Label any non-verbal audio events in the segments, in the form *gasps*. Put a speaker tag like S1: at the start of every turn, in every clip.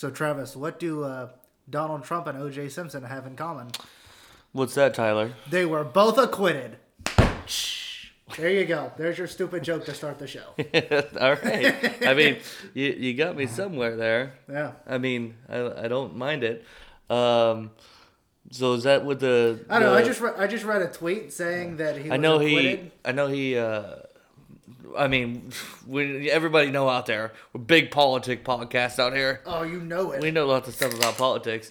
S1: So Travis, what do uh, Donald Trump and O.J. Simpson have in common?
S2: What's that, Tyler?
S1: They were both acquitted. There you go. There's your stupid joke to start the show. *laughs*
S2: All right. I mean, you, you got me somewhere there.
S1: Yeah.
S2: I mean, I, I don't mind it. Um, so is that what the?
S1: I don't know. I just re- I just read a tweet saying that he was
S2: I know
S1: acquitted.
S2: he. I know he. Uh, I mean, we everybody know out there. We're big politic podcast out here.
S1: Oh, you know it.
S2: We know lots of stuff about politics,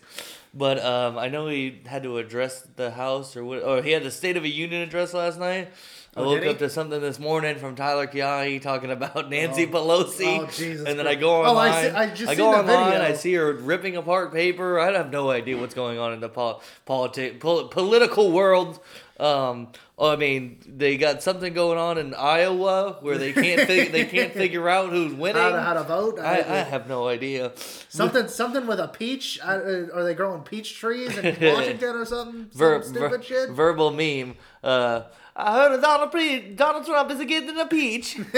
S2: but um, I know he had to address the House or what. Or he had the State of a Union address last night. I
S1: Oh,
S2: woke up to something this morning from Tyler Kiahi talking about Nancy Pelosi,
S1: Oh, Jesus
S2: and then I go
S1: Oh, I
S2: online.
S1: see- I just
S2: go
S1: seen
S2: online.
S1: video.
S2: I see her ripping apart paper. I have no idea what's going on in the pol- politic pol- political world. Um, I mean, they got something going on in Iowa where they can't fig- they can't *laughs* figure out who's winning.
S1: how to how to vote.
S2: I, I have no idea.
S1: something something with a peach. I, uh, are they growing peach trees in *laughs* Washington or something? Some stupid
S2: ver-
S1: shit.
S2: Verbal meme. Uh, I heard Donald, Pre- Donald Trump is getting a peach. *laughs*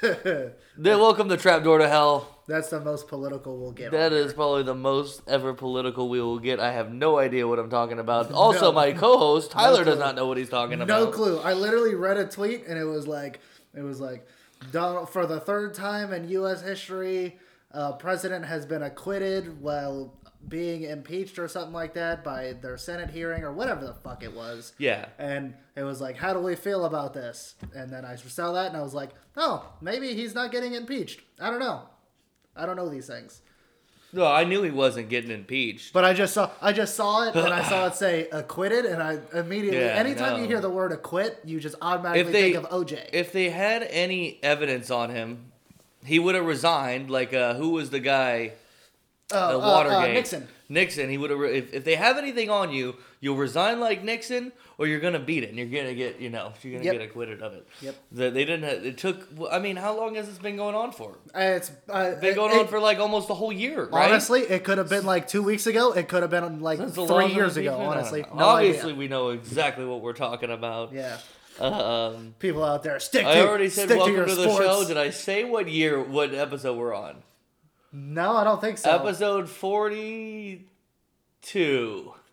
S2: they welcome the trapdoor to hell.
S1: That's the most political we'll get.
S2: That is probably the most ever political we will get. I have no idea what I'm talking about. *laughs* Also, my co-host Tyler does not know what he's talking about.
S1: No clue. I literally read a tweet and it was like, it was like, Donald for the third time in U.S. history, uh, president has been acquitted while being impeached or something like that by their Senate hearing or whatever the fuck it was.
S2: Yeah.
S1: And it was like, how do we feel about this? And then I saw that and I was like, oh, maybe he's not getting impeached. I don't know. I don't know these things.
S2: No, I knew he wasn't getting impeached.
S1: But I just saw I just saw it and I saw it *laughs* say acquitted and I immediately
S2: Yeah,
S1: anytime you hear the word acquit, you just automatically
S2: they
S1: think of OJ.
S2: if they had any evidence on him, he would have resigned. Like, uh, who was the guy?
S1: uh,
S2: the
S1: uh, uh,
S2: Watergate.
S1: Nixon.
S2: Nixon. He would have. Re- if, if they have anything on you, you'll resign like Nixon, or you're gonna beat it, and you're gonna get, you know, you're gonna
S1: Yep.
S2: get acquitted of it.
S1: Yep.
S2: The, they didn't. Have, it took. I mean, how long has this been going on for?
S1: Uh, It's uh,
S2: Been going
S1: it-
S2: on for like almost a whole year, right?
S1: honestly, it could have been like two weeks ago. It could have been like
S2: the
S1: three years ago. Honestly, no
S2: obviously
S1: idea.
S2: we know exactly what we're talking about.
S1: yeah.
S2: Um,
S1: People out there stick. To,
S2: I already said welcome
S1: to,
S2: to, the
S1: sports.
S2: show. Did I say what year, what episode we're on?
S1: No, I don't think so.
S2: Episode forty-two.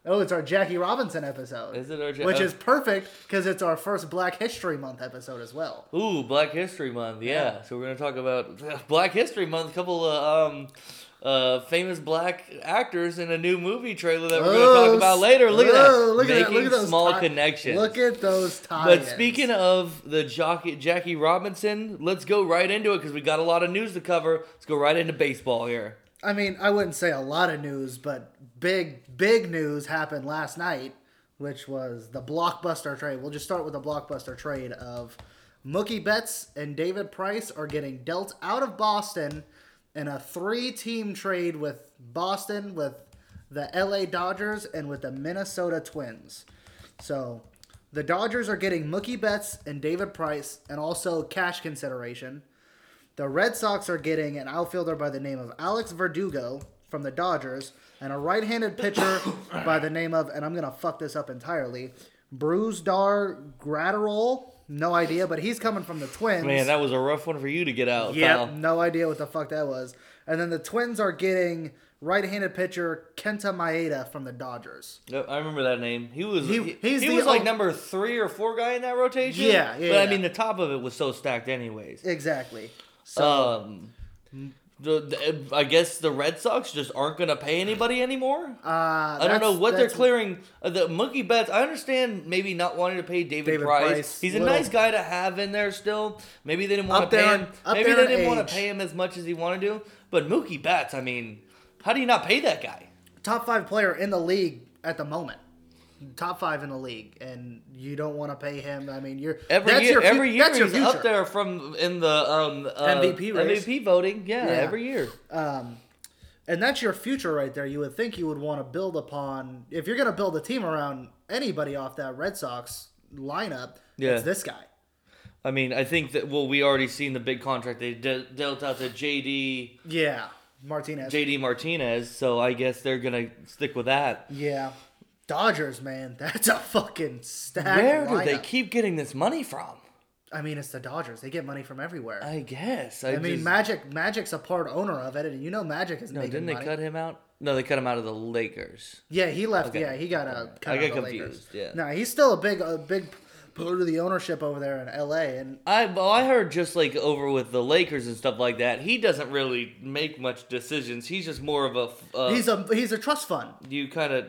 S1: Oh, it's our Jackie Robinson episode.
S2: Is it our
S1: Which
S2: oh.
S1: is perfect because it's our first Black History Month episode as well.
S2: Ooh, Black History Month. Yeah.
S1: Yeah.
S2: So we're gonna talk about Black History Month. A couple of um, uh, famous black actors in a new movie trailer that we're gonna
S1: Oh,
S2: talk about later. Look at that.
S1: oh, Look at, that.
S2: Making
S1: look at those
S2: small
S1: tie-
S2: connections.
S1: Look at those ties.
S2: but speaking of the jockey, Jackie Robinson, let's go right into it because we got a lot of news to cover. Let's go right into baseball here.
S1: I mean, I wouldn't say a lot of news, but big, big news happened last night, which was the blockbuster trade. We'll just start with the blockbuster trade of Mookie Betts and David Price are getting dealt out of Boston in a three-team trade with Boston, with the LA Dodgers, and with the Minnesota Twins. So the Dodgers are getting Mookie Betts and David Price, and also cash consideration. The Red Sox are getting an outfielder by the name of Alex Verdugo from the Dodgers and a right-handed pitcher *coughs* by the name of, and I'm gonna fuck this up entirely, Brusdar Graterol. No idea, but he's coming from the Twins.
S2: Man, that was a rough one for you to get out.
S1: yeah, no idea what the fuck that was. And then the Twins are getting right-handed pitcher Kenta Maeda from the Dodgers.
S2: Yep, I remember that name. He was
S1: He-
S2: he, was like number three or four guy in that rotation.
S1: Yeah, yeah,
S2: But I mean, the top of it was so stacked, anyways.
S1: Exactly. So
S2: Um, the, the, I guess the Red Sox just aren't going to pay anybody anymore.
S1: uh,
S2: I don't know what they're clearing. Uh, the Mookie Betts, I understand maybe not wanting to pay David,
S1: David
S2: Price.
S1: Price,
S2: He's a
S1: little-
S2: nice guy to have in there still. Maybe they didn't want to pay him. Maybe they didn't want to pay him as much as he wanted to. But Mookie Betts, I mean, how do you not pay that guy?
S1: top five player in the league at the moment. Top five in the league, and you don't want to pay him. I mean, you're
S2: Every
S1: that's
S2: year,
S1: your
S2: every year
S1: that's your
S2: he's
S1: future.
S2: up there from in the um, uh,
S1: MVP race.
S2: MVP voting. Yeah,
S1: Yeah.
S2: every year.
S1: Um, and that's your future right there. You would think you would want to build upon if you're going to build a team around anybody off that Red Sox lineup.
S2: Yeah.
S1: it's this guy.
S2: I mean, I think that well, we already seen the big contract they de- dealt out to JD
S1: Yeah, Martinez.
S2: JD Martinez, so I guess they're gonna stick with that.
S1: yeah, Dodgers, man, *laughs* that's a fucking stacked
S2: Where do they keep getting this money from?
S1: I mean, it's the Dodgers. They get money from everywhere. I,
S2: I guess. I,
S1: mean,
S2: just-
S1: Magic Magic's a part owner of it, and you know Magic is
S2: No,
S1: making
S2: didn't they
S1: money.
S2: cut him out? No, they cut him out of the Lakers.
S1: Yeah, he left.
S2: Okay.
S1: Yeah, he got a. cut
S2: I got
S1: the Lakers.
S2: confused, yeah.
S1: No, he's still a big, a big part of the ownership over there in L.A. And
S2: I well, I heard just like over with the Lakers and stuff like that. He doesn't really make much decisions. He's just more of a. Uh,
S1: he's a he's a trust fund.
S2: you kind of.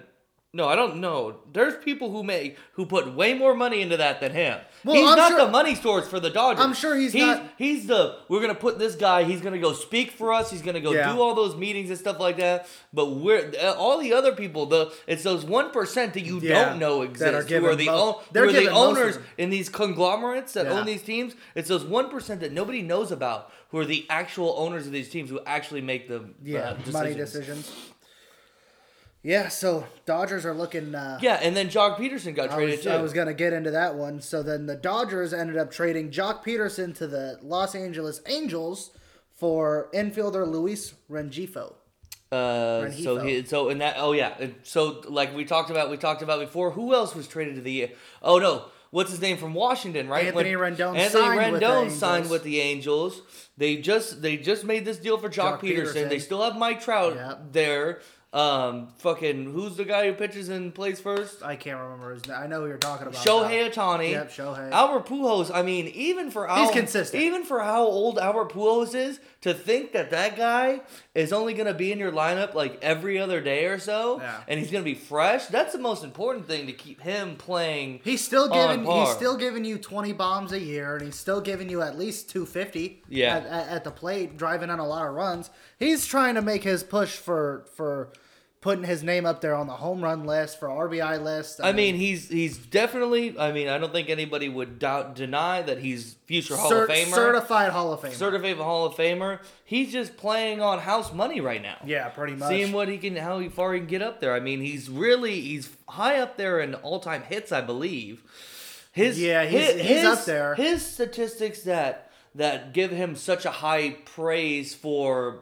S2: No, I don't know. There's people who make who put way more money into that than him.
S1: Well,
S2: he's
S1: I'm
S2: not
S1: sure-
S2: the money source for the Dodgers.
S1: I'm sure he's not-
S2: He's the we're gonna put this guy. He's gonna go speak for us. He's gonna go
S1: Yeah.
S2: do all those meetings and stuff like that. But we're uh, all the other people. The it's those one percent that you
S1: Yeah,
S2: don't know exist. who are the
S1: mo-
S2: own,
S1: they're
S2: who are the
S1: most
S2: owners in these conglomerates that
S1: Yeah.
S2: own these teams. It's those one percent that nobody knows about who are the actual owners of these teams who actually make the
S1: Yeah,
S2: uh,
S1: money
S2: decisions.
S1: Yeah, so Dodgers are looking. Uh,
S2: Yeah, and then Joc Pederson got
S1: I
S2: traded
S1: was,
S2: too.
S1: I was gonna get into that one. So then the Dodgers ended up trading Joc Pederson to the Los Angeles Angels for infielder Luis Rengifo.
S2: Uh, so he, so in that, oh yeah, so like we talked about, we talked about before. Who else was traded to the? Oh no, what's his name from Washington, right?
S1: Anthony Rendon
S2: Anthony
S1: signed with the
S2: Rendon signed with the Angels. They just they just made this deal for Joc,
S1: Joc
S2: Pederson.
S1: Pederson.
S2: They still have Mike Trout
S1: Yep.
S2: there. Um, fucking who's the guy who pitches and plays first?
S1: I can't remember his name. I know who you're talking about.
S2: Shohei Ohtani.
S1: Yep, Shohei.
S2: Albert Pujols. I mean, even for how he's
S1: consistent.
S2: Even for how old Albert Pujols is, to think that that guy is only going to be in your lineup like every other day or so,
S1: Yeah.
S2: and he's going to be fresh. That's the most important thing to keep him playing.
S1: He's still giving he's still giving you 20 bombs a year, and he's still giving you at least 250.
S2: Yeah.
S1: At, at, at the plate, driving on a lot of runs. He's trying to make his push for for putting his name up there on the home run list for RBI list.
S2: I mean, um, he's he's definitely. I mean, I don't think anybody would doubt deny that he's future Hall
S1: cer-
S2: of Famer,
S1: certified Hall of Famer.
S2: certified Hall of Famer. He's just playing on house money right now.
S1: yeah, pretty much.
S2: Seeing what he can, how far he can get up there. I mean, he's really he's high up there in all time hits, I believe. His
S1: Yeah, he's-
S2: his,
S1: he's up there.
S2: His statistics that that give him such a high praise for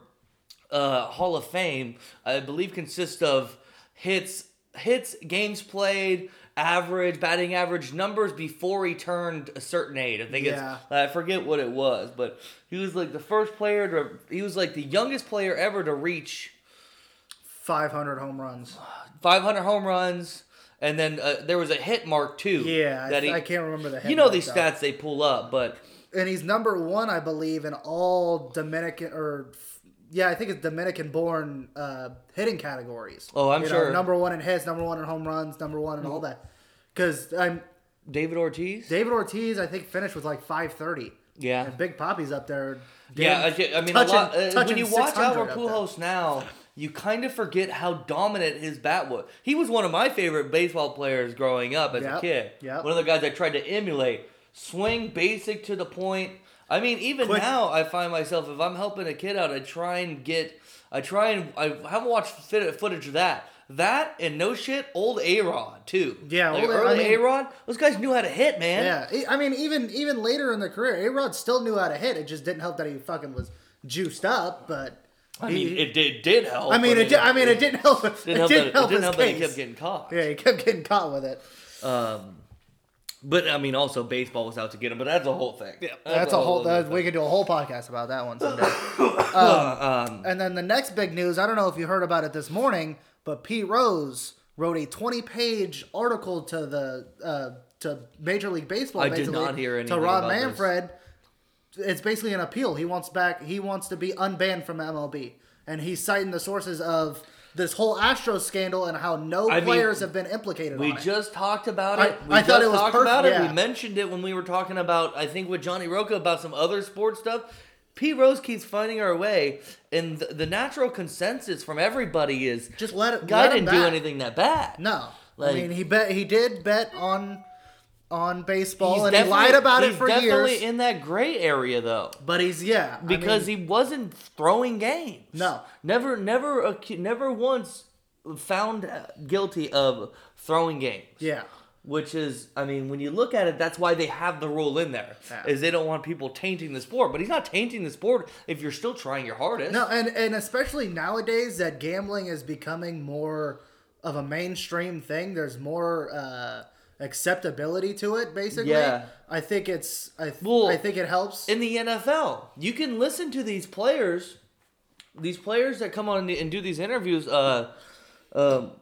S2: uh, Hall of Fame, I believe, consists of hits, hits, games played, average, batting average, numbers before he turned a certain age. I think
S1: Yeah.
S2: it's I forget what it was, but he was like the first player to. He was like the youngest player ever to reach
S1: 500 home runs.
S2: 500 home runs, and then uh, there was a hit mark too.
S1: Yeah,
S2: that
S1: I,
S2: he.
S1: I can't remember the.
S2: you know these
S1: though.
S2: stats they pull up, but
S1: and he's number one, I believe, in all Dominican or yeah, I think it's Dominican-born uh, hitting categories.
S2: Oh, I'm
S1: You know,
S2: sure.
S1: number one in hits, number one in home runs, number one in all that. Because I'm
S2: David Ortiz.
S1: David Ortiz, I think finished with like 530.
S2: Yeah.
S1: and Big Papi's up there.
S2: Yeah, I, mean,
S1: touching-
S2: a lot, uh, when you watch
S1: 600
S2: Albert. Pujols now, you kind of forget how dominant his bat was. He was one of my favorite baseball players growing up as a kid.
S1: yep.
S2: One of the guys I tried to emulate. Swing basic to the point. I mean, even
S1: Quick-
S2: now, I find myself if I'm helping a kid out, I try and get, I try and I haven't watched footage of that. That and no shit, old A Rod too.
S1: Yeah,
S2: like
S1: old A- I
S2: early
S1: mean-
S2: A Rod. Those guys knew how to hit, man.
S1: Yeah, I mean, even even later in the career, A Rod still knew how to hit. It just didn't help that he fucking was juiced up. But
S2: I
S1: he-
S2: mean, it did, did help.
S1: I mean, it. Did, I mean, it didn't help.
S2: didn't
S1: it didn't
S2: that,
S1: help
S2: it didn't help that he kept getting caught.
S1: Yeah, he kept getting caught with it.
S2: Um, but I mean, also baseball was out to get him. But that's a whole thing. Yeah,
S1: That's a whole. That, we could do a whole podcast about that one someday.
S2: thing. *laughs* um,
S1: and then the next big news. I don't know if you heard about it this morning, but Pete Rose wrote a 20-page article to the uh, to Major League Baseball.
S2: I did not hear
S1: to
S2: anything
S1: Rob
S2: about this.
S1: Manfred. It's basically an appeal. He wants back. He wants to be unbanned from MLB, and he's citing the sources of this whole Astros scandal and how no
S2: I mean,
S1: players have been implicated.
S2: we just talked about
S1: I-
S2: it. We
S1: I thought it was
S2: talked
S1: perf-
S2: about it.
S1: yeah.
S2: We mentioned it when we were talking about, I think, with Johnny Roca about some other sports stuff. Pete Rose keeps finding our way, and the, the natural consensus from everybody is
S1: Just let it-
S2: Guy
S1: let
S2: didn't do anything that bad.
S1: No,
S2: Like-
S1: I mean he bet he did bet on on baseball
S2: He's
S1: and he lied about it for
S2: definitely
S1: years.
S2: in that gray area though.
S1: but he's yeah I
S2: because
S1: mean,
S2: he wasn't throwing games.
S1: No.
S2: never, never, never once found guilty of throwing games.
S1: yeah
S2: Which is, I mean, when you look at it, that's why they have the rule in there,
S1: Yeah.
S2: is they don't want people tainting the sport. But he's not tainting the sport if you're still trying your hardest.
S1: no and and especially nowadays that gambling is becoming more of a mainstream thing. There's more uh, acceptability to it. Basically,
S2: Yeah.
S1: I think it's I, th-
S2: Well,
S1: I think it helps.
S2: in the NFL. You can listen to these players, these players that come on and do these interviews. Uh, um,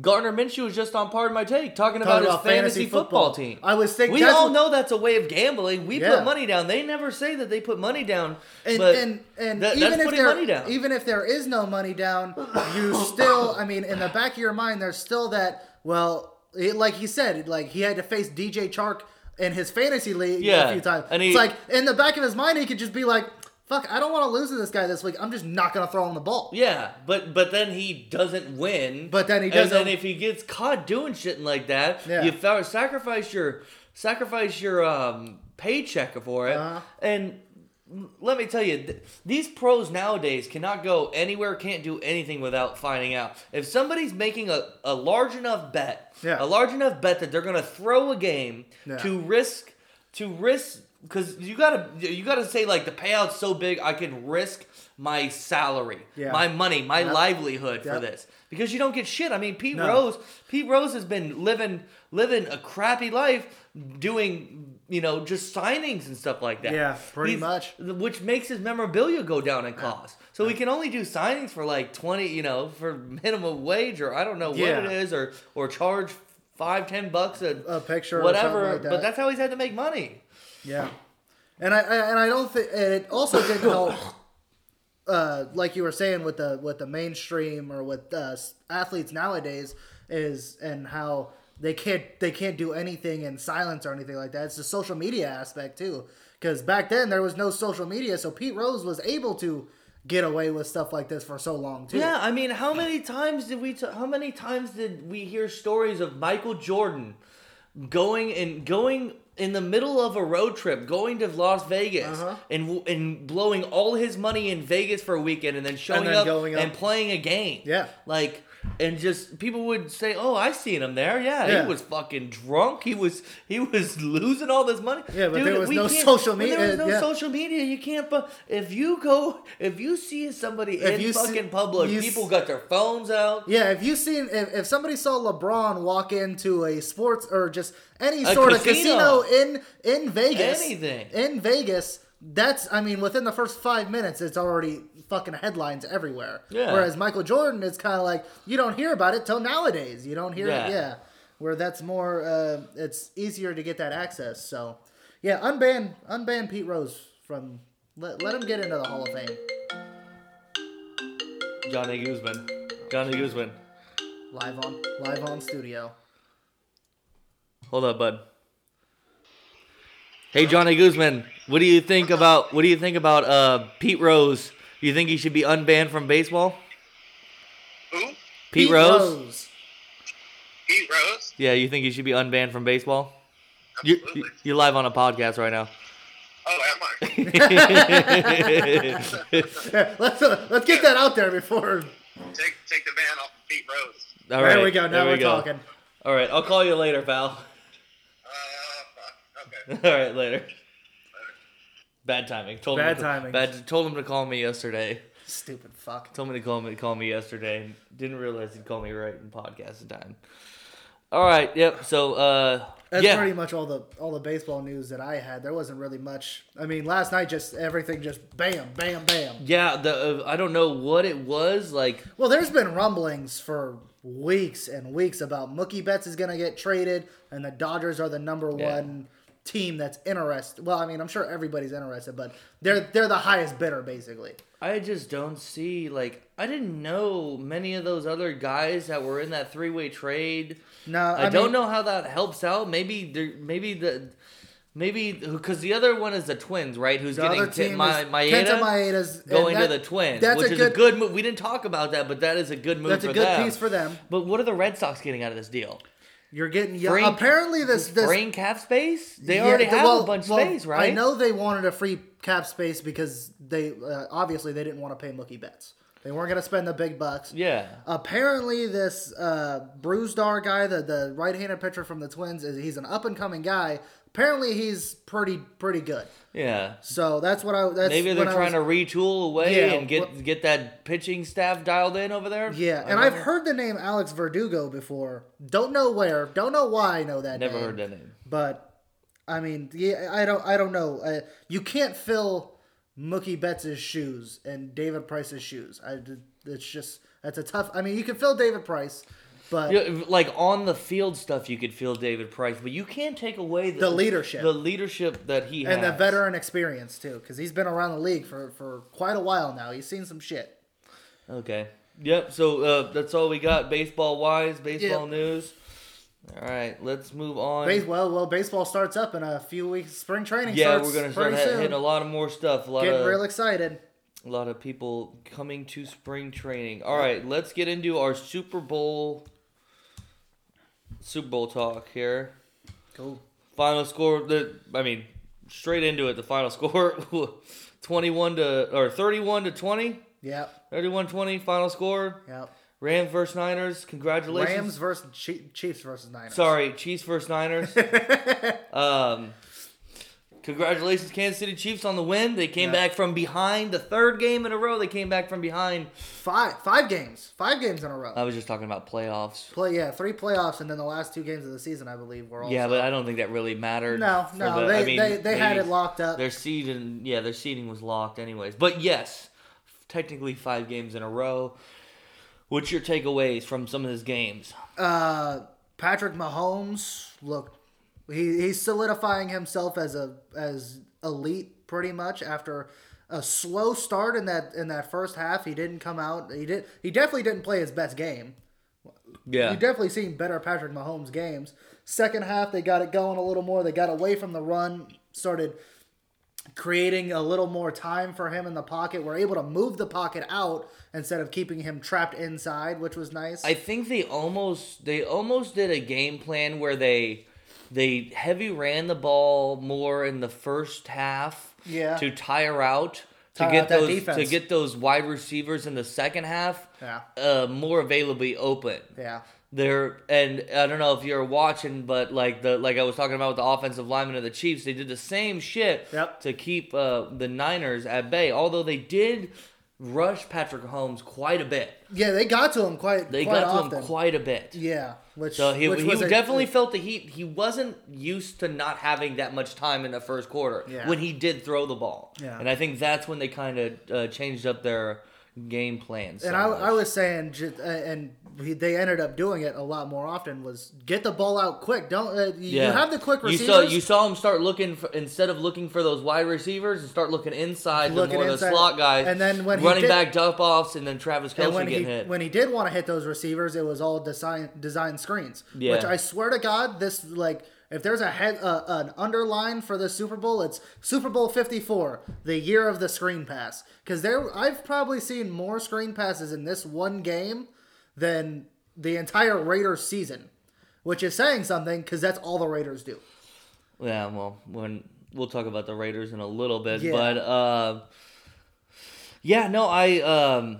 S2: Gardner Minshew was just on Pardon My Take talking about
S1: Talking
S2: his fantasy,
S1: fantasy
S2: football,
S1: football.
S2: team.
S1: I was thinking
S2: we all
S1: what-
S2: know that's a way of gambling. We
S1: Yeah.
S2: put money down. They never say that they put money down,
S1: and
S2: but
S1: and, and even if there
S2: money down.
S1: even if there is no money down, you still I mean in the back of your mind there's still that well it, like he said like he had to face DJ Chark in his fantasy league
S2: Yeah,
S1: a few times.
S2: and he-
S1: it's like in the back of his mind he could just be like fuck I don't want to lose to this guy this week I'm just not gonna throw him the ball.
S2: Yeah, but but then he doesn't win.
S1: But then he doesn't-
S2: then if he gets caught doing shit like that,
S1: Yeah.
S2: you sacrifice your sacrifice your um, paycheck for it.
S1: Uh-huh.
S2: And let me tell you, th- these pros nowadays cannot go anywhere, can't do anything without finding out. If somebody's making a, a large enough bet,
S1: Yeah.
S2: a large enough bet that they're gonna throw a game
S1: Yeah.
S2: to risk to risk because you gotta you gotta say like the payout's so big I can risk my salary,
S1: Yeah.
S2: my money, my
S1: Yep.
S2: livelihood for this because you don't get shit. I mean, Pete
S1: No.
S2: Rose, Pete Rose has been living living a crappy life, doing you know just signings and stuff like that.
S1: Yeah, pretty much.
S2: which makes his memorabilia go down in cost. So we can only do signings for like twenty, you know, for minimum wage or I don't know what
S1: Yeah.
S2: it is, or or charge five ten bucks a,
S1: A picture or
S2: whatever.
S1: something like that.
S2: But that's how he's had to make money.
S1: Yeah, and I, I and I don't think it also didn't help. *laughs* Uh, like you were saying with the with the mainstream or with uh, athletes nowadays is and how they can't they can't do anything in silence or anything like that. It's the social media aspect too. Because back then there was no social media, so Pete Rose was able to get away with stuff like this for so long too.
S2: Yeah, I mean, how many times did we? T- how many times did we hear stories of Michael Jordan going and going in the middle of a road trip, going to Las Vegas
S1: Uh-huh.
S2: and and blowing all his money in Vegas for a weekend, and then showing
S1: then
S2: up,
S1: going up.
S2: and playing a game?
S1: Yeah.
S2: like. And just people would say, "Oh, I seen him there. Yeah,
S1: Yeah.
S2: he was fucking drunk. He was he was *laughs* losing all this money.
S1: Yeah, but there was no social
S2: when There
S1: media,
S2: was no
S1: yeah.
S2: social media. You can't. If you go, if you see somebody
S1: If
S2: in
S1: you see-
S2: fucking public, people
S1: s-
S2: got their phones out.
S1: Yeah, if you seen if, if somebody saw LeBron walk into a sports or just any
S2: A
S1: sort
S2: casino.
S1: of casino in in Vegas,
S2: Anything.
S1: in Vegas, that's I mean within the first five minutes, it's already fucking headlines everywhere.
S2: Yeah.
S1: Whereas Michael Jordan, it's kind of like you don't hear about it till nowadays. You don't hear
S2: Yeah.
S1: it, yeah. Where that's more, uh, it's easier to get that access. So, yeah, unban unban Pete Rose from let, let him get into the Hall of Fame.
S2: Johnny Guzman. Johnny Guzman.
S1: Live on live on studio.
S2: Hold up, bud. Hey, Johnny Guzman. What do you think about what do you think about uh Pete Rose? Do you think he should be unbanned from baseball?
S3: Who?
S2: Pete, Rose?
S1: Rose.
S3: Pete Rose?
S2: Yeah, you think he should be unbanned from baseball? You,
S3: Absolutely.
S2: you- you're live on a podcast right now.
S3: Oh, am I? *laughs* *laughs*
S1: Let's uh, let's get that out there before.
S3: take take the ban off of Pete Rose.
S2: All
S1: there we go. Now
S2: we
S1: we're
S2: go.
S1: talking.
S2: All right, I'll call you later, pal.
S3: Uh, fuck. Okay. *laughs*
S2: All right, later. Bad timing. Told him
S1: Bad
S2: to,
S1: timing.
S2: Bad. Told him to call me yesterday.
S1: Stupid fuck.
S2: Told me to call me call me yesterday. Didn't realize he'd call me right in podcast time. All right. Yep. So uh,
S1: That's
S2: yeah.
S1: pretty much all the all the baseball news that I had. There wasn't really much. I mean, last night just everything just bam, bam, bam.
S2: yeah. The uh, I don't know what it was like.
S1: Well, there's been rumblings for weeks and weeks about Mookie Betts is going to get traded, and the Dodgers are the number
S2: Yeah.
S1: one team that's interested. Well, I mean, I'm sure everybody's interested, but they're they're the highest bidder basically.
S2: I just don't see like I didn't know many of those other guys that were in that three way trade.
S1: No,
S2: I,
S1: I,
S2: don't know how that helps out. Maybe there, maybe the, maybe because the other one is the Twins, right? Who's getting
S1: team
S2: Ma- Maeda
S1: Maeda's
S2: going to the Twins,
S1: that's
S2: which
S1: a
S2: is
S1: good-
S2: a good move. We didn't talk about that, but that is a good move.
S1: That's
S2: for
S1: a good
S2: them.
S1: piece for them.
S2: But what are the Red Sox getting out of this deal?
S1: You're getting young.
S2: Free-
S1: Apparently, this this
S2: Brain cap space? They
S1: Yeah,
S2: already have
S1: well-
S2: a bunch of
S1: well,
S2: space, right?
S1: I know they wanted a free cap space because they uh, obviously they didn't want to pay Mookie Betts. They weren't going to spend the big bucks.
S2: Yeah.
S1: Apparently, this uh, Brusdar guy, the, the right-handed pitcher from the Twins, is he's an up-and-coming guy. Apparently, he's pretty pretty good.
S2: Yeah.
S1: So that's what I. That's
S2: Maybe they're trying
S1: was-
S2: to retool away
S1: Yeah,
S2: and get
S1: what-
S2: get that pitching staff dialed in over there.
S1: Yeah, and I've heard the name Alex Verdugo before. Don't know where. Don't know why I know that.
S2: Never
S1: name.
S2: heard that name.
S1: But I mean, yeah, I don't. I don't know. Uh, you can't fill Mookie Betts' shoes and David Price's shoes. I. It's just that's a tough. I mean, you can fill David Price, but
S2: Yeah, like on the field stuff, you could feel David Price, but you can't take away the,
S1: The leadership.
S2: the leadership that he
S1: and the veteran experience too, because he's been around the league for for quite a while now. He's seen some shit.
S2: Okay. Yep. So uh, that's all we got baseball wise, baseball
S1: Yep.
S2: news. All right, let's move on.
S1: Base, well, well, baseball starts up in a few weeks. Spring training.
S2: yeah,
S1: starts
S2: we're gonna start
S1: soon.
S2: hitting a lot of more stuff. A lot
S1: Getting
S2: of
S1: real excited.
S2: a lot of people coming to spring training. All right, let's get into our Super Bowl Super Bowl talk here.
S1: Cool.
S2: Final score. The I mean, straight into it. The final *laughs* score: twenty-one to or thirty-one to twenty.
S1: Yeah.
S2: 31-20 final score.
S1: Yep.
S2: Rams versus Niners. Congratulations.
S1: Rams versus Chiefs versus Niners.
S2: Sorry, Chiefs versus Niners. *laughs* um, congratulations, Kansas City Chiefs on the win. They came
S1: Yeah.
S2: back from behind the third game in a row. They came back from behind.
S1: Five five games. Five games in a row.
S2: I was just talking about playoffs.
S1: Play yeah, three playoffs and then the last two games of the season, I believe, were all.
S2: Yeah, but I don't think that really mattered.
S1: no, no,
S2: the-
S1: they,
S2: I mean,
S1: they they had it locked up.
S2: Their seeding, yeah, their seeding was locked anyways. But yes, technically five games in a row. What's your takeaways from some of his games?
S1: Uh, Patrick Mahomes, look, he he's solidifying himself as a as elite pretty much after a slow start in that in that first half. He didn't come out. He did. He definitely didn't play his best game.
S2: Yeah,
S1: You definitely seen better Patrick Mahomes games. Second half, they got it going a little more. They got away from the run, started creating a little more time for him in the pocket. We're able to move the pocket out instead of keeping him trapped inside, which was nice.
S2: I think they almost they almost did a game plan where they they heavy ran the ball more in the first half
S1: Yeah.
S2: to tire out to
S1: Tire
S2: get
S1: out
S2: those to get those wide receivers in the second half
S1: Yeah.
S2: uh, more availably open.
S1: yeah.
S2: There and I don't know if you're watching, but like the like I was talking about with the offensive linemen of the Chiefs, they did the same shit
S1: Yep.
S2: to keep uh, the Niners at bay. Although they did rush Patrick Holmes quite a bit.
S1: Yeah, they got to him quite.
S2: They
S1: quite
S2: got to him quite a bit.
S1: Yeah, which
S2: So he,
S1: which
S2: he
S1: was a-
S2: definitely felt the heat. He wasn't used to not having that much time in the first quarter
S1: Yeah.
S2: when he did throw the ball.
S1: Yeah.
S2: And I think that's when they kind of uh, changed up their game plans. so
S1: And I. I was saying, ju- uh, and he, they ended up doing it a lot more often. Was get the ball out quick. Don't uh, you, you have the quick
S2: You
S1: receivers.
S2: saw you saw him start looking for, instead of looking for those wide receivers and start looking inside
S1: Looking
S2: to more of
S1: inside,
S2: the slot guys.
S1: and then when he
S2: running
S1: did-
S2: back dump offs and then Travis Kelce
S1: when he
S2: hit.
S1: when he did want to hit those receivers, it was all design design screens.
S2: Yeah.
S1: Which I swear to God, this like if there's a head uh, an underline for the Super Bowl, it's Super Bowl 54, the year of the screen pass. Because there, I've probably seen more screen passes in this one game than the entire Raiders season, which is saying something because that's all the Raiders do.
S2: Yeah, well, when we'll talk about the Raiders in a little bit,
S1: Yeah.
S2: but uh, yeah, no, I um,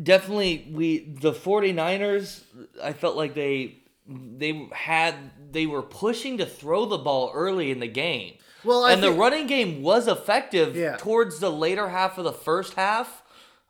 S2: definitely we the 49ers, I felt like they they had they were pushing to throw the ball early in the game.
S1: Well, I
S2: and the running game was effective
S1: Yeah.
S2: towards the later half of the first half.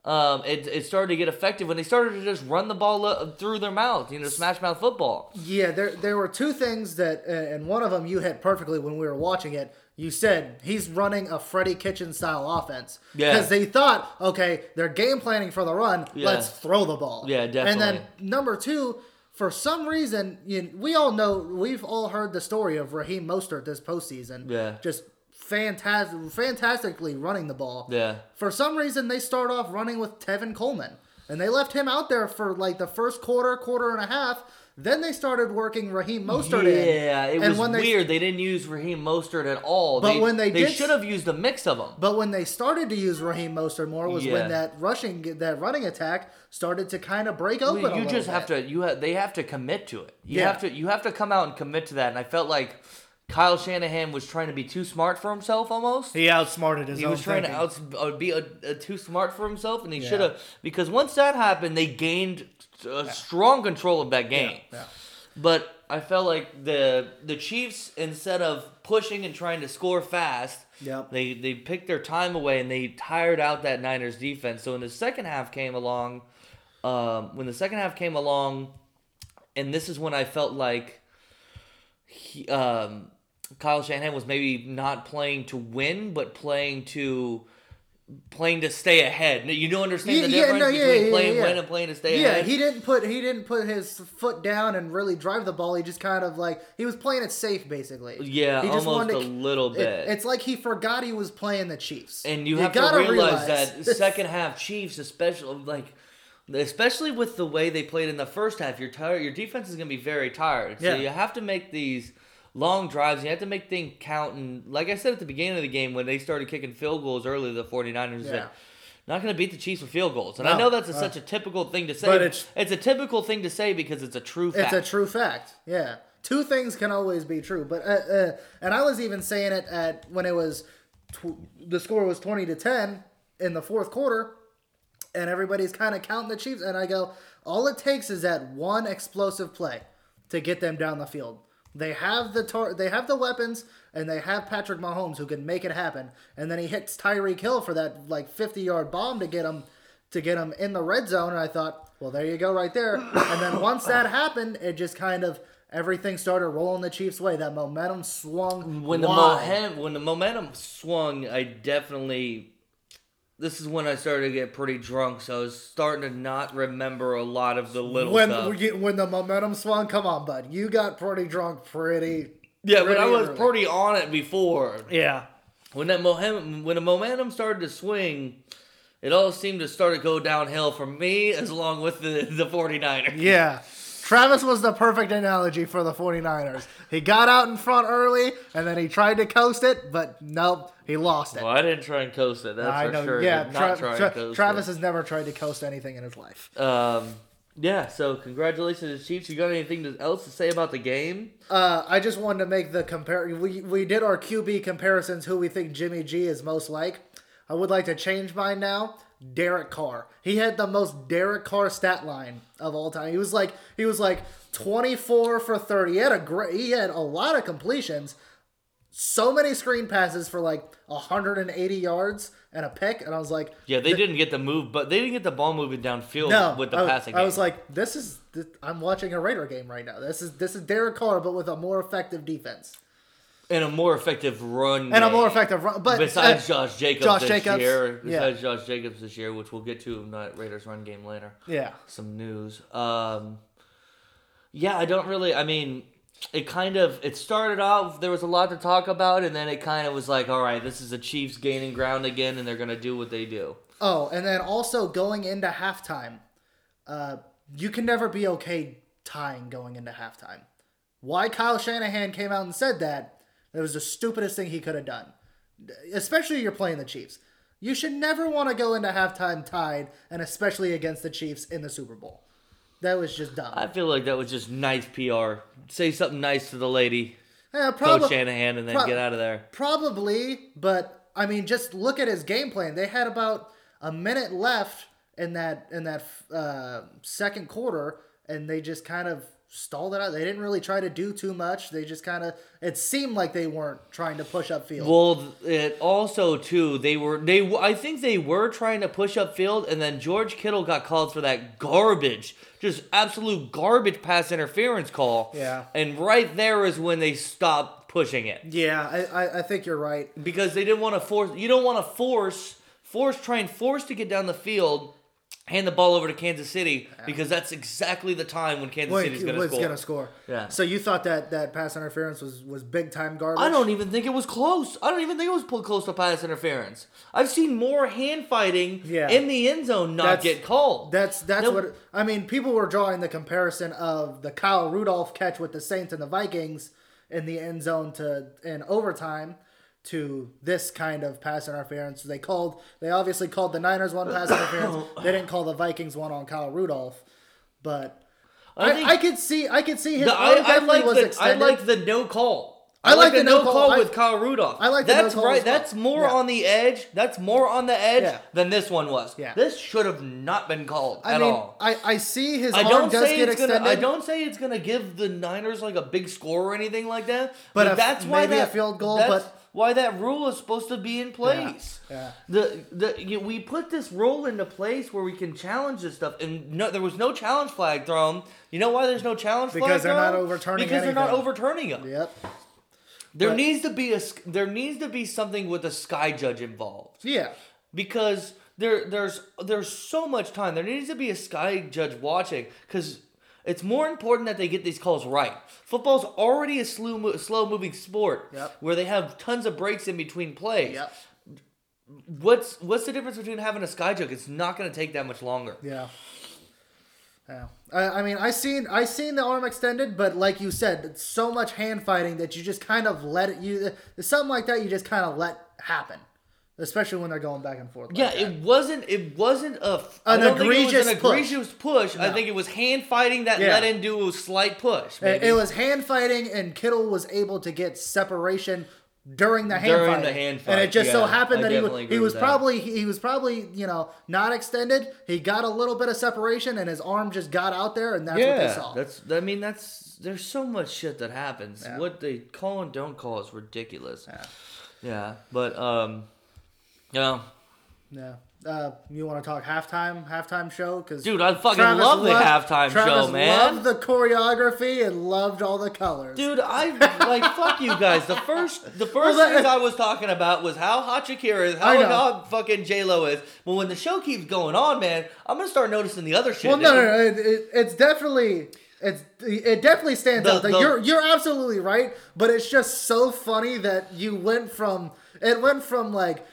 S2: Um, it, it started to get effective when they started to just run the ball uh, through their mouth, you know, smash mouth football.
S1: Yeah, there there were two things that, uh, and one of them you hit perfectly when we were watching it. You said he's running a Freddie Kitchen style offense.
S2: Yeah.
S1: Because they thought, okay, they're game planning for the run.
S2: Yeah.
S1: Let's throw the ball.
S2: Yeah, definitely.
S1: And then number two, for some reason, you, we all know, we've all heard the story of Raheem Mostert this postseason.
S2: Yeah.
S1: Just fantastic, fantastically running the ball.
S2: Yeah.
S1: For some reason, they start off running with Tevin Coleman, and they left him out there for like the first quarter, quarter and a half. Then they started working Raheem Mostert in.
S2: Yeah, it
S1: And
S2: was
S1: when they-
S2: weird. They didn't use Raheem Mostert at all.
S1: But when they
S2: they
S1: did-
S2: should have used a mix of them.
S1: But when they started to use Raheem Mostert more was
S2: Yeah.
S1: when that rushing, that running attack started to kind of break open. a
S2: you
S1: little
S2: just have
S1: bit.
S2: to you have they have to commit to it. You
S1: Yeah.
S2: have to you have to come out and commit to that. And I felt like Kyle Shanahan was trying to be too smart for himself almost.
S1: He outsmarted his
S2: He
S1: own
S2: was trying
S1: thinking.
S2: to out, uh, be a, a too smart for himself, and he
S1: Yeah.
S2: should have because once that happened, they gained uh, strong control of that game.
S1: Yeah.
S2: But I felt like the the Chiefs, instead of pushing and trying to score fast,
S1: Yep.
S2: they they picked their time away and they tired out that Niners defense. So when the second half came along, um, when the second half came along, and this is when I felt like he, um, Kyle Shanahan was maybe not playing to win, but playing to playing to stay ahead. You don't understand the
S1: Yeah,
S2: difference
S1: no, yeah,
S2: between
S1: yeah,
S2: playing win and playing to stay ahead.
S1: Yeah, he didn't put he didn't put his foot down and really drive the ball. He just kind of like he was playing it safe, basically.
S2: Yeah,
S1: he
S2: almost
S1: wanted
S2: a
S1: to-
S2: little
S1: it-
S2: bit.
S1: it's like he forgot he was playing the Chiefs.
S2: And you, have to
S1: gotta
S2: realize, that *laughs* second half Chiefs, especially like, especially with the way they played in the first half, your tired, your defense is going to be very tired. So
S1: Yeah.
S2: you have to make these long drives. You have to make things count. And like I said at the beginning of the game, when they started kicking field goals early, the 49ers
S1: Yeah.
S2: said, not going to beat the Chiefs with field goals. And I know that's a,
S1: uh,
S2: such a typical thing to say.
S1: but it's-
S2: it's, a typical thing to say because it's a true fact.
S1: It's a true fact. Yeah, two things can always be true. But uh, uh, and I was even saying it at when it was tw- the score was twenty to ten in the fourth quarter, and everybody's kind of counting the Chiefs, and I go, all it takes is that one explosive play to get them down the field. They have the tar- they have the weapons, and they have Patrick Mahomes who can make it happen. And then he hits Tyreek Hill for that like fifty yard bomb to get him to get him in the red zone. And I thought, well, there you go, right there. And then once that happened, it just kind of everything started rolling the Chiefs' way. That momentum swung
S2: when the momentum when the momentum swung, I definitely. This is when I started to get pretty drunk, so I was starting to not remember a lot of the little
S1: when
S2: stuff.
S1: you- when the momentum swung, come on, bud, you got pretty drunk pretty.
S2: yeah, but I was
S1: early.
S2: pretty on it before.
S1: Yeah.
S2: When that momentum, when the momentum started to swing, it all seemed to start to go downhill for me, as along with the the 49ers.
S1: Yeah. Travis was the perfect analogy for the 49ers. He got out in front early and then he tried to coast it, but nope, he lost it.
S2: Well, I didn't try and coast it. That's
S1: I
S2: for
S1: know.
S2: sure.
S1: yeah, Tra- Tra- Travis
S2: it.
S1: has never tried to coast anything in his life.
S2: Um, yeah. So congratulations to the Chiefs. You got anything else to say about the game?
S1: Uh, I just wanted to make the compare. We we did our QB comparisons. Who we think Jimmy G is most like. I would like to change mine now. Derek Carr. He had the most Derek Carr stat line of all time. He was like he was like 24 for 30. He had a great he had a lot of completions. So many screen passes for like 180 yards and a pick and I was like
S2: Yeah, they didn't get the move, but they didn't get the ball moving downfield
S1: no,
S2: with the
S1: I,
S2: passing.
S1: I
S2: game.
S1: was like, this is this, I'm watching a Raider game right now. This is this is Derek Carr, but with a more effective defense
S2: and a more effective run
S1: and a more effective run. But
S2: Besides
S1: uh,
S2: Josh Jacobs
S1: Josh
S2: this
S1: Jacobs,
S2: year,
S1: yeah.
S2: besides Josh Jacobs this year, which we'll get to in that Raiders run game later.
S1: yeah,
S2: Some news. Um, yeah, I don't really. I mean, it kind of it started off. There was a lot to talk about, and then it kind of was like, all right, this is the Chiefs gaining ground again, and they're gonna do what they do.
S1: Oh, and then also going into halftime, uh, you can never be okay tying going into halftime. Why Kyle Shanahan came out and said that, it was the stupidest thing he could have done. Especially you're playing the Chiefs. You should never want to go into halftime tied, and especially against the Chiefs in the Super Bowl. That was just dumb.
S2: I feel like that was just nice PR. Say something nice to the lady,
S1: Yeah,
S2: Coach
S1: prob-
S2: Shanahan, and then
S1: prob-
S2: get out of there.
S1: Probably, but I mean, just look at his game plan. They had about a minute left in that in that uh, second quarter, and they just kind of stalled it out. They didn't really try to do too much. They just kind of it seemed like they weren't trying to push up field.
S2: Well, it also too they were they I think they were trying to push up field, and then George Kittle got called for that garbage, just absolute garbage pass interference call.
S1: Yeah.
S2: and right there is when they stopped pushing it
S1: yeah, I, I I think you're right.
S2: because they didn't want to force. You don't want to force force try and force to get down the field. Hand the ball over to Kansas City because that's exactly the time when Kansas City's going to score.
S1: gonna score.
S2: Yeah.
S1: So you thought that that pass interference was was big time garbage?
S2: I don't even think it was close. I don't even think it was pulled close to pass interference. I've seen more hand fighting
S1: Yeah.
S2: in the end zone not
S1: That's-
S2: get called.
S1: That's that's
S2: No.
S1: what I mean. People were drawing the comparison of the Kyle Rudolph catch with the Saints and the Vikings in the end zone to in overtime to this kind of pass interference. They called they obviously called the Niners one pass *coughs* interference. They didn't call the Vikings one on Kyle Rudolph, but
S2: I
S1: I, I, could see I could see his
S2: The-
S1: arm
S2: I, I like
S1: was
S2: the I like the no call.
S1: I like the no
S2: no
S1: call.
S2: call
S1: I-
S2: with Kyle Rudolph.
S1: I like the no
S2: that's
S1: call
S2: right.
S1: well.
S2: That's more
S1: Yeah.
S2: on the edge. That's more on the edge
S1: Yeah.
S2: than this one was.
S1: Yeah.
S2: This should have not been called
S1: I
S2: at
S1: mean,
S2: all.
S1: I, I see his
S2: I
S1: arm
S2: don't
S1: does
S2: say
S1: get
S2: it's
S1: extended.
S2: gonna. I don't say it's gonna give the Niners like a big score or anything like that.
S1: But
S2: But,
S1: a-
S2: that's why
S1: maybe a field goal, but-
S2: why that rule is supposed to be in place.
S1: yeah.
S2: The the you, we put this rule into place where we can challenge this stuff, and no, there was no challenge flag thrown. You know why there's no challenge
S1: Because
S2: flag Because
S1: they're
S2: thrown?
S1: not overturning
S2: Because they're not overturning them.
S1: Yep.
S2: There
S1: But-
S2: needs to be a there needs to be something with a sky judge involved
S1: Yeah.
S2: because there there's there's so much time. There needs to be a sky judge watching because it's more important that they get these calls right. Football's already a slow, slow moving sport
S1: Yep.
S2: where they have tons of breaks in between plays.
S1: Yep.
S2: What's what's the difference between having a sky joke? It's not going to take that much longer.
S1: Yeah. Yeah. I, I mean, I seen I seen the arm extended, but like you said, it's so much hand fighting that you just kind of let it. You something like that, you just kind of let happen, especially when they're going back and forth. like
S2: Yeah,
S1: that.
S2: it wasn't. It wasn't a
S1: An
S2: don't it was
S1: egregious
S2: an
S1: push.
S2: egregious push. I
S1: No.
S2: think it was hand fighting that
S1: Yeah.
S2: let into a slight push.
S1: It, it was hand fighting, and Kittle was able to get separation during the hand
S2: During
S1: fight.
S2: the hand
S1: and it
S2: fight,
S1: just so
S2: yeah,
S1: happened
S2: I
S1: that he was he was probably he was probably you know not extended. He got a little bit of separation, and his arm just got out there, and that's what they saw.
S2: that's. I mean, that's. There's so much shit that happens.
S1: Yeah.
S2: What they call and don't call is ridiculous.
S1: Yeah.
S2: Yeah, but um, know,
S1: Yeah. Uh, you want to talk halftime halftime show? Because
S2: Dude, I fucking love the halftime show, man.
S1: Loved the choreography and loved all the colors.
S2: Dude, I like fuck you guys. The first, the *laughs* first
S1: that-
S2: thing I was talking about was how hot Shakira is, how hot fucking J Lo is. But when the show keeps going on, man, I'm gonna start noticing the other shit.
S1: well, no, no, no. It, it, it's definitely. It's it definitely stands
S2: The-
S1: out. That
S2: the-
S1: you're you're absolutely right, but it's just so funny that you went from it went from like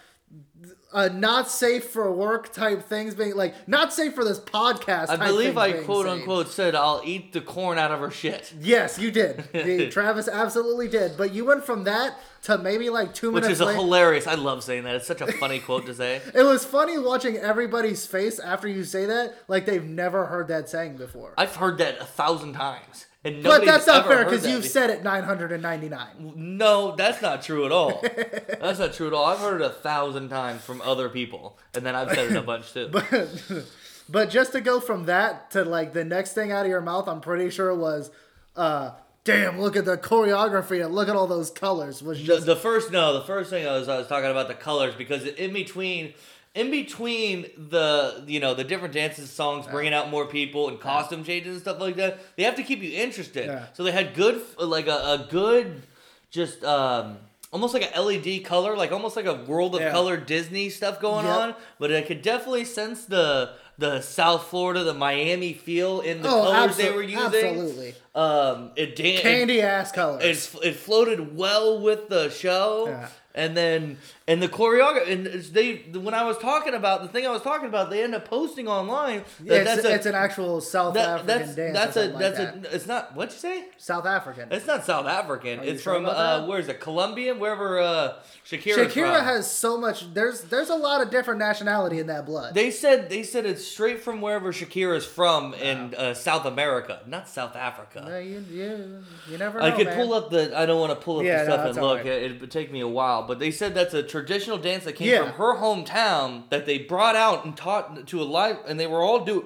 S1: a not safe for work type things being like not safe for this podcast.
S2: I believe I quote unquote said I'll eat the corn out of her shit,
S1: Yes, you did. *laughs* The- Travis absolutely did. But you went from that to maybe like two
S2: which
S1: minutes
S2: is a
S1: later.
S2: hilarious. I love saying that. It's such a funny *laughs* quote to say.
S1: It was funny watching everybody's face after you say that, like they've never heard that saying before.
S2: I've heard that a thousand times, and
S1: but that's not fair because you've said it 999.
S2: No, that's not true at all. *laughs* that's not true at all. I've heard it a thousand times from other people, and then I've said it a bunch too. *laughs*
S1: But just to go from that to like the next thing out of your mouth, I'm pretty sure was, uh, damn, look at the choreography and look at all those colors. Was
S2: The,
S1: just
S2: the first no, the first thing I was I was talking about the colors because in between in between the you know the different dances songs bringing out more people and costume changes and stuff like that they have to keep you interested
S1: Yeah.
S2: so they had good like a, a good just um almost like a led color like almost like a world of
S1: Yeah.
S2: color disney stuff going
S1: Yep.
S2: on but i could definitely sense the the south florida the miami feel in the
S1: oh,
S2: colors they were using
S1: absolutely
S2: um it dan-
S1: candy ass colors.
S2: it's it floated well with the show
S1: Yeah.
S2: and then and the choreography and they when i was talking about the thing i was talking about they end up posting online that
S1: it's,
S2: that's a
S1: it's an actual South
S2: that,
S1: African
S2: that's
S1: dance.
S2: that's a that's
S1: like that.
S2: a it's not what'd you say
S1: South African.
S2: it's not south african
S1: Are
S2: it's from uh where is it colombian wherever uh shakira
S1: Shakira has so much. There's there's a lot of different nationality in that blood.
S2: they said they said it's straight from wherever Shakira's from in uh, South America, not South Africa.
S1: Uh, you, you, you never know.
S2: I could
S1: man.
S2: pull up the. I don't want to pull up
S1: Yeah,
S2: the
S1: no,
S2: stuff
S1: that's
S2: and look.
S1: alright.
S2: It, it would take me a while, but they said that's a traditional dance that came
S1: Yeah.
S2: from her hometown that they brought out and taught to a live, and they were all do.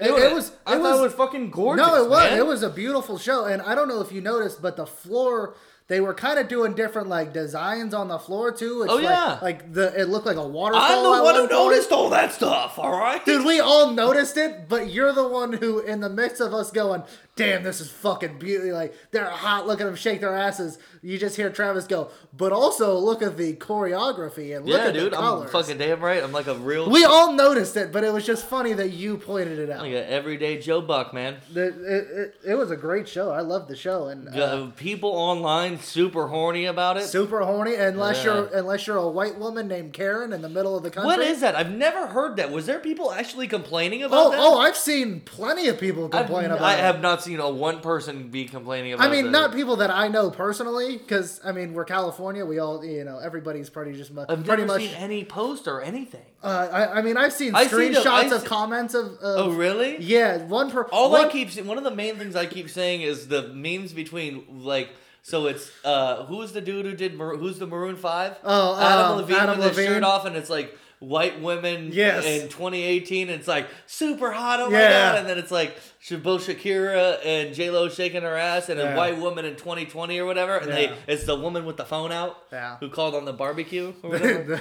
S1: It- it was-
S2: I
S1: it
S2: thought
S1: was-
S2: it was fucking gorgeous.
S1: No, it was.
S2: man.
S1: It was a beautiful show, and I don't know if you noticed, but the floor. They were kind of doing different like designs on the floor too. It's
S2: Oh,
S1: like,
S2: yeah.
S1: like the it looked like a waterfall.
S2: I'm the one who noticed all that stuff. All right,
S1: Dude, we all noticed it, but you're the one who, in the midst of us going, "Damn, this is fucking beauty!" Like they're hot. Look at them shake their asses. You just hear Travis go, but also look at the choreography and look
S2: yeah,
S1: at
S2: dude,
S1: the
S2: I'm fucking damn right. I'm like a real,
S1: we all noticed it, but it was just funny that you pointed it out.
S2: like an everyday Joe Buck, man.
S1: The- it, it, it was a great show. I loved the show, and uh,
S2: people online super horny about it.
S1: super horny. Unless
S2: Yeah.
S1: you're unless you're a white woman named Karen in the middle of the country.
S2: what is that? I've never heard that. Was there people actually complaining about
S1: Oh,
S2: that?
S1: oh! I've seen plenty of people
S2: I've-
S1: complain about.
S2: I
S1: it.
S2: have not seen a one person be complaining about.
S1: I mean,
S2: that.
S1: not people that I know personally, because I mean, we're California. We all, you know, everybody's pretty just mu-
S2: I've
S1: pretty
S2: never
S1: much.
S2: seen any post or anything.
S1: Uh, I, I mean, I've seen
S2: I see the-
S1: screenshots
S2: I
S1: of
S2: see-
S1: comments of. of
S2: Oh, really?
S1: Yeah, one per.
S2: All
S1: one,
S2: I keep one of the main things I keep saying is the memes between like So it's uh, who's the dude who did Mar- who's the Maroon Five?
S1: Oh,
S2: Adam
S1: um,
S2: Levine
S1: Adam
S2: with his
S1: Levine.
S2: shirt off, and it's like white women
S1: Yes.
S2: in 2018. And it's like super hot, oh my
S1: Yeah.
S2: god! And then it's like both Shakira and J Lo shaking her ass, and
S1: Yeah.
S2: a white woman in 2020 or whatever. And
S1: Yeah.
S2: they it's the woman with the phone out
S1: Yeah.
S2: who called on the barbecue or whatever.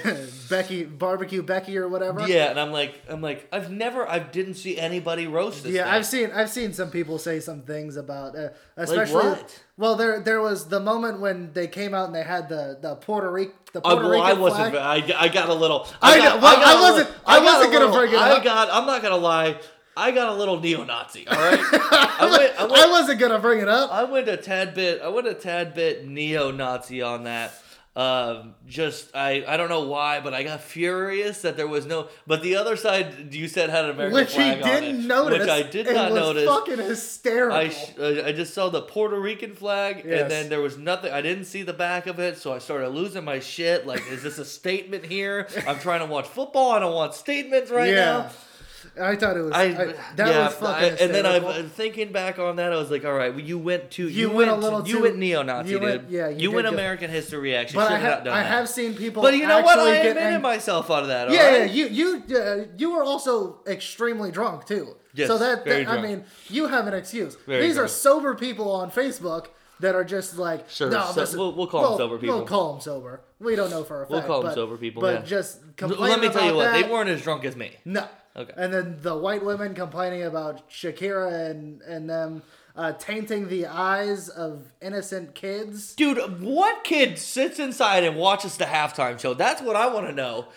S1: Becky barbecue Becky or whatever.
S2: yeah, and I'm like, I'm like, I've never, I didn't see anybody roast this.
S1: Yeah,
S2: thing.
S1: I've seen I've seen some people say some things about, uh, especially.
S2: what?
S1: Well, there there was the moment when they came out and they had the the Puerto Rico the
S2: Uh,
S1: Puerto
S2: well, I
S1: Rican
S2: wasn't.
S1: flag.
S2: I, I got a little.
S1: I
S2: got,
S1: know- well,
S2: got
S1: I
S2: little-
S1: wasn't- I
S2: got
S1: wasn't gonna
S2: little-
S1: bring it
S2: I got. I'm not gonna lie. I got a little neo-Nazi. All right. *laughs* I went. I
S1: I wasn't gonna bring it up.
S2: I went a tad bit. I went a tad bit neo-Nazi on that. Um, just I. I don't know why, but I got furious that there was no. But the other side, you said had an American
S1: which he
S2: flag on
S1: didn't
S2: it,
S1: notice.
S2: which I did not
S1: was
S2: notice.
S1: Fucking hysterical.
S2: I, sh- I just saw the Puerto Rican flag,
S1: Yes.
S2: and then there was nothing. I didn't see the back of it, so I started losing my shit. Like, is this a statement here? *laughs* I'm trying to watch football. I don't want statements right now.
S1: I thought it was.
S2: I,
S1: I, that
S2: yeah,
S1: was fucking.
S2: I- and then. I'm thinking back on that. I was like, all right, well, you went to
S1: You
S2: you,
S1: went a
S2: went
S1: little
S2: you
S1: too-
S2: went neo-Nazi,
S1: you
S2: dude.
S1: went- yeah, you
S2: you went American history reaction.
S1: But
S2: Should
S1: I,
S2: have not done
S1: I
S2: that.
S1: have seen people.
S2: but you know what? I admitted
S1: ang-
S2: myself out of that.
S1: Yeah,
S2: all
S1: yeah, you you uh, you were also extremely drunk too.
S2: Yes,
S1: so that,
S2: very
S1: that- I mean, you have an excuse.
S2: Very
S1: These are sober people on Facebook that are just like,
S2: Sure,
S1: no,
S2: so- we'll- we'll call
S1: well,
S2: sober people.
S1: We'll call them sober. We don't know for a fact.
S2: We'll call 'em
S1: but-
S2: sober people,
S1: But
S2: yeah.
S1: just complaining
S2: Let me tell you what,
S1: that,
S2: they weren't as drunk as me.
S1: No.
S2: Okay.
S1: And then the white women complaining about Shakira and and them uh, tainting the eyes of innocent kids.
S2: Dude, what kid sits inside and watches the halftime show? That's what I want to know.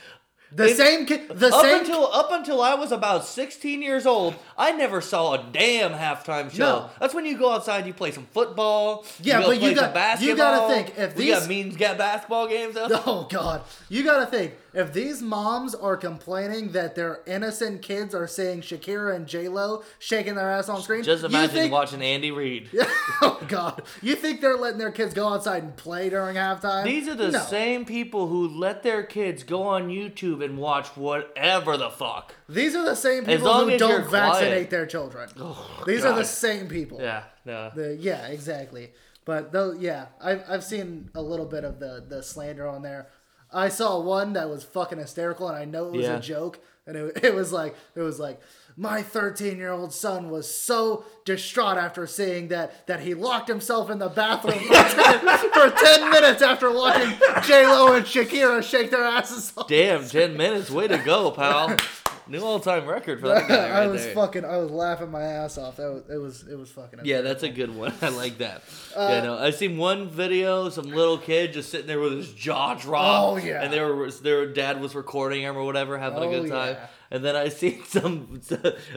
S1: The
S2: It-
S1: same kid. The
S2: up
S1: same.
S2: until up until I was about 16 years old, I never saw a damn halftime show.
S1: No.
S2: That's when you go outside, you play some football.
S1: Yeah,
S2: go
S1: but you got-
S2: basketball.
S1: you gotta think, if
S2: we
S1: these-
S2: got means got basketball games up. *laughs*
S1: Oh God! You gotta think if these moms are complaining that their innocent kids are seeing Shakira and J Lo shaking their ass on screen.
S2: Just imagine
S1: think-
S2: watching Andy Reid. *laughs*
S1: oh God! You think they're letting their kids go outside and play during halftime?
S2: These are the
S1: No.
S2: same people who let their kids go on YouTube and watch whatever the fuck.
S1: These are the same people who don't vaccinate
S2: quiet.
S1: their children. Oh, these are the same people.
S2: Yeah, no.
S1: The, yeah, exactly. But though, yeah, I've, I've seen a little bit of the, the slander on there. I saw one that was fucking hysterical, and I know it was
S2: Yeah.
S1: a joke, and it, *laughs* it was like it was like my 13 year old son was so distraught after seeing that that he locked himself in the bathroom for *laughs* 10, for 10 minutes after watching J Lo and Shakira shake their asses off.
S2: Damn, 10 minutes. Way to go, pal. *laughs* New all time record for *laughs* that guy. Right I
S1: was
S2: there.
S1: fucking I was laughing my ass off. That was it was it was fucking
S2: Yeah, that's a good one. *laughs* I like that.
S1: Uh,
S2: yeah, no, I seen one video, some little kid just sitting there with his jaw dropped.
S1: Oh, yeah.
S2: and they were their dad was recording him or whatever, having a
S1: Oh,
S2: good time.
S1: yeah.
S2: And then I *laughs* seen some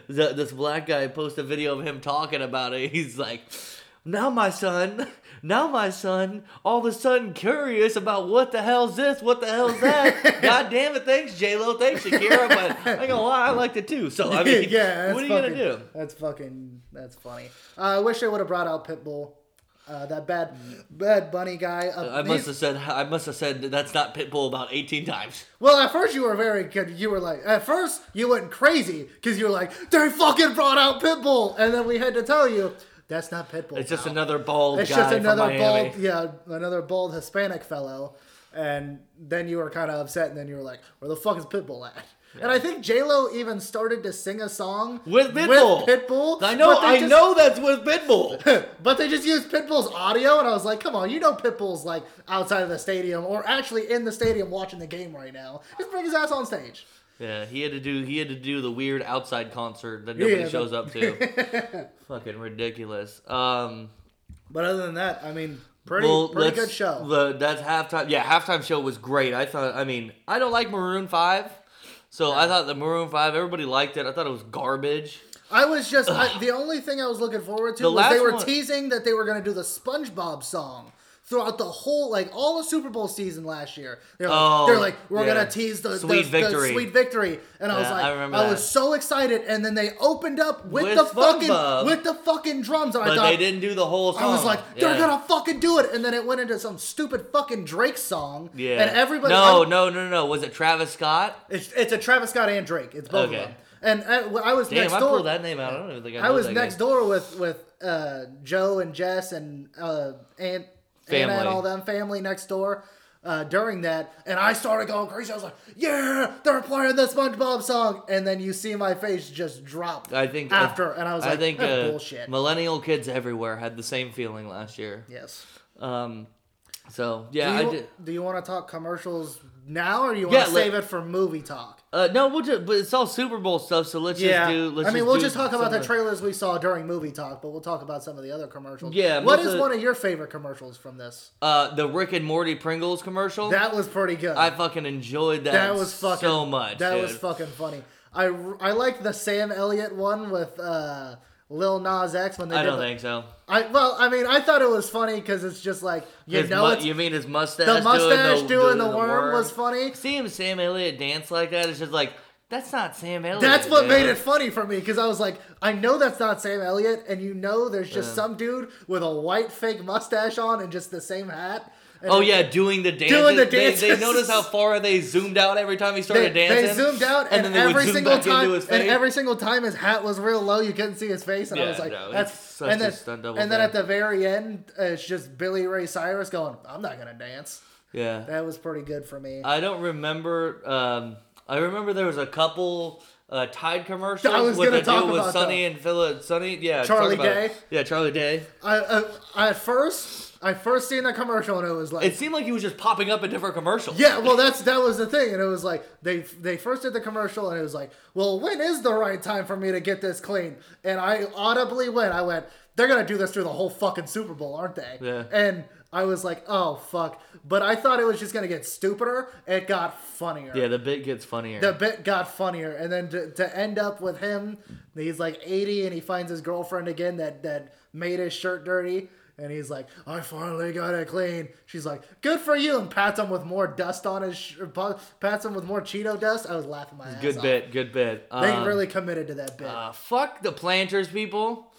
S2: this black guy post a video of him talking about it. He's like, "Now my son." Now my son, all of a sudden curious about what the hell's this, what the hell's that. *laughs* God damn it, thanks J Lo, thanks Shakira, but I ain't gonna lie, I liked it too. So I *laughs* mean,
S1: yeah,
S2: what are you
S1: fucking,
S2: gonna do?
S1: That's fucking. That's funny. Uh, I wish I would have brought out Pitbull. Uh, that bad, bad bunny guy. Uh,
S2: I must have said I must have said that's not Pitbull about 18 times.
S1: Well, at first you were very good. You were like, at first you went crazy because you were like, they fucking brought out Pitbull, and then we had to tell you that's not Pitbull.
S2: It's just
S1: pal.
S2: another bald
S1: It's
S2: guy
S1: just another bald, yeah, another bald Hispanic fellow. And then you were kind of upset, and then you were like, "Where the fuck is Pitbull at?" And I think J Lo even started to sing a song
S2: With Pitbull.
S1: Pitbull.
S2: I know, I
S1: just-
S2: know that's with Pitbull. *laughs*
S1: But they just used Pitbull's audio, and I was like, "Come on, you know Pitbull's like outside of the stadium, or actually in the stadium watching the game right now. Just bring his ass on stage."
S2: Yeah, he had to do he had to do the weird outside concert that nobody
S1: Yeah,
S2: shows up to. *laughs* Fucking ridiculous. Um,
S1: But other than that, I mean, pretty
S2: well,
S1: pretty good show.
S2: The, that's halftime. Yeah, halftime show was great. I thought. I mean, I don't like Maroon Five, so I thought the Maroon Five. Everybody liked it. I thought it was garbage.
S1: I was just I, *sighs* the only thing I was looking forward to
S2: The
S1: was they were
S2: one-
S1: teasing that they were going to do the SpongeBob song throughout the whole like all the Super Bowl season last year. They're like,
S2: Oh,
S1: they're like we're
S2: yeah.
S1: going to tease the
S2: Sweet
S1: the,
S2: Victory.
S1: the sweet victory, and I was like
S2: I
S1: I, was so excited, and then they opened up with,
S2: With
S1: the fucking with the fucking drums, and I thought
S2: they didn't do the whole song.
S1: I was like, they're
S2: Yeah.
S1: gonna fucking do it, and then it went into some stupid fucking Drake song.
S2: Yeah.
S1: And everybody.
S2: No,
S1: I-
S2: no, no, no. Was it Travis Scott?
S1: It's, it's a Travis Scott and Drake. It's both
S2: Okay.
S1: of them. And I, I was
S2: Damn,
S1: next
S2: I
S1: door.
S2: pulled that name out. I don't even think I.
S1: I was next
S2: guy.
S1: door with with uh, Joe and Jess and uh, Aunt Anna and
S2: Family.
S1: all them family next door. Uh, during that, and I started going crazy. I was like, "Yeah, they're playing the SpongeBob song," and then you see my face just drop.
S2: I think
S1: after, and I was like,
S2: I think
S1: "That's
S2: uh,
S1: bullshit."
S2: millennial kids everywhere had the same feeling last year.
S1: yes.
S2: Um, so yeah,
S1: do
S2: I
S1: you,
S2: did.
S1: do you want to talk commercials now, or do you
S2: Yeah,
S1: want to
S2: let-
S1: save it for movie talk?
S2: Uh, no, we'll just, but it's all Super Bowl stuff. So let's just do. Let's
S1: I mean,
S2: just
S1: we'll just talk about the trailers we saw during movie talk, but we'll talk about some of the other commercials.
S2: Yeah,
S1: What is one of your favorite commercials from this?
S2: Uh, the Rick and Morty Pringles commercial.
S1: That was pretty good.
S2: I fucking enjoyed that.
S1: that was fucking
S2: so much.
S1: That
S2: dude.
S1: was fucking funny. I I liked the Sam Elliott one with uh, Lil Nas X when they
S2: I don't
S1: the-
S2: think so.
S1: I well, I mean, I thought it was funny because it's just like you
S2: His
S1: know,
S2: mu-
S1: it's,
S2: you mean his mustache?
S1: the mustache
S2: doing,
S1: doing,
S2: the,
S1: the, worm, was funny.
S2: Seeing Sam Elliott dance like that is just like that's not Sam Elliott.
S1: That's what
S2: dude.
S1: made it funny for me because I was like, I know that's not Sam Elliott, and you know there's just
S2: Yeah.
S1: some dude with a white fake mustache on and just the same hat. And
S2: Oh yeah, doing the dance.
S1: Doing the
S2: They, they noticed how far they zoomed out every time he
S1: They,
S2: started
S1: they
S2: dancing.
S1: They zoomed out, and,
S2: then
S1: every single time, and every single time his hat was real low, you couldn't see his face, and I was like,
S2: no,
S1: "That's."
S2: such
S1: and
S2: a
S1: then,
S2: stunt double
S1: and then at the very end, uh, it's just Billy Ray Cyrus going, "I'm not gonna dance."
S2: yeah.
S1: That was pretty good for me.
S2: I don't remember. Um, I remember there was a couple uh, Tide commercials
S1: I was
S2: with
S1: gonna
S2: the
S1: talk
S2: dude with
S1: about
S2: Sonny and Philip. Sunny, yeah,
S1: Charlie
S2: about it.
S1: Day?
S2: Yeah, Charlie Day.
S1: I, uh, at first, I first seen the commercial, and it was like,
S2: It seemed like he was just popping up in different commercials.
S1: Yeah, well, that's that was the thing, and it was like they they first did the commercial, and it was like, well, when is the right time for me to get this clean? And I audibly went, I went, they're gonna do this through the whole fucking Super Bowl, aren't they?
S2: Yeah.
S1: And I was like, oh fuck, but I thought it was just gonna get stupider. It got funnier.
S2: Yeah, the bit gets funnier.
S1: The bit got funnier, and then to, to end up with him, he's like 80, and he finds his girlfriend again that that made his shirt dirty, and he's like, "I finally got it clean." She's like, "Good for you," and pats him with more dust on his, sh- pats him with more Cheeto dust. I was laughing my ass
S2: good
S1: off.
S2: bit, good bit.
S1: They
S2: Um,
S1: really committed to that bit.
S2: Uh, fuck the planters, people.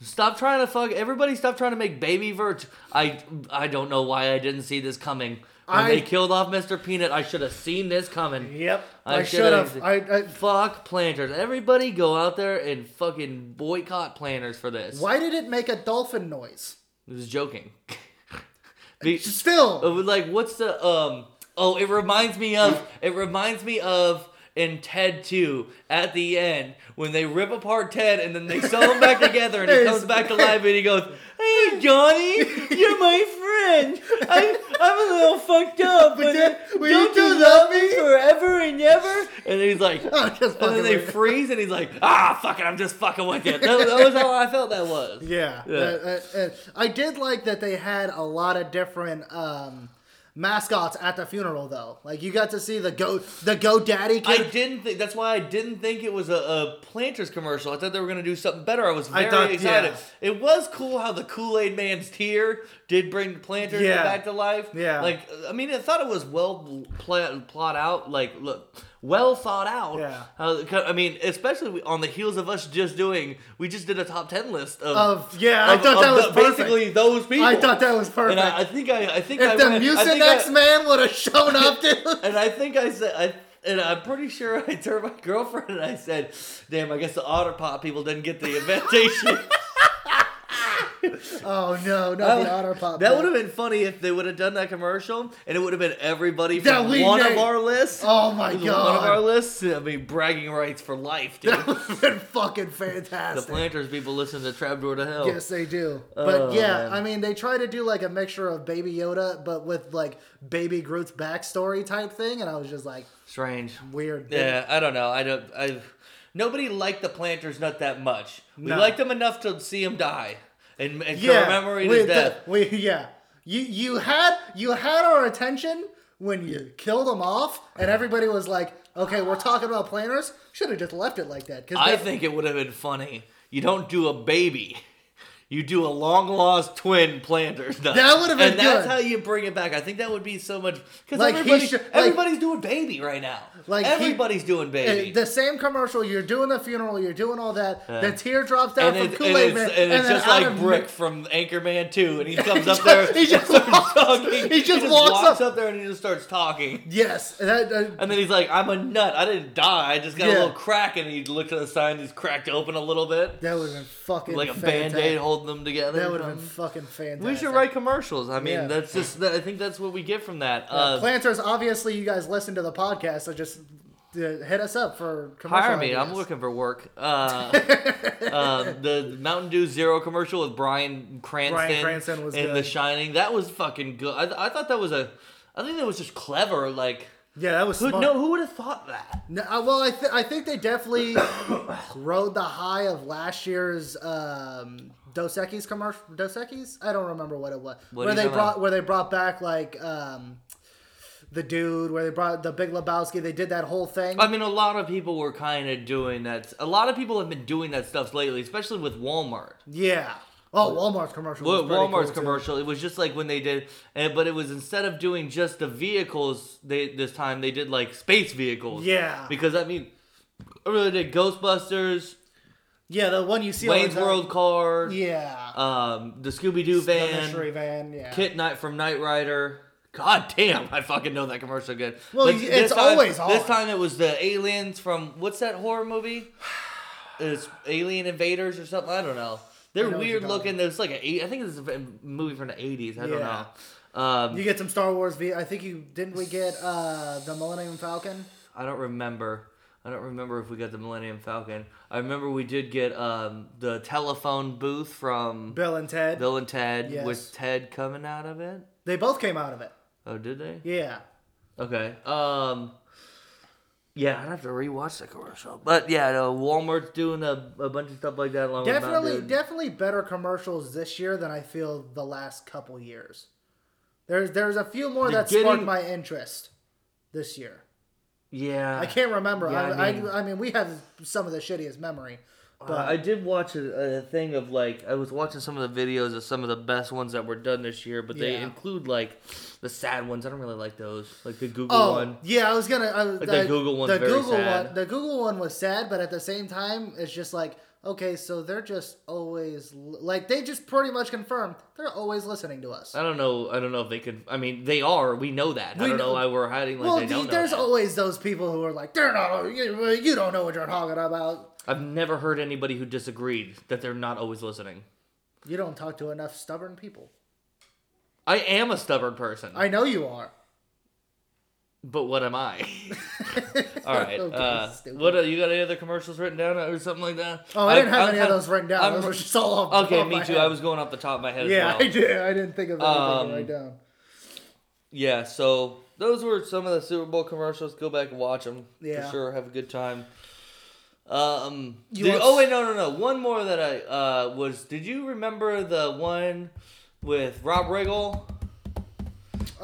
S2: Stop trying to fuck. Everybody, stop trying to make baby vert. I I don't know why I didn't see this coming. When
S1: I-
S2: they killed off Mr. Peanut, I should have seen this coming.
S1: yep,
S2: I
S1: I, should. I, I
S2: Fuck planters. Everybody go out there and fucking boycott planters for this.
S1: why did it make a dolphin noise?
S2: I was joking. *laughs* Be-
S1: Still,
S2: Uh, like what's the um oh it reminds me of it reminds me of in Ted 2 at the end when they rip apart Ted and then they sew him back *laughs* together and he comes back to life and he goes hey Johnny you're my friend. I'm, I'm a little fucked up but
S1: then- will you
S2: don't you
S1: do
S2: love me? forever and ever? And he's like *laughs*
S1: just
S2: and then they
S1: you.
S2: freeze and he's like ah fuck it I'm just fucking with you. That, that was how I felt that was.
S1: Yeah,
S2: Yeah.
S1: uh, uh, uh, I did like that they had a lot of different um, mascots at the funeral, though. Like you got to see the go the GoDaddy
S2: I
S1: kid.
S2: didn't think. That's why I didn't think it was a, a Planters commercial. I thought they were gonna do something better. I was
S1: I
S2: very
S1: thought-
S2: excited.
S1: yeah.
S2: It was cool how the Kool Aid Man's tear did bring Planters
S1: Yeah.
S2: back to life.
S1: Yeah.
S2: Like I mean, I thought it was well pla- plot out. Like look. Well thought out.
S1: Yeah.
S2: Uh, How- I mean, especially on the heels of us just doing, we just did a top ten list of.
S1: Of- yeah, I thought that was
S2: the-
S1: perfect.
S2: basically those people.
S1: I thought that was perfect.
S2: And I, I think I, I think I
S1: if the
S2: went- I
S1: Mucinex
S2: think I-
S1: man would have shown up, *laughs* dude.
S2: and I think I said, I, and I'm pretty sure I turned my *laughs* girlfriend and I said, "Damn, I guess the Otter Pop people didn't get the invitation." *laughs* *laughs*
S1: oh no, not the Otter Pop.
S2: that would have been funny if they would have done that commercial, and it would have been everybody from one of our lists.
S1: Oh my
S2: god, One of our lists. I mean, bragging rights for life, dude.
S1: that would have been fucking fantastic. the.
S2: Planters people listen to Trapdoor to Hell.
S1: Yes, they do. But
S2: Oh,
S1: yeah,
S2: man.
S1: I mean, they try to do like a mixture of Baby Yoda, but with like Baby Groot's backstory type thing, and I was just like,
S2: Strange.
S1: weird.
S2: Yeah, I don't know. I don't. I. Nobody liked the Planters not that much. We
S1: No.
S2: liked them enough to see them die and, and
S1: yeah,
S2: commemorate his death.
S1: the- we, yeah, you you had you had our attention when you killed him off, and everybody was like, "Okay, we're talking about Planters." Should have just left it like that. Cause
S2: I think it would have been funny. You don't do a baby. You do a long lost twin planters. *laughs* Nut.
S1: That would have been
S2: and that's how you bring it back. I think that would be so much because
S1: Like, he
S2: everybody,
S1: should- like-
S2: everybody's doing baby right now.
S1: Like, he-
S2: everybody's doing baby.
S1: Uh, the same commercial. You're doing the funeral. You're doing all that. The tear drops down from Kool Aid Man,
S2: and it's just like Brick from Anchorman 2, and *laughs* he comes up there.
S1: he just walks-
S2: talking.
S1: he just walks up-
S2: there and he just starts talking.
S1: Yes, that, uh,
S2: And then he's like, "I'm a nut. I didn't die. I just got
S1: Yeah.
S2: a little crack." And he looked at the sign. He's cracked open a little bit,
S1: that would have been fucking
S2: like a band-aid hole holding them together.
S1: That would have been fucking fantastic.
S2: We should write commercials. I mean,
S1: Yeah.
S2: that's just. I think that's what we get from that.
S1: Yeah,
S2: Uh,
S1: Planters, obviously, you guys listen to the podcast, so just uh, hit us up for commercial
S2: Hire me. I'm looking for work. Uh, *laughs* uh, the Mountain Dew Zero commercial with Bryan Cranston,
S1: Bryan Cranston was
S2: in
S1: good.
S2: The Shining. That was fucking good. I, I thought that was a. I think that was just clever. Like,
S1: Yeah, that was
S2: who,
S1: smart.
S2: no, who would have thought that?
S1: No, uh, well, I, th- I think they definitely *coughs* rode the high of last year's um, Dos Equis commercial. Dos Equis? I don't remember what it was.
S2: What
S1: where they brought
S2: about?
S1: where they brought back like um, the dude, where they brought the Big Lebowski. They did that whole thing.
S2: I mean, a lot of people were kind of doing that. A lot of people have been doing that stuff lately, especially with Walmart.
S1: yeah. Oh, Walmart's commercial.
S2: Well, Walmart's
S1: cool, too.
S2: commercial. It was just like when they did, and but it was instead of doing just the vehicles, they this time they did like space vehicles.
S1: Yeah.
S2: Because I mean, I really did Ghostbusters,
S1: Yeah, the one you see. the
S2: Wayne's. World car,
S1: Yeah.
S2: um, the Scooby Doo van.
S1: the mystery
S2: van.
S1: Yeah.
S2: Kit Knight from Knight Rider. God damn, I fucking know that commercial good.
S1: Well,
S2: But
S1: it's
S2: this time-
S1: always on.
S2: This time it was the aliens from what's that horror movie? It's Alien Invaders or something. I don't know. They're
S1: know
S2: weird looking. There's like a, I think it's a movie from the 80s. I don't know. Um,
S1: You get some Star Wars. V- I think you didn't. We get uh, the Millennium Falcon.
S2: I don't remember. I don't remember if we got the Millennium Falcon. I remember we did get um, the telephone booth from
S1: Bill and Ted.
S2: Bill and Ted
S1: Yes.
S2: with Ted coming out of it.
S1: They both came out of it.
S2: Oh, did they?
S1: Yeah.
S2: Okay. Um. Yeah, I'd have to rewatch the commercial. But yeah, no, Walmart's doing a, a bunch of stuff like that. Along
S1: Definitely, definitely better commercials this year than I feel the last couple years. There's there's a few more
S2: They're
S1: that sparked my interest this year.
S2: Yeah.
S1: I can't remember.
S2: Yeah,
S1: I,
S2: I
S1: I,
S2: mean-
S1: I, mean, we have some of the shittiest memory. But
S2: Uh, I did watch a, a thing of like I was watching some of the videos of some of the best ones that were done this year, but they
S1: Yeah.
S2: include like the sad ones. I don't really like those, like the Google
S1: oh
S2: one.
S1: yeah, I was gonna. I, was-
S2: Like the
S1: I-
S2: Google one's
S1: the
S2: very
S1: Google
S2: sad.
S1: one, the Google one was sad, but at the same time, it's just like okay, so they're just always like they just pretty much confirmed they're always listening to us.
S2: I don't know. I don't know if they could. I mean, they are. We know that.
S1: We
S2: I don't know
S1: know-
S2: why we're hiding like
S1: well,
S2: they don't know.
S1: there's always those people who are like they're not. You, you don't know what you're talking about.
S2: I've never heard anybody who disagreed that they're not always listening.
S1: You don't talk to enough stubborn people.
S2: I am a stubborn person,
S1: I know you are.
S2: But what am I? *laughs* All right.
S1: Okay,
S2: uh,
S1: stupid.
S2: what uh, you got? Any other commercials written down or something like that?
S1: Oh, I didn't have
S2: I'm
S1: any of
S2: kinda-
S1: those written down.
S2: I'm-
S1: those were just all off.
S2: Okay,
S1: off
S2: me too.
S1: head.
S2: I was going off the top of my head.
S1: Yeah,
S2: as well.
S1: I did. I didn't think of anything
S2: Um,
S1: to write down.
S2: Yeah, so those were some of the Super Bowl commercials. Go back and watch them
S1: Yeah.
S2: for sure. Have a good time. Um. Did- oh wait, no, no, no. One more that I uh was. Did you remember the one with Rob Riggle?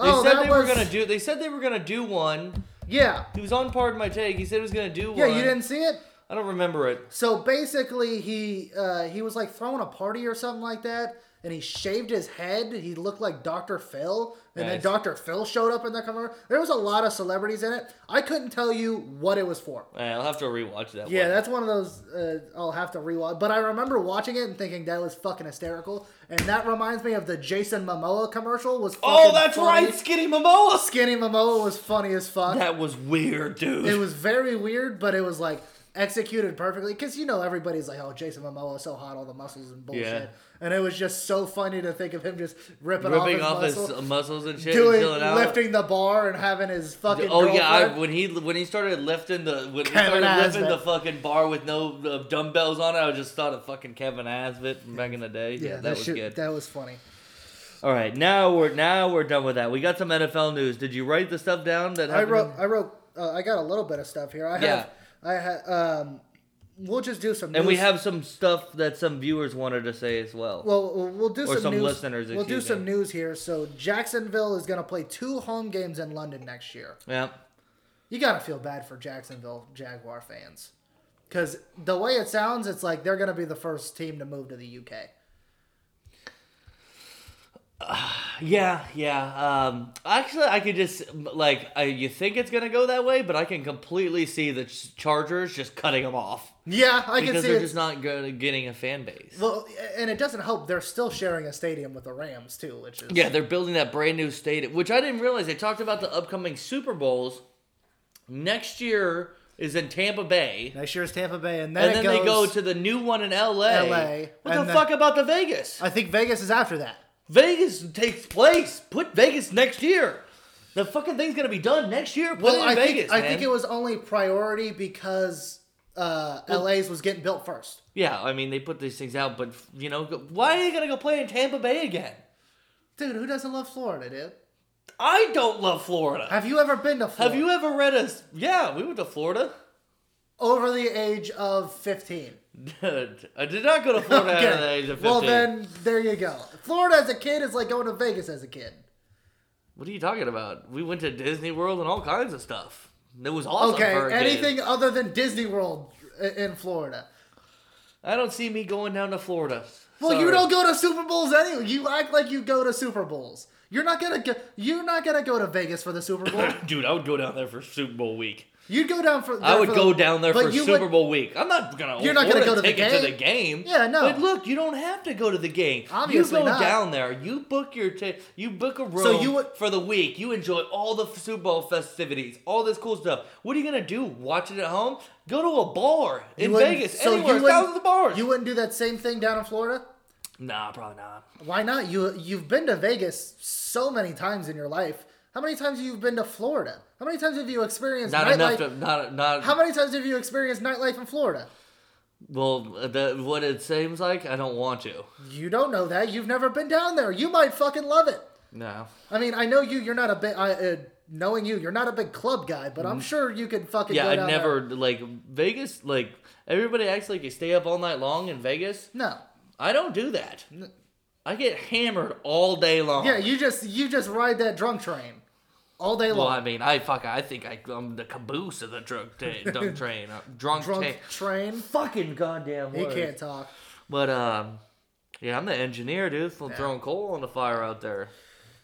S2: They
S1: oh,
S2: said
S1: that
S2: they
S1: was,
S2: were gonna do. They said they were gonna do one.
S1: Yeah,
S2: He was on Pardon My Take. He said he was gonna do
S1: yeah.
S2: one.
S1: Yeah, you didn't see it.
S2: I don't remember it.
S1: So basically, he uh, he was like throwing a party or something like that, and he shaved his head. He looked like Dr. Phil, and then Dr. Phil showed up in the commercial. There was a lot of celebrities in it. I couldn't tell you what it was for.
S2: I'll have to rewatch that.
S1: Yeah,
S2: one.
S1: that's one of those uh, I'll have to rewatch. But I remember watching it and thinking that was fucking hysterical, and that reminds me of the Jason Momoa commercial. Was
S2: Oh, that's
S1: funny.
S2: right, Skinny Momoa.
S1: Skinny Momoa was funny as fuck.
S2: That was weird, dude.
S1: It was very weird, but it was like executed perfectly because you know everybody's like, "Oh, Jason Momoa is so hot, all the muscles and bullshit,"
S2: Yeah.
S1: And it was just so funny to think of him just ripping,
S2: ripping
S1: off
S2: off
S1: his,
S2: his muscles and shit,
S1: doing
S2: and out.
S1: lifting the bar and having his fucking.
S2: Oh yeah, I, when he when he started lifting the when he
S1: Kevin
S2: started lifting the fucking bar with no uh, dumbbells on it, I was just thought of fucking Kevin Asvett from back in the day. Yeah,
S1: yeah,
S2: that,
S1: that,
S2: was
S1: shit,
S2: good.
S1: That was funny.
S2: All right, now we're now we're done with that. We got some NFL news. Did you write the stuff down that
S1: I wrote. I wrote. Uh, I got a little bit of stuff here. I have. I had. Um, we'll just do some.
S2: and we have some stuff that some viewers wanted to say as well.
S1: Well, we'll- do
S2: Or
S1: some,
S2: some
S1: news.
S2: listeners,
S1: We'll do some
S2: me.
S1: news here. So Jacksonville is going to play two home games in London next year.
S2: yeah.
S1: You got to feel bad for Jacksonville Jaguar fans. Because the way it sounds, it's like they're going to be the first team to move to the UK. *sighs*
S2: Yeah, yeah. Um, actually, I could just like I, you think it's gonna go that way, but I can completely see the Ch- Chargers just cutting them off
S1: Yeah, I can
S2: because
S1: see
S2: they're just not good, getting a fan base.
S1: well, and it doesn't help. They're still sharing a stadium with the Rams, too, which is.
S2: Yeah, they're building that brand new stadium, which I didn't realize. They talked about the upcoming Super Bowls. Next year is in Tampa Bay,
S1: Next year is Tampa Bay, and then,
S2: and then they go to the new one in LA.
S1: LA,
S2: What the
S1: then-
S2: fuck about the Vegas?
S1: I think Vegas is after that.
S2: Vegas takes place. Put Vegas next year. The fucking thing's gonna be done next year. Put it
S1: Well,
S2: in
S1: I
S2: Vegas,
S1: think I think it was only priority because uh, LA's was getting built first.
S2: Yeah, I mean they put these things out, but you know, why are you gonna go play in Tampa Bay again?
S1: Dude, who doesn't love Florida, dude?
S2: I don't love Florida.
S1: Have you ever been to Florida?
S2: Have you ever read us? Yeah, we went to Florida.
S1: over the age of 15? *laughs*
S2: I did not go to Florida at *laughs* the age of 15.
S1: Well, then there you go. Florida as a kid is like going to Vegas as a kid.
S2: What are you talking about? We went to Disney World and all kinds of stuff. It was awesome.
S1: Okay,
S2: for a kid.
S1: anything other than Disney World in Florida.
S2: I don't see me going down to Florida.
S1: Well, you don't go to Super Bowls anyway. You act like you go to Super Bowls. You're not gonna go. You're not gonna go to Vegas for the Super Bowl. *coughs*
S2: Dude, I would go down there for Super Bowl week.
S1: You'd go down for.
S2: I would
S1: for
S2: go down there for Super
S1: would-
S2: Bowl week. I'm not gonna.
S1: You're not gonna go to the game?
S2: to the game.
S1: Yeah, no.
S2: But look, you don't have to go to the game.
S1: Obviously
S2: you go
S1: not.
S2: down there. You book your ta- You book a room
S1: So you would-
S2: for the week. You enjoy all the Super Bowl festivities, all this cool stuff. What are you gonna do? Watch it at home? Go to a bar in Vegas.
S1: so you
S2: anywhere,
S1: wouldn't-
S2: thousands of bars.
S1: You wouldn't do that same thing down in Florida.
S2: nah, probably not.
S1: Why not? You you've been to Vegas so many times in your life. How many times have you been to Florida? How many times have you experienced nightlife?
S2: Not
S1: nightlife?
S2: enough to not not.
S1: How many times have you experienced nightlife in Florida?
S2: well, the, what it seems like, I don't want to.
S1: You don't know that. You've never been down there. You might fucking love it.
S2: No.
S1: I mean, I know you. You're not a big. I, uh, knowing you, you're not a big club guy, but I'm sure you could fucking.
S2: Mm. Yeah,
S1: go
S2: I never
S1: there.
S2: like Vegas. Like everybody acts like you stay up all night long in Vegas.
S1: No.
S2: I don't do that. I get hammered all day long.
S1: Yeah, you just you just ride that drunk train all day long. Well.
S2: I mean, I fuck. I think I, I'm the caboose of the drunk, ta- *laughs* drunk train. Uh, drunk,
S1: drunk
S2: train.
S1: train.
S2: Fucking goddamn
S1: He
S2: word.
S1: can't talk.
S2: But um, yeah, I'm the engineer, dude. I'm throwing coal on the fire out there.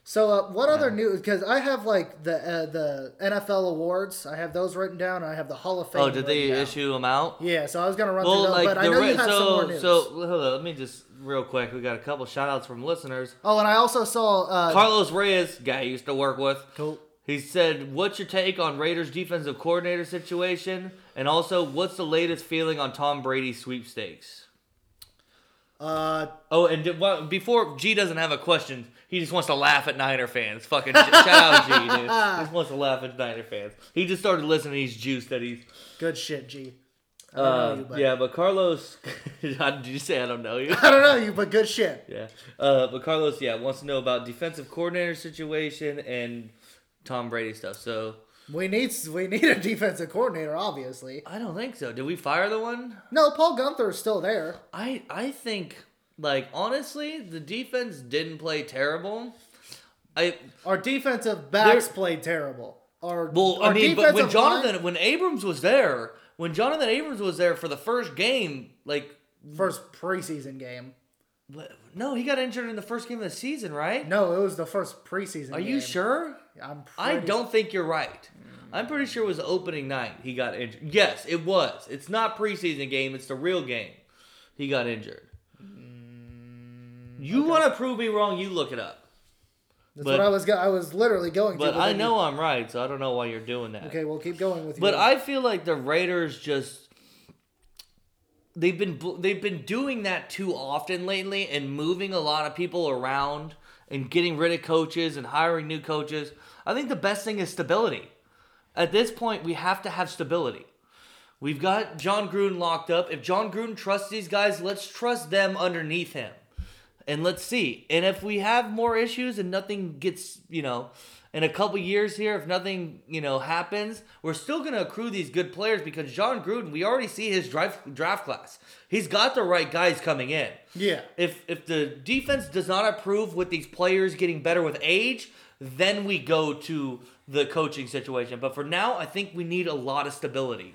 S1: So uh, what other news? Because I have like the uh, the NFL awards. I have those written down. And I have the Hall of Fame.
S2: Oh, did they
S1: down.
S2: issue them out?
S1: Yeah, so I was gonna run
S2: Well,
S1: through those,
S2: like
S1: but I know
S2: re-
S1: you have
S2: so
S1: some more news.
S2: so hold on, let me just real quick. We got a couple shout outs from listeners.
S1: oh, and I also saw uh,
S2: Carlos Reyes, guy I used to work with.
S1: Cool.
S2: He said, "What's your take on Raiders' defensive coordinator situation, and also what's the latest feeling on Tom Brady sweepstakes?"
S1: Uh,
S2: Oh, and did, well, before G doesn't have a question, he just wants to laugh at Niner fans. Fucking sh- shout out G, dude. *laughs* He just wants to laugh at Niner fans. He just started listening. He's juiced that he's.
S1: good shit, G. I don't know
S2: Uh,
S1: you, but
S2: yeah, but Carlos, *laughs* did you say I don't know you? *laughs*
S1: I don't know you, but good shit.
S2: Yeah. Uh, but Carlos, yeah, wants to know about defensive coordinator situation and Tom Brady stuff. So
S1: We need we need a defensive coordinator, obviously.
S2: I don't think so. Did we fire the one?
S1: No, Paul Guenther is still there.
S2: I I think like honestly, the defense didn't play terrible. I
S1: Our defensive backs played terrible. Our
S2: well, I mean, but when Johnathan,
S1: line-
S2: when Abrams was there, when Johnathan Abrams was there for the first game, like
S1: first preseason game.
S2: no, he got injured in the first game of the season, right?
S1: No, it was the first preseason.
S2: Are
S1: game.
S2: you sure?
S1: I'm.
S2: I don't think you're right. I'm pretty sure it was opening night. He got injured. Yes, it was. It's not preseason game. It's the real game. He got injured. Mm, you want to prove me wrong? You look it up.
S1: That's
S2: but-
S1: what I was. Go- I was literally going to.
S2: But I
S1: then you-
S2: know I'm right, so I don't know why you're doing that.
S1: Okay, we'll keep going with you.
S2: But I feel like the Raiders just they've been they've been doing that too often lately and moving a lot of people around and getting rid of coaches and hiring new coaches. I think the best thing is stability. At this point, we have to have stability. We've got Jon Gruden locked up. If Jon Gruden trusts these guys, let's trust them underneath him. And let's see. And if we have more issues and nothing gets, you know, in a couple years here, if nothing, you know, happens, we're still going to accrue these good players because Jon Gruden, we already see his draft draft class. He's got the right guys coming in.
S1: yeah,
S2: If if the defense does not approve with these players getting better with age, then we go to the coaching situation. But for now, I think we need a lot of stability.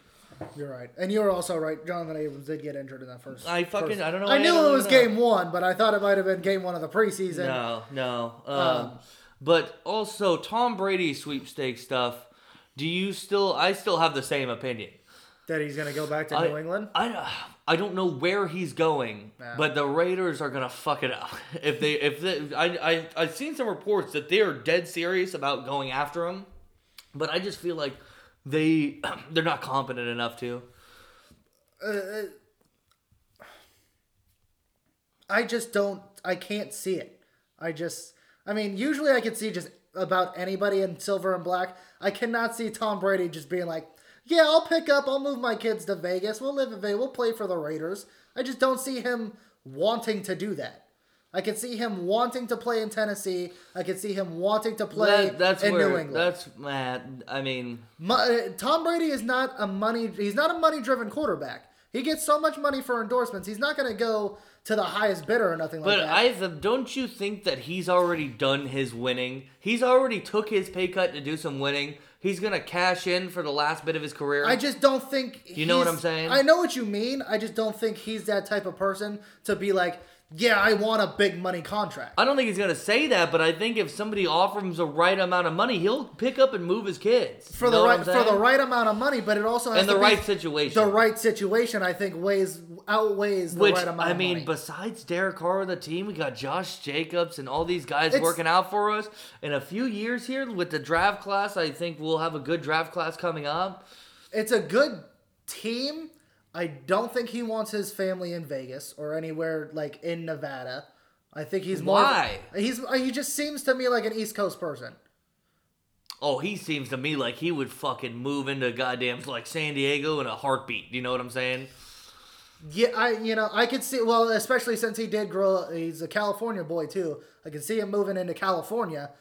S1: you're right, and you were also right. Johnathan Abrams did get injured in that first.
S2: I fucking-
S1: first-
S2: I don't know
S1: I
S2: why I
S1: knew it was
S2: know.
S1: game one, but I thought it might have been game one of the preseason.
S2: No, no. Um,
S1: Um,
S2: but also Tom Brady sweepstakes stuff. Do you still? I still have the same opinion.
S1: That he's gonna go back to
S2: I,
S1: New England.
S2: I I don't know where he's going, but the Raiders are gonna fuck it up *laughs* if they if they, I I I've seen some reports that they are dead serious about going after him, but I just feel like they *clears throat* they're not competent enough to.
S1: Uh, uh, I just don't. I can't see it. I just. I mean, usually I can see just about anybody in silver and black. I cannot see Tom Brady just being like, "Yeah, I'll pick up. I'll move my kids to Vegas. We'll live in Vegas. We'll play for the Raiders." I just don't see him wanting to do that. I can see him wanting to play in Tennessee. I can see him wanting to play
S2: That, that's
S1: in
S2: where
S1: New England.
S2: that's man. I mean,
S1: Mo- uh, Tom Brady is not a money. He's not a money driven quarterback. He gets so much money for endorsements. He's not going to go to the highest bidder or nothing
S2: but
S1: like that.
S2: But I don't you think that he's already done his winning? He's already took his pay cut to do some winning. He's gonna cash in for the last bit of his career.
S1: I just don't think.
S2: You know what I'm saying?
S1: I know what you mean. I just don't think he's that type of person to be like, yeah, I want a big money contract.
S2: I don't think he's gonna say that, but I think if somebody offers him the right amount of money, he'll pick up and move his kids
S1: For the right for the right amount of money, but it also has to be and the
S2: right situation.
S1: The right situation, I think, weighs outweighs the
S2: Which
S1: right amount
S2: I mean, besides Derek Carr on the team, we got Josh Jacobs and all these guys
S1: It's-
S2: working out for us. In a few years here with the draft class, I think we'll have a good draft class coming up.
S1: it's a good team. I don't think he wants his family in Vegas or anywhere like in Nevada. I think he's more.
S2: Why?
S1: He's he just seems to me like an East Coast person.
S2: Oh, he seems to me like he would fucking move into goddamn like San Diego in a heartbeat. Do You know what I'm saying?
S1: Yeah, I you know I could see well, especially since he did grow. He's a California boy too. I could see him moving into California.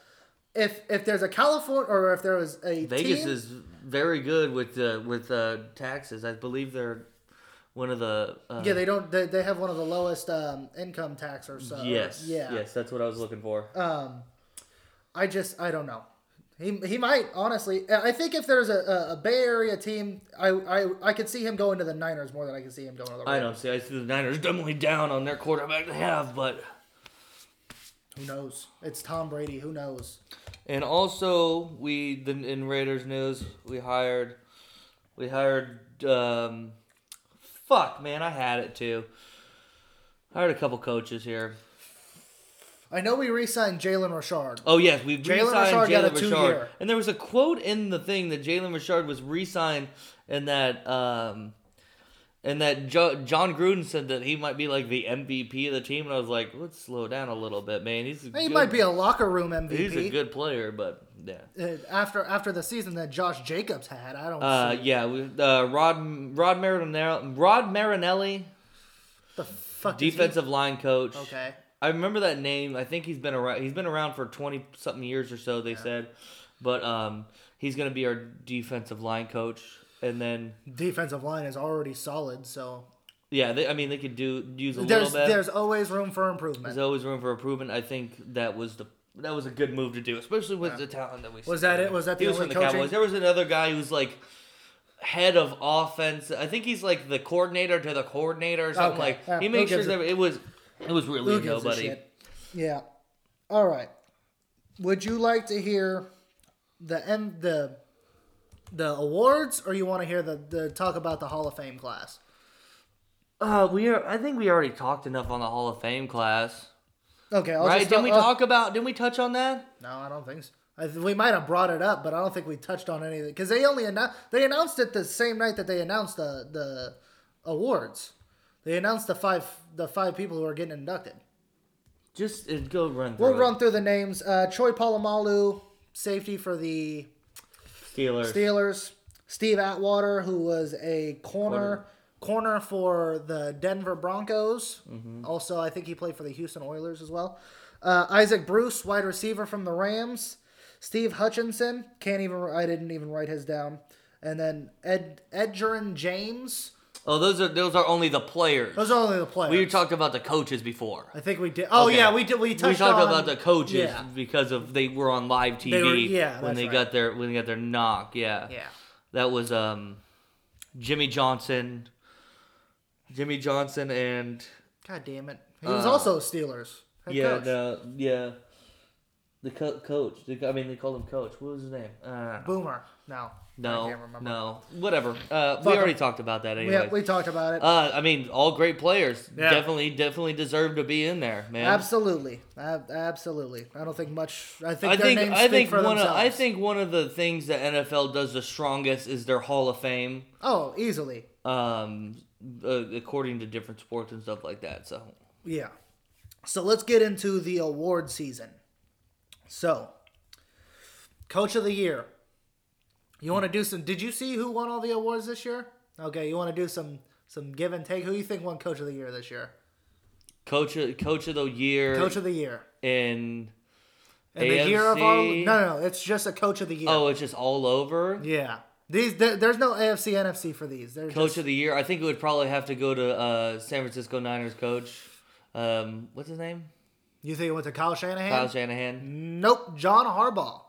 S1: If if there's a California or if there was a
S2: Vegas
S1: team,
S2: is very good with uh, with uh, taxes. I believe they're one of the uh,
S1: yeah they don't they, they have one of the lowest um, income tax or so.
S2: yes
S1: yeah.
S2: yes that's what I was looking for.
S1: Um, I just I don't know. He, he might honestly. I think if there's a, a, a Bay Area team, I, I I could see him going to the Niners more than I can see him going to the.
S2: I don't see. I see the Niners definitely down on their quarterback they have, but
S1: Who knows? It's Tom Brady. Who knows?
S2: and also we the, in Raiders news we hired we hired um fuck man I had it too. Hired a couple coaches here.
S1: I know we re-signed Jalen Richard.
S2: Oh yes, we've
S1: Jalen
S2: re-signed
S1: Richard
S2: Jalen Richard,
S1: two-year.
S2: and there was a quote in the thing that Jalen Richard was re-signed, and that um, and that jo- Jon Gruden said that he might be like the MVP of the team, and I was like, let's slow down a little bit, man. He's a
S1: He
S2: good,
S1: might be a locker room MVP.
S2: he's a good player, but yeah.
S1: Uh, after after the season that Josh Jacobs had. I don't
S2: Uh,
S1: see
S2: yeah, we, uh, Rod Rod Marinelli, Rod Marinelli,
S1: the fuck is he-
S2: defensive line coach.
S1: Okay.
S2: I remember that name. I think he's been around. He's been around for twenty something years or so. They said, but um, he's gonna be our defensive line coach. And then
S1: Defensive line is already solid, so
S2: yeah, they, I mean they could do use a
S1: there's
S2: little bit.
S1: there's always room for improvement.
S2: There's always room for improvement. I think that was the that was a good move to do, especially with the talent that we.
S1: Was
S2: see.
S1: that it? Was that
S2: He
S1: the
S2: was from
S1: only
S2: the
S1: coaching?
S2: Cowboys. There was another guy who's like head of offense. I think he's like the coordinator to the coordinator or something
S1: Okay.
S2: like.
S1: Yeah,
S2: he makes sure that it was it was really
S1: Who
S2: nobody.
S1: Yeah. All right. Would you like to hear the M the the awards, or you want to hear the, the talk about the Hall of Fame class?
S2: Uh, we are. I think we already talked enough on the Hall of Fame class,
S1: Okay, I'll
S2: right?
S1: just
S2: Didn't we
S1: uh,
S2: talk about? Didn't we touch on that?
S1: No, I don't think so. I th- we might have brought it up, but I don't think we touched on anything because they only annou- they announced it the same night that they announced the the awards. They announced the five the five people who are getting inducted.
S2: Just uh, go run. Through
S1: We'll
S2: it.
S1: run through the names. Uh, Troy Polamalu, safety for the
S2: Steelers.
S1: Steelers. Steve Atwater, who was a corner corner for the Denver Broncos. Also, I think he played for the Houston Oilers as well. Uh, Isaac Bruce, wide receiver from the Rams. Steve Hutchinson, can't even I didn't even write his down. And then Ed Edgerrin James.
S2: Oh, those are those are only the players.
S1: Those are only the players.
S2: We talked about the coaches before.
S1: I think we did. Oh
S2: Okay.
S1: yeah, we did. We touched
S2: we talked
S1: on,
S2: about the coaches
S1: Yeah.
S2: because of they were on live TV
S1: were- yeah,
S2: when they
S1: right.
S2: got their when they got their knock. Yeah,
S1: Yeah.
S2: that was um, Jimmy Johnson, Jimmy Johnson, and
S1: God damn it. He was
S2: Uh,
S1: also Steelers. head
S2: yeah,
S1: coach.
S2: the, yeah, The co- coach. The, I mean, they called him coach. What was his name? Uh,
S1: Boomer. No.
S2: no,
S1: I can't remember.
S2: no, whatever. Uh, we already talked about that anyway.
S1: we talked about it.
S2: uh, I mean, all great players.
S1: Yeah.
S2: Definitely, definitely deserve to be in there, man.
S1: absolutely. Ab- absolutely. I don't think much. I think
S2: I
S1: their
S2: think
S1: names
S2: I think one of. I think one of the things that NFL does the strongest is their Hall of Fame.
S1: Oh, easily.
S2: Um, uh, according to different sports and stuff like that. So
S1: Yeah. So let's get into the award season. So, Coach of the Year. You want to do some? Did you see who won all the awards this year? Okay, you want to do some some give and take. Who you think won Coach of the Year this year?
S2: coach of, coach of the year
S1: Coach of the Year.
S2: in
S1: And the year of our no, no, no, it's just a Coach of the Year.
S2: oh, it's just all over.
S1: yeah. These there, there's no AFC NFC for these. They're
S2: Coach
S1: just,
S2: of the year. I think it would probably have to go to uh, San Francisco Niners coach. Um, what's his name?
S1: you think it went to Kyle Shanahan?
S2: Kyle Shanahan
S1: Nope, John Harbaugh.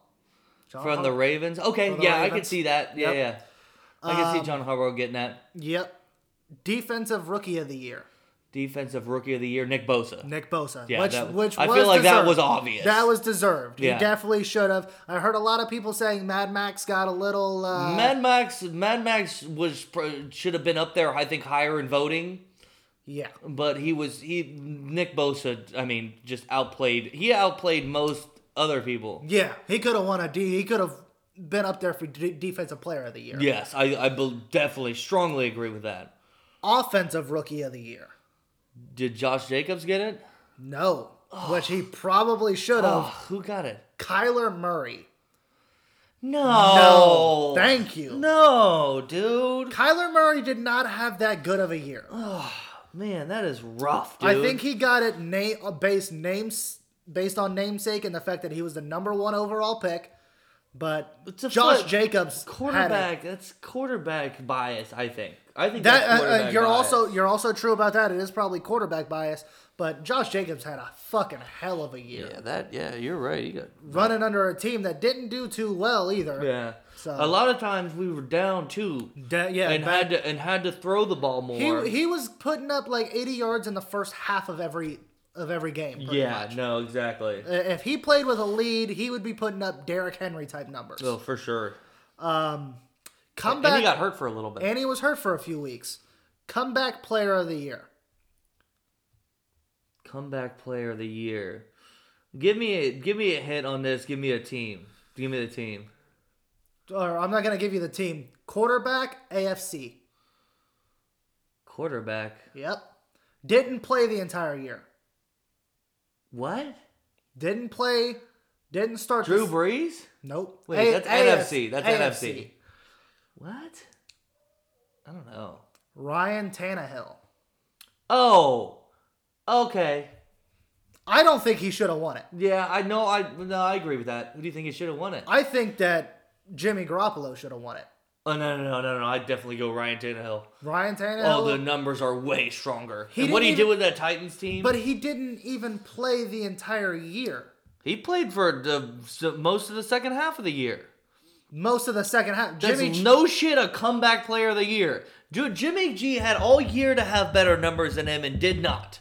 S1: John
S2: from the Ravens. Okay,
S1: the
S2: yeah, I can see that. Yeah,
S1: Yep.
S2: yeah. I can see
S1: Um,
S2: John Harbaugh getting that
S1: Yep. Defensive Rookie of the Year.
S2: Defensive rookie of the year, Nick Bosa.
S1: Nick Bosa.
S2: Yeah,
S1: which,
S2: that-
S1: which
S2: I feel like that was obvious.
S1: That was deserved.
S2: Yeah.
S1: He definitely should have. I heard a lot of people saying Mad Max got a little. Uh,
S2: Mad Max, Mad Max was should have been up there. I think higher in voting,
S1: yeah.
S2: but he was he Nick Bosa. I mean, just outplayed. He outplayed most other people.
S1: Yeah. He could have won a D. He could have been up there for D- Defensive Player of the Year.
S2: Yes, I I bel- definitely strongly agree with that.
S1: Offensive Rookie of the Year.
S2: Did Josh Jacobs get it?
S1: No. Which he probably should have.
S2: Oh, who got it?
S1: Kyler Murray.
S2: No.
S1: No. Thank you.
S2: No, dude.
S1: Kyler Murray did not have that good of a year.
S2: Oh, man, that is rough, dude.
S1: I think he got it na- uh, based names based on namesake and the fact that he was the number one overall pick. But Josh
S2: flip.
S1: Jacobs
S2: quarterback. That's quarterback bias. I think. I think
S1: That
S2: that's
S1: uh, uh, you're
S2: bias.
S1: also you're also true about that. It is probably quarterback bias, but Josh Jacobs had a fucking hell of a year,
S2: Yeah, that. Yeah, you're right. You got.
S1: running under a team that didn't do too well either.
S2: Yeah.
S1: So-
S2: a lot of times we were down too,
S1: Da- yeah,
S2: and
S1: back-
S2: had to and had to throw the ball more.
S1: he he was putting up like 80 yards in the first half of every of every game.
S2: yeah.
S1: much.
S2: No. Exactly.
S1: If he played with a lead, he would be putting up Derrick Henry type numbers.
S2: Oh, for sure.
S1: Come
S2: And
S1: back,
S2: he got hurt for a little bit.
S1: and he was hurt for a few weeks. Comeback player of the year.
S2: Comeback player of the year. Give me a give me a hint on this. Give me a team. Give me the team.
S1: Or I'm not gonna give you the team. Quarterback, AFC.
S2: Quarterback.
S1: Yep. Didn't play the entire year.
S2: What?
S1: Didn't play. Didn't start.
S2: Drew
S1: this-
S2: Brees?
S1: Nope.
S2: Wait,
S1: A-
S2: that's
S1: AS
S2: NFC. That's NFC. What? I don't know.
S1: Ryan Tannehill.
S2: Oh. Okay.
S1: I don't think he should have won it.
S2: Yeah, I know. I no, I agree with that. Who do you think he should have won it?
S1: I think that Jimmy Garoppolo should have won it.
S2: Oh no, no, no, no, no! I'd definitely go Ryan Tannehill.
S1: Ryan Tannehill.
S2: Oh, the numbers are way stronger.
S1: He
S2: and what did he
S1: didn't
S2: do with that Titans team?
S1: but he didn't even play the entire year.
S2: he played for the most of the second half of the year.
S1: Most of the second half.
S2: That's
S1: Jimmy.
S2: no shit a comeback player of the year. Dude, Jimmy G had all year to have better numbers than him and did not.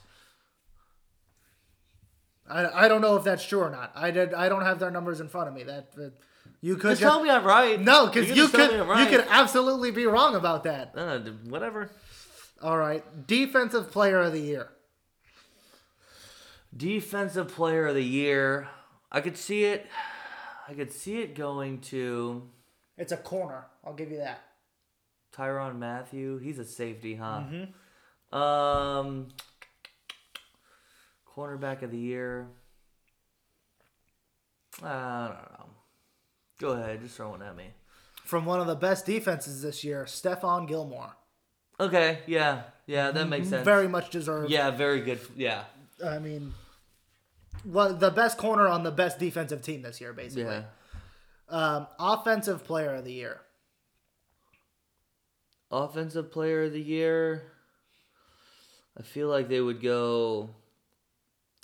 S1: I, I don't know if that's true or not. I did. I don't have their numbers in front of me. That, that you could
S2: Just tell me I'm right.
S1: no, because
S2: can
S1: you, could
S2: right.
S1: you could absolutely be wrong about that.
S2: Uh, whatever.
S1: All right, defensive player of the year.
S2: Defensive player of the year. I could see it. I could see it going to
S1: It's a corner. I'll give you that.
S2: Tyrann Mathieu. He's a safety, huh?
S1: Mm-hmm.
S2: Um, cornerback of the year. I don't know. Go ahead, just throw one at me.
S1: From one of the best defenses this year, Stephon Gilmore.
S2: Okay, yeah, yeah, that makes sense.
S1: Mm-hmm. Very much deserved.
S2: yeah, very good. Yeah,
S1: I mean, the best corner on the best defensive team this year, basically.
S2: yeah.
S1: Um, offensive player of the year.
S2: Offensive player of the year. I feel like they would go.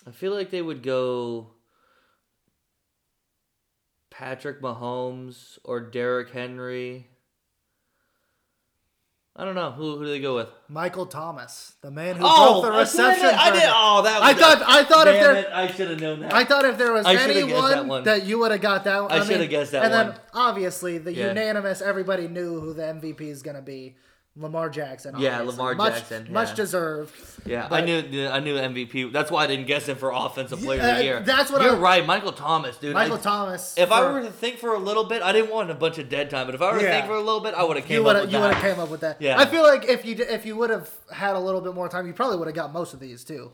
S2: I feel like they would go. Patrick Mahomes or Derrick Henry. I don't know who, who do they go with.
S1: Michael Thomas, the man who
S2: Oh,
S1: broke the
S2: I did-
S1: reception.
S2: I did. Oh, that.
S1: I thought I thought if there
S2: it, I should have known that.
S1: I thought if there was
S2: I
S1: anyone
S2: that one.
S1: that you would have got that one.
S2: I
S1: mean,
S2: should've guessed that
S1: And
S2: one.
S1: then obviously the
S2: Yeah.
S1: unanimous, everybody knew who the MVP is going to be. Lamar Jackson.
S2: Yeah,
S1: obviously.
S2: Lamar
S1: much,
S2: Jackson,
S1: Much deserved.
S2: Yeah, I knew I knew MVP. That's why I didn't guess him for offensive player of the year.
S1: that's what
S2: you're
S1: I-
S2: right, Michael Thomas, dude.
S1: Michael
S2: I-
S1: Thomas.
S2: If I were to think for a little bit, I didn't want a bunch of dead time, but if I were to think for a little bit, I would have came up with
S1: you would
S2: that.
S1: have came up with that.
S2: Yeah.
S1: I feel like if you if you would have had a little bit more time, you probably would have got most of these too.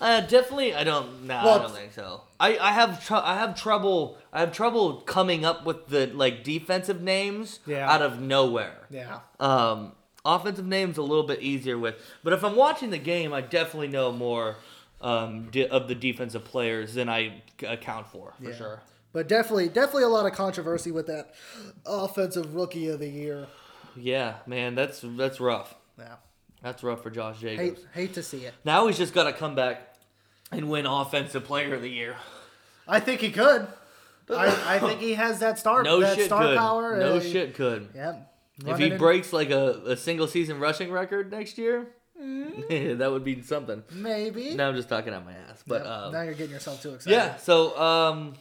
S2: Uh, definitely, I don't. Nah,
S1: Well,
S2: I don't think so. I, I have tr- I have trouble. I have trouble coming up with the like defensive names
S1: Yeah.
S2: out of nowhere.
S1: Yeah.
S2: Um, offensive names a little bit easier with, but if I'm watching the game, I definitely know more um, di- of the defensive players than I c- account for for
S1: Yeah.
S2: sure.
S1: But definitely, definitely a lot of controversy with that offensive rookie of the year.
S2: Yeah, man, that's that's rough.
S1: Yeah.
S2: That's rough for Josh
S1: Hate,
S2: Jacobs.
S1: hate to see it.
S2: Now he's just got to come back and win offensive player of the year.
S1: I think he could. I, I think he has that star,
S2: No
S1: that
S2: shit
S1: star
S2: could.
S1: power.
S2: No
S1: uh,
S2: shit could.
S1: Yep.
S2: If he breaks like a, a single season rushing record next year,
S1: Mm-hmm. *laughs*
S2: that would be something.
S1: maybe.
S2: Now I'm just talking out my ass, but
S1: Yep,
S2: um,
S1: now you're getting yourself too excited.
S2: yeah. So um,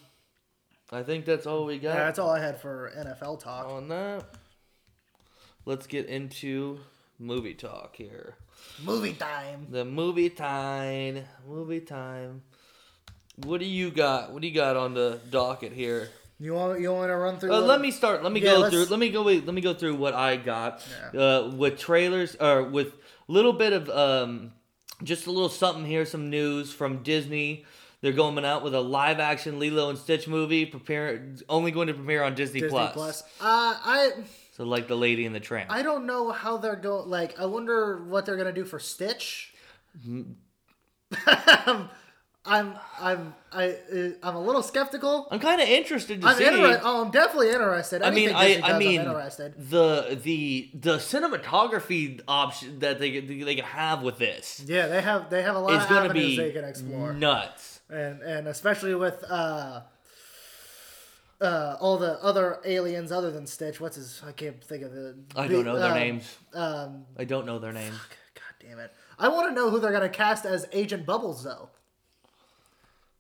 S2: I think that's all we got
S1: Yeah, that's all I had for NFL talk.
S2: on that. Let's get into movie talk here.
S1: Movie time.
S2: The movie time. Movie time. What do you got? What do you got on the docket here?
S1: You want you want to run through?
S2: Uh, let me start. Let me
S1: Yeah,
S2: go
S1: let's-
S2: through. Let me go. Let me go through what I got
S1: Yeah.
S2: uh, with trailers or with a little bit of um, just a little something here. Some news from Disney. They're going out with a live action Lilo and Stitch movie. Prepare only going to premiere on Disney,
S1: Disney
S2: Plus.
S1: Plus. Uh, I
S2: So like the Lady and the Tramp.
S1: I don't know how they're going. Like, I wonder what they're gonna do for Stitch. *laughs* I'm I'm I uh, I'm a little skeptical.
S2: I'm kind of interested to
S1: I'm
S2: see.
S1: Oh, I'm definitely interested.
S2: I mean, I, I mean, the the the cinematography option that they they can have with this
S1: Yeah, they have they have a lot of avenues
S2: be
S1: they can explore,
S2: nuts.
S1: and and especially with uh. Uh, all the other aliens other than Stitch. What's his? I can't think of the.
S2: I don't know their
S1: um,
S2: names.
S1: Um,
S2: I don't know their names.
S1: God damn it! I want to know who they're gonna cast as Agent Bubbles though.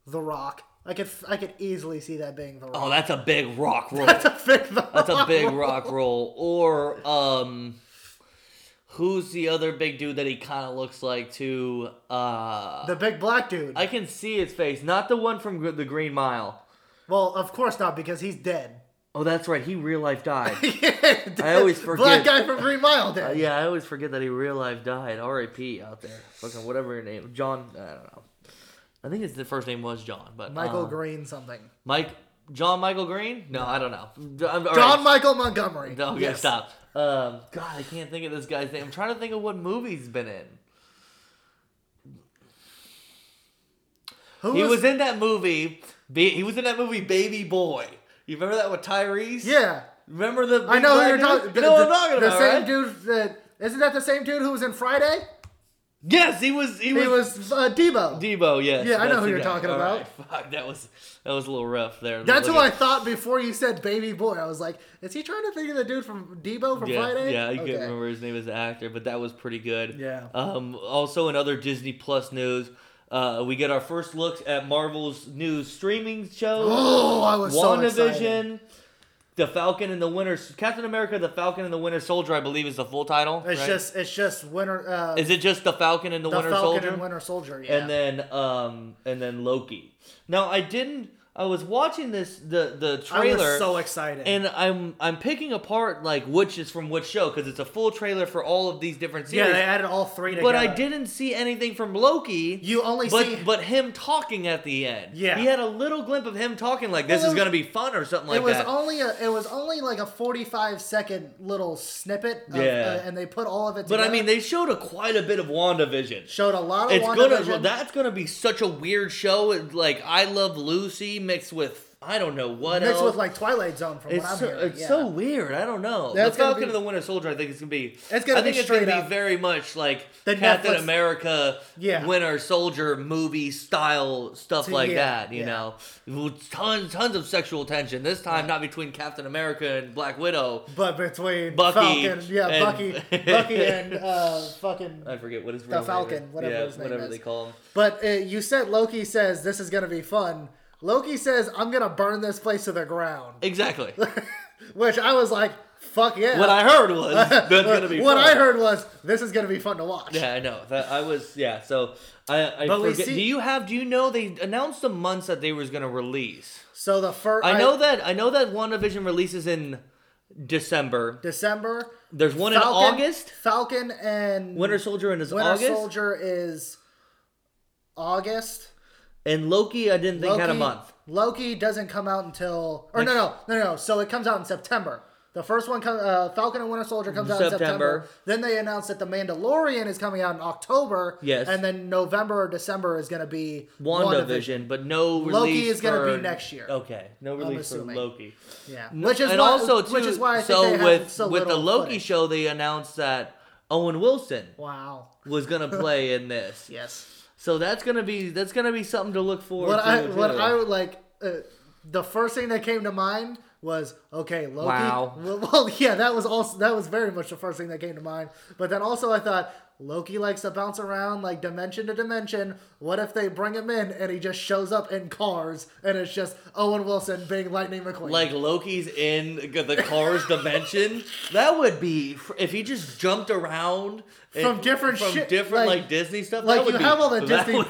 S1: The Rock. I could I could easily see that being The Rock.
S2: Oh, that's a big rock *laughs* roll.
S1: That's a big.
S2: That's a big rock roll. Or um who's the other big dude that he kind of looks like too? Uh
S1: The big black dude.
S2: I can see his face, not the one from the Green Mile.
S1: well, of course not because he's dead.
S2: Oh, that's right. He real life died. *laughs*
S1: I
S2: I always
S1: Black
S2: forget.
S1: guy from Green Mile
S2: Uh, yeah, I always forget that he real life died. R.I.P. out there. Fucking whatever your name, John. I don't know. I think his the first name was John, but
S1: Michael
S2: uh,
S1: Green something.
S2: Mike John Michael Green? No, I don't know. I'm-
S1: John
S2: right.
S1: Michael Montgomery.
S2: No, okay,
S1: Yes.
S2: stop. Um, God, I can't think of this guy's name. I'm trying to think of what movie he's been in.
S1: Who
S2: He
S1: was,
S2: was in that movie. He was in that movie, Baby Boy. You remember that with Tyrese?
S1: Yeah,
S2: Remember the?
S1: I know who you're talking.
S2: You know what I'm talking
S1: the
S2: about,
S1: same
S2: right?
S1: dude that isn't that the same dude who was in Friday?
S2: Yes, he was. He was.
S1: He was uh, Debo.
S2: Debo. Yes.
S1: Yeah, I know who you're
S2: guy.
S1: talking
S2: All
S1: about.
S2: right, Fuck, that was that was a little rough there.
S1: That's who I thought before you said baby boy. I was like, is he trying to think of the dude from Debo from Friday?
S2: yeah, I
S1: Okay.
S2: can't remember his name as the actor, but that was pretty good.
S1: Yeah.
S2: Um, also, in other Disney Plus news, uh, we get our first looks at Marvel's new streaming show. *gasps*
S1: Oh, I was so excited.
S2: WandaVision, The Falcon and the Winter Captain America, The Falcon and the Winter Soldier, I believe is the full title.
S1: It's
S2: right?
S1: just it's just winter. Uh,
S2: is it just The Falcon and the, Winter Soldier?
S1: the
S2: Winter
S1: Falcon
S2: Soldier?
S1: and Winter Soldier? Yeah.
S2: and then um and then Loki. Now I didn't I was watching this the the
S1: I
S2: trailer
S1: was so excited.
S2: and I'm I'm picking apart like which is from which show because it's a full trailer for all of these different series.
S1: yeah, they added all three together.
S2: but I didn't see anything from Loki.
S1: You only
S2: but
S1: see.
S2: but him talking at the end.
S1: Yeah.
S2: he had a little glimpse of him talking like this
S1: Well,
S2: is
S1: was-
S2: gonna be fun or something like that.
S1: it was only a it was only like a 45 second little snippet of,
S2: Yeah.
S1: uh, and they put all of it Together. but.
S2: I mean, they showed a quite a bit of WandaVision.
S1: showed a lot of
S2: It's gonna that's gonna be such a weird show. It- Like I Love Lucy mixed with I don't know what
S1: mixed
S2: else.
S1: with like Twilight Zone from
S2: it's
S1: what I'm
S2: so,
S1: hearing.
S2: it's
S1: yeah.
S2: so weird. I don't know.
S1: That's
S2: the Falcon
S1: be-
S2: and the Winter Soldier. I think it's gonna be.
S1: It's gonna
S2: I think
S1: be
S2: it's gonna be very much like
S1: The
S2: Captain
S1: Netflix-
S2: America,
S1: Yeah.
S2: Winter Soldier movie style stuff like
S1: yeah,
S2: that. You know, with tons tons of sexual tension. This time, not between Captain America and Black Widow.
S1: But between
S2: Bucky
S1: Falcon, yeah,
S2: and-
S1: Bucky, Bucky, and *laughs* uh, fucking.
S2: I forget what his
S1: The Falcon,
S2: is.
S1: whatever
S2: yeah,
S1: his name
S2: whatever
S1: is.
S2: they call him.
S1: But uh, you said Loki says this is gonna be fun. Loki says I'm gonna burn this place to the ground,
S2: Exactly. *laughs*
S1: which I was like, fuck yeah.
S2: what I heard was that's *laughs* gonna be.
S1: what
S2: fun.
S1: I heard was this is gonna be fun to watch.
S2: Yeah, I know. That I was yeah. So I I
S1: But
S2: forget.
S1: see-
S2: Do you have? Do you know they announced the months that they was gonna release?
S1: So the first
S2: I know that I know that WandaVision releases in December.
S1: December.
S2: There's one
S1: Falcon,
S2: in August.
S1: Falcon and
S2: Winter Soldier in is
S1: Winter
S2: August.
S1: Soldier is August.
S2: And Loki, I didn't think had a month.
S1: Loki doesn't come out until or
S2: Like-
S1: no no no no. So it comes out in September. The first one, uh, Falcon and Winter Soldier, comes out in
S2: September.
S1: September. Then they announced that the Mandalorian is coming out in October.
S2: Yes.
S1: And then November or December is going to be
S2: WandaVision, but no release.
S1: Loki is gonna be next year.
S2: Okay, no release for. Loki.
S1: Yeah.
S2: No-
S1: Which is
S2: and
S1: why,
S2: also too,
S1: which is why I think
S2: so
S1: they have
S2: with
S1: so
S2: with the Loki
S1: footage.
S2: show, they announced that Owen Wilson
S1: Wow.
S2: was gonna play in *laughs* this.
S1: Yes.
S2: So that's gonna be that's gonna be something to look forward
S1: What
S2: to.
S1: I what
S2: too.
S1: I would like uh, the first thing that came to mind was okay Loki.
S2: Wow.
S1: Well, *laughs* well, yeah, that was also that was very much the first thing that came to mind. But then also I thought Loki likes to bounce around like dimension to dimension. What if they bring him in and he just shows up in cars and it's just Owen Wilson being Lightning McQueen?
S2: like Loki's in the Cars dimension. That would be if he just jumped around and-
S1: From different
S2: from
S1: shit,
S2: different like,
S1: like-
S2: Disney stuff.
S1: like
S2: that would
S1: you
S2: be,
S1: have all the *laughs* Disney.
S2: would-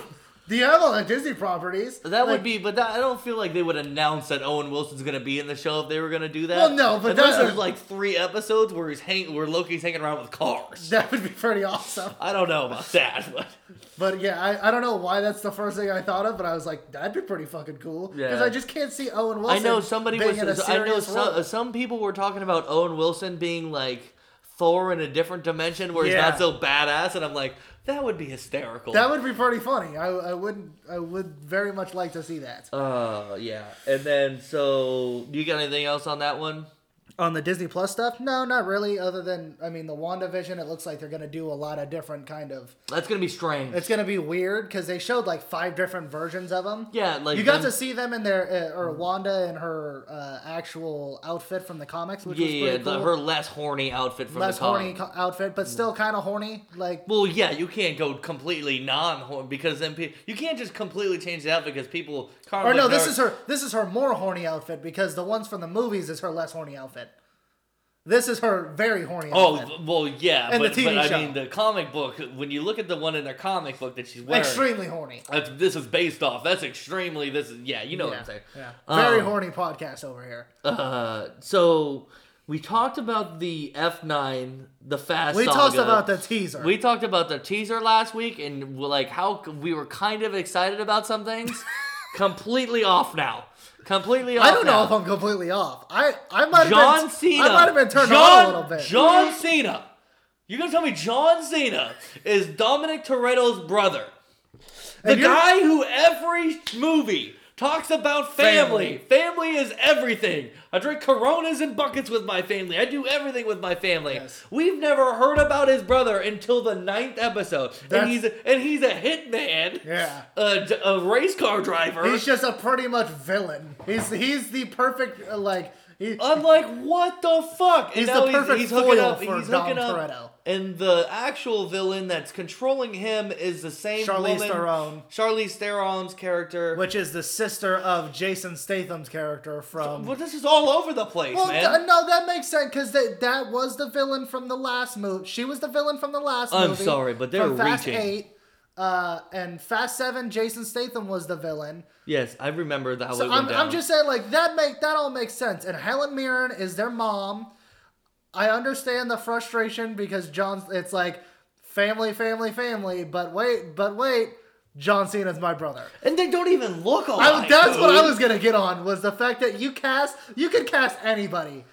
S1: Do other the Disney properties?
S2: That
S1: Like,
S2: would be, but that, I don't feel like they would announce that Owen Wilson's gonna be in the show if they were gonna do that.
S1: Well, no, but that-
S2: there's like three episodes where he's hang, where Loki's hanging around with cars. *laughs*
S1: that would be pretty awesome.
S2: I don't know about that, *laughs* but
S1: But yeah, I, I don't know why that's the first thing I thought of, but I was like, that'd be pretty fucking cool. Because
S2: Yeah.
S1: I just can't see Owen Wilson.
S2: I know somebody was. I know some, some people were talking about Owen Wilson being like Thor in a different dimension where he's not so badass, and I'm like, that would be hysterical.
S1: That would be pretty funny. I, I would I would very much like to see that.
S2: Uh, yeah. And then, so, do you got anything else on that one?
S1: On the Disney Plus stuff, no, not really. Other than I mean, the WandaVision, it looks like they're gonna do a lot of different kind of.
S2: That's gonna be strange.
S1: It's gonna be weird because they showed like five different versions of them.
S2: yeah, like
S1: you got
S2: them-
S1: to see them in their uh, or Wanda in her uh, actual outfit from the comics, which
S2: Yeah,
S1: was
S2: yeah, the,
S1: cool.
S2: her less horny outfit from
S1: Less
S2: the
S1: horny co- outfit, but still kind of horny. Like
S2: Well, yeah, you can't go completely non-horny because then pe- you can't just completely change the outfit because people.
S1: Or no, this is her. This is her more horny outfit because the ones from the movies is her less horny outfit. This is her very horny
S2: Oh
S1: outfit.
S2: well, yeah,
S1: And the TV
S2: but
S1: show.
S2: I mean the comic book. When you look at the one in the comic book that she's wearing,
S1: Extremely horny.
S2: that's, this is based off. That's extremely. This is yeah, you know what I'm saying.
S1: yeah. Very
S2: Um,
S1: horny podcast over here.
S2: Uh, so we talked about the F9, the Fast.
S1: We
S2: Saga.
S1: talked about the teaser.
S2: We talked about the teaser last week, and like how we were kind of excited about some things. *laughs* Completely off now. Completely off.
S1: I don't know
S2: now.
S1: if I'm completely off. I I might have
S2: John
S1: been,
S2: Cena.
S1: I might have been turned
S2: John,
S1: on a little bit.
S2: John Cena. You're gonna tell me John Cena is Dominic Toretto's brother, the guy who every movie talks about family. family. is everything. I drink Coronas and buckets with my family. I do everything with my family.
S1: Yes.
S2: We've never heard about his brother until the ninth episode, and
S1: That's-
S2: he's and he's a hitman.
S1: Yeah.
S2: A, a race car driver.
S1: He's just a pretty much villain. He's he's the perfect uh, like
S2: I'm like, what the fuck? And
S1: he's
S2: now
S1: the perfect
S2: he's, he's
S1: foil
S2: up,
S1: for
S2: he's
S1: Dom Toretto.
S2: And the actual villain that's controlling him is the same
S1: Charlize
S2: woman,
S1: Theron.
S2: Charlize Theron's character,
S1: which is the sister of Jason Statham's character from.
S2: Well, this is all over the place,
S1: well,
S2: man.
S1: Th- no, that makes sense because that was the villain from the last movie. She was the villain from the last.
S2: I'm
S1: movie.
S2: I'm sorry, but they're
S1: reaching. Fast 8, uh, and Fast Seven. Jason Statham was the villain.
S2: yes, I remember that.
S1: So I'm. I'm just saying, like that make that all makes sense. And Helen Mirren is their mom. I understand the frustration because John. It's like family, family, family. But wait, but wait, John Cena's my brother.
S2: and they don't even look
S1: I,
S2: alike.
S1: that's what I was gonna get on was the fact that you cast you could cast anybody.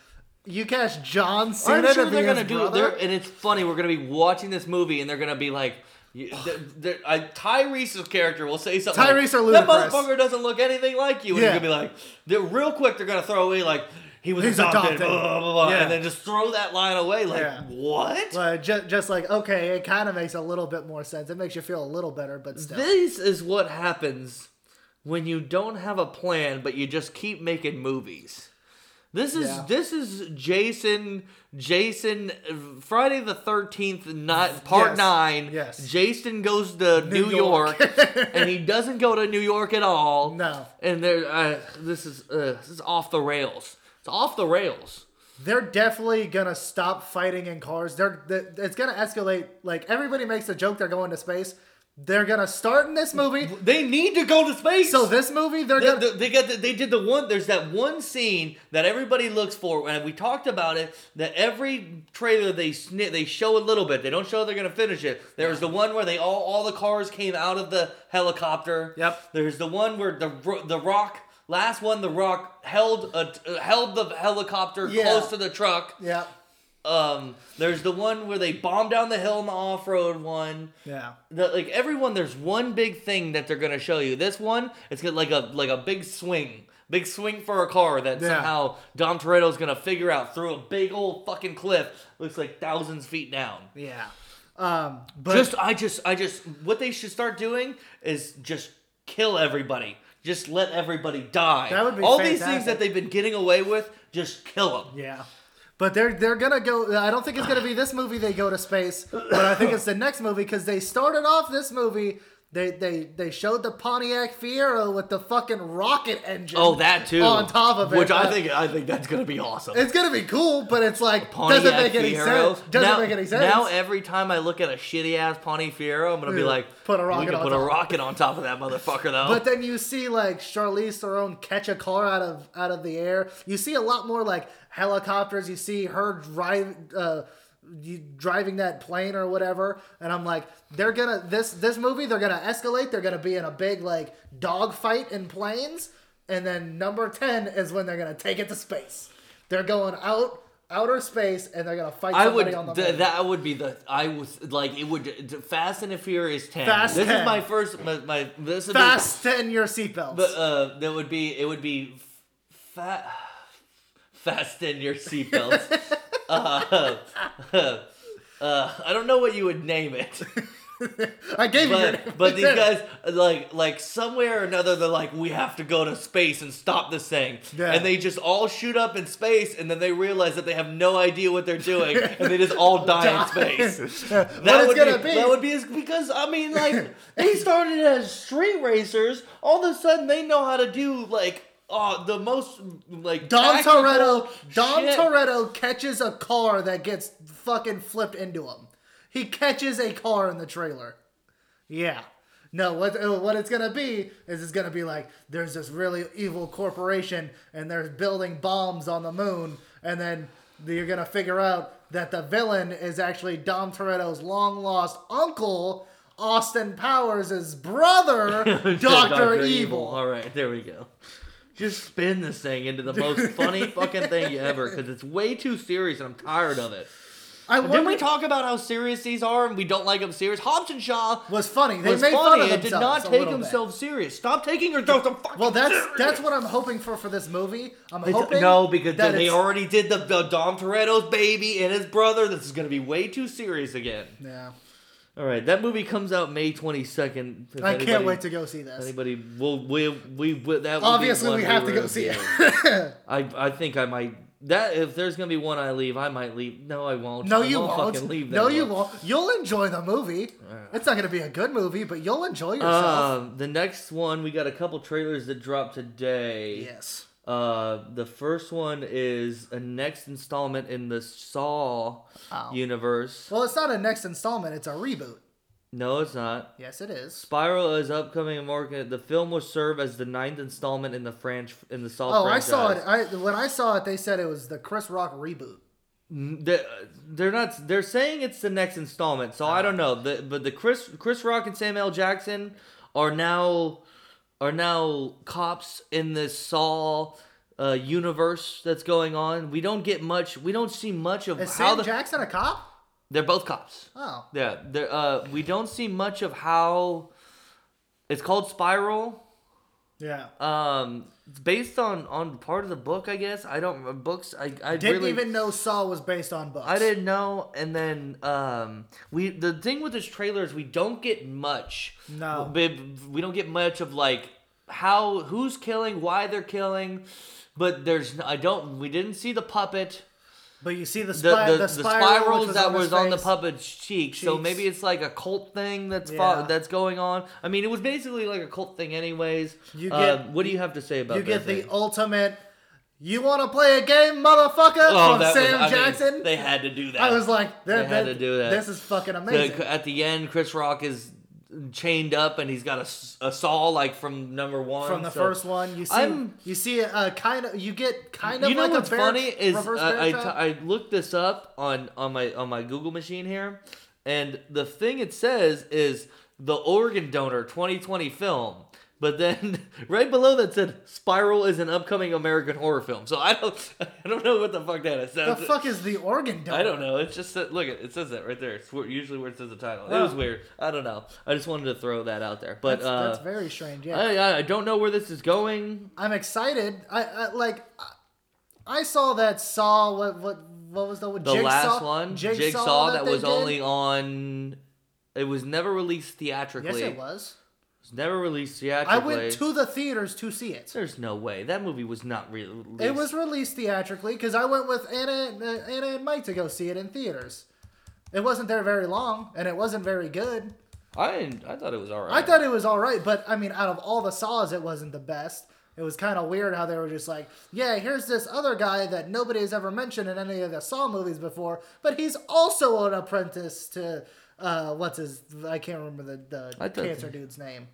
S1: you cast John
S2: I'm
S1: Cena
S2: sure
S1: to
S2: they're gonna do.
S1: brother?
S2: They're, and it's funny. We're gonna be watching this movie, and they're gonna be like, you- they're- I, Tyrese's character will say something.
S1: Tyrese or
S2: like, That
S1: Ludacris."
S2: motherfucker doesn't look anything like you. And
S1: Yeah.
S2: you're gonna be like, real quick. They're gonna throw away like he was
S1: He's
S2: adopted,
S1: adopted.
S2: Blah, blah, blah,
S1: Yeah.
S2: and then just throw that line away. Like
S1: Yeah.
S2: what?
S1: But just, just like okay, it kind of makes a little bit more sense. It makes you feel a little better, but still.
S2: This is what happens when you don't have a plan, but you just keep making movies. This is
S1: Yeah.
S2: this is Jason Jason Friday the Thirteenth not part
S1: Yes.
S2: nine.
S1: Yes.
S2: Jason goes to New,
S1: York.
S2: York, *laughs* and he doesn't go to New York at all.
S1: No.
S2: and there uh, this is uh, this is off the rails. It's off the rails.
S1: They're definitely gonna stop fighting in cars. They're, they it's gonna escalate. Like everybody makes a joke they're going to space. They're gonna start in this movie.
S2: They need to go to space.
S1: So this movie, they're
S2: They,
S1: gonna.
S2: they- they got the, they did the one there's that one scene that everybody looks for and we talked about it that every trailer they sni- they show a little bit they don't show they're gonna finish it there's the one where they all all the cars came out of the helicopter
S1: Yep.
S2: there's the one where the the rock last one the rock held a, uh, held the helicopter
S1: Yeah.
S2: close to the truck
S1: yeah,
S2: um there's the one where they bomb down the hill in the off-road one.
S1: Yeah.
S2: the, like everyone there's one big thing that they're gonna show you. This one it's got like a like a big swing. Big swing for a car that
S1: Yeah.
S2: somehow dom toretto's gonna figure out through a big old fucking cliff. Looks like thousands feet down.
S1: Yeah. Um, but
S2: just i just i just what they should start doing is just kill everybody. Just let everybody die.
S1: That would be
S2: all these things that they've been getting away with just kill them
S1: yeah. But they're they're gonna go. I don't think it's gonna be this movie. They go to space, but I think it's the next movie because they started off this movie. They they they showed the Pontiac Fiero with the fucking rocket engine.
S2: oh that too
S1: on top of it,
S2: which i think i think that's gonna be awesome
S1: It's gonna be cool, but it's like
S2: Pontiac
S1: doesn't make any sense. Doesn't
S2: now,
S1: make any sense.
S2: Now every time I look at a shitty ass Pontiac Fiero, I'm gonna be like,
S1: put a
S2: we can
S1: on
S2: put a rocket on top of that motherfucker though.
S1: But then you see like Charlize Theron catch a car out of out of the air. You see a lot more like helicopters. You see her drive uh, driving that plane or whatever. And I'm like, they're gonna this this movie. They're gonna escalate. They're gonna be in a big like dog fight in planes. And then number ten is when they're gonna take it to space. They're going out outer space and they're gonna fight
S2: I would
S1: on the
S2: th- that would be the I was like it would Fast and the Furious ten.
S1: Fast
S2: this
S1: 10.
S2: is my first my, my this is
S1: Fasten your seatbelts.
S2: But uh, that would be it would be fat. *sighs* Fasten your seatbelts. *laughs* uh, *laughs* uh, I don't know what you would name it.
S1: I gave you your
S2: but but *laughs* these guys like like somewhere or another they're like we have to go to space and stop this thing
S1: Yeah.
S2: and they just all shoot up in space and then they realize that they have no idea what they're doing *laughs* and they just all die in space that would
S1: gonna
S2: be,
S1: be.
S2: that would be because I mean like they started as street racers all of a sudden they know how to do like uh, the most like
S1: Dom
S2: tactical
S1: Toretto. Dom
S2: shit.
S1: Toretto catches a car that gets fucking flipped into him. He catches a car in the trailer. Yeah. No, what uh, what it's gonna be is it's gonna be like there's this really evil corporation and they're building bombs on the moon, and then you're gonna figure out that the villain is actually Dom Toretto's long lost uncle, Austin Powers' brother, *laughs* Doctor Evil.
S2: All right, there we go. Just spin this thing into the most *laughs* funny fucking thing ever because it's way too serious and I'm tired of it.
S1: I
S2: Didn't we talk about how serious these are and we don't like them serious? Hobbs and Shaw
S1: was funny. They
S2: was
S1: made
S2: funny.
S1: fun of
S2: It did not take
S1: bit.
S2: themselves serious. Stop taking yourself so fucking
S1: Well, that's
S2: serious.
S1: that's what I'm hoping for for this movie. I'm
S2: It's-
S1: hoping
S2: no, because
S1: that
S2: they already did the, the Dom Toretto's baby and his brother. This is going to be way too serious again.
S1: Yeah,
S2: All right, that movie comes out May 22nd. If
S1: I can't wait to go see this.
S2: Anybody will we we, we that
S1: Obviously,
S2: one
S1: we have to go see it. *laughs*
S2: I I think I might that if there's gonna be one I leave, I might leave. No, I won't.
S1: no,
S2: I
S1: you
S2: won't.
S1: won't.
S2: Leave that
S1: no, you won't. You'll enjoy the movie. It's not going to be a good movie, but you'll enjoy yourself.
S2: Um, the next one we got a couple trailers that dropped today.
S1: yes.
S2: Uh, the first one is a next installment in the Saw
S1: Oh.
S2: universe.
S1: Well, it's not a next installment. It's a reboot.
S2: No, it's not.
S1: Yes, it is.
S2: Spiral is upcoming in market. The film will serve as the ninth installment in the French in the Saw
S1: Oh, I saw it. I when I saw it, they said it was the Chris Rock reboot.
S2: They're, they're not. They're saying it's the next installment, so I don't know. The, but the Chris Chris Rock and Samuel L. Jackson are now are now cops in this Saw uh, universe that's going on. We don't get much. We don't see much of
S1: Is
S2: how
S1: Sam
S2: the,
S1: Jackson a cop?
S2: they're both cops.
S1: Oh.
S2: Yeah, they're, uh, we don't see much of how it's called Spiral.
S1: Yeah.
S2: Um, it's based on on part of the book, I guess. I don't books. I I
S1: Didn't
S2: really,
S1: even know Saw was based on books.
S2: I didn't know, and then um, we the thing with this trailer is we don't get much.
S1: No.
S2: we, we don't get much of like how who's killing, why they're killing, but there's I don't we didn't see the puppet.
S1: But you see the,
S2: The,
S1: spi-
S2: the,
S1: the,
S2: the
S1: spiral, which
S2: spirals that was on the puppet's cheek, so maybe it's like a cult thing that's
S1: Yeah.
S2: fo- that's going on. I mean, it was basically like a cult thing, anyways.
S1: You
S2: Uh,
S1: get-
S2: what do you have to say about
S1: You get
S2: that
S1: the ultimate. You want to play a game, motherfucker?
S2: Oh,
S1: from
S2: that was-
S1: Sam
S2: I mean,
S1: Jackson.
S2: they had to do that.
S1: I was like,
S2: They
S1: that,
S2: had to do that.
S1: This is fucking
S2: The-
S1: amazing.
S2: at the end, Chris Rock is chained up and he's got a, a saw like from number one.
S1: From the
S2: so-
S1: first one, you see,
S2: I'm-
S1: you see a kind of, you get kind of
S2: you know
S1: like
S2: what's
S1: a bear,
S2: funny is
S1: reverse uh,
S2: I,
S1: I,
S2: t- I looked this up on on my on my Google machine here, and the thing it says is the organ donor 2020 film. But then *laughs* right below that said Spiral is an upcoming American horror film. So I don't *laughs* I don't know what the fuck that is.
S1: the fuck is the organ donor?
S2: I don't know. It's just that, look. It it says that right there. It's where, usually where it says the title. It was weird. I don't know. I just wanted to throw that out there. But
S1: That's,
S2: uh,
S1: that's very strange. Yeah,
S2: I, I- don't know where this is going.
S1: I'm excited. I, I like. I saw that Saw. What what what was the
S2: The
S1: Jigsaw,
S2: last one, Jigsaw, that,
S1: they
S2: was
S1: did?
S2: only on. It was never released theatrically.
S1: Yes, it was.
S2: Was never released theatrically.
S1: I went to the theaters to see it.
S2: There's no way that movie was not re- released.
S1: It was released theatrically because I went with Anna, uh, Anna and Mike to go see it in theaters. It wasn't there very long, and it wasn't very good.
S2: I didn't, I thought it was alright.
S1: I thought it was all right, but I mean, out of all the saws, it wasn't the best. It was kind of weird how they were just like, yeah, here's this other guy that nobody has ever mentioned in any of the Saw movies before, but he's also an apprentice to uh, what's his? I can't remember the, the cancer dude's name.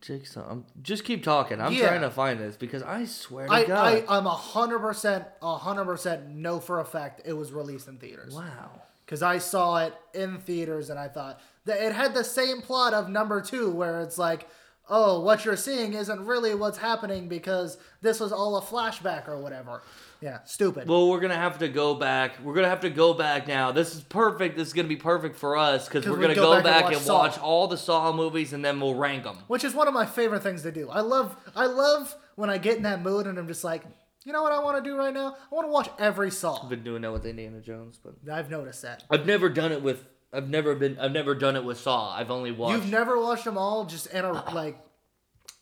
S2: Jigsaw. I'm, just keep talking. I'm
S1: Yeah.
S2: trying to find this because I swear to
S1: I,
S2: God.
S1: I I'm a hundred percent, a hundred percent know for a fact it was released in theaters.
S2: wow.
S1: because I saw it in theaters and I thought that it had the same plot of number two, where it's like, oh, what you're seeing isn't really what's happening because this was all a flashback or whatever. Yeah, stupid.
S2: Well, we're gonna have to go back. We're gonna have to go back now. This is perfect. This is gonna be perfect for us because we're gonna
S1: go
S2: go,
S1: back and watch
S2: and, watch all the Saw movies and then we'll rank them.
S1: Which is one of my favorite things to do. I love, I love when I get in that mood and I'm just like, you know what I want to do right now? I want to watch every Saw.
S2: I've been doing that with Indiana Jones, but
S1: I've noticed that.
S2: I've never done it with. I've never been. I've never done it with Saw. I've only watched
S1: You've never watched them all, just in a like.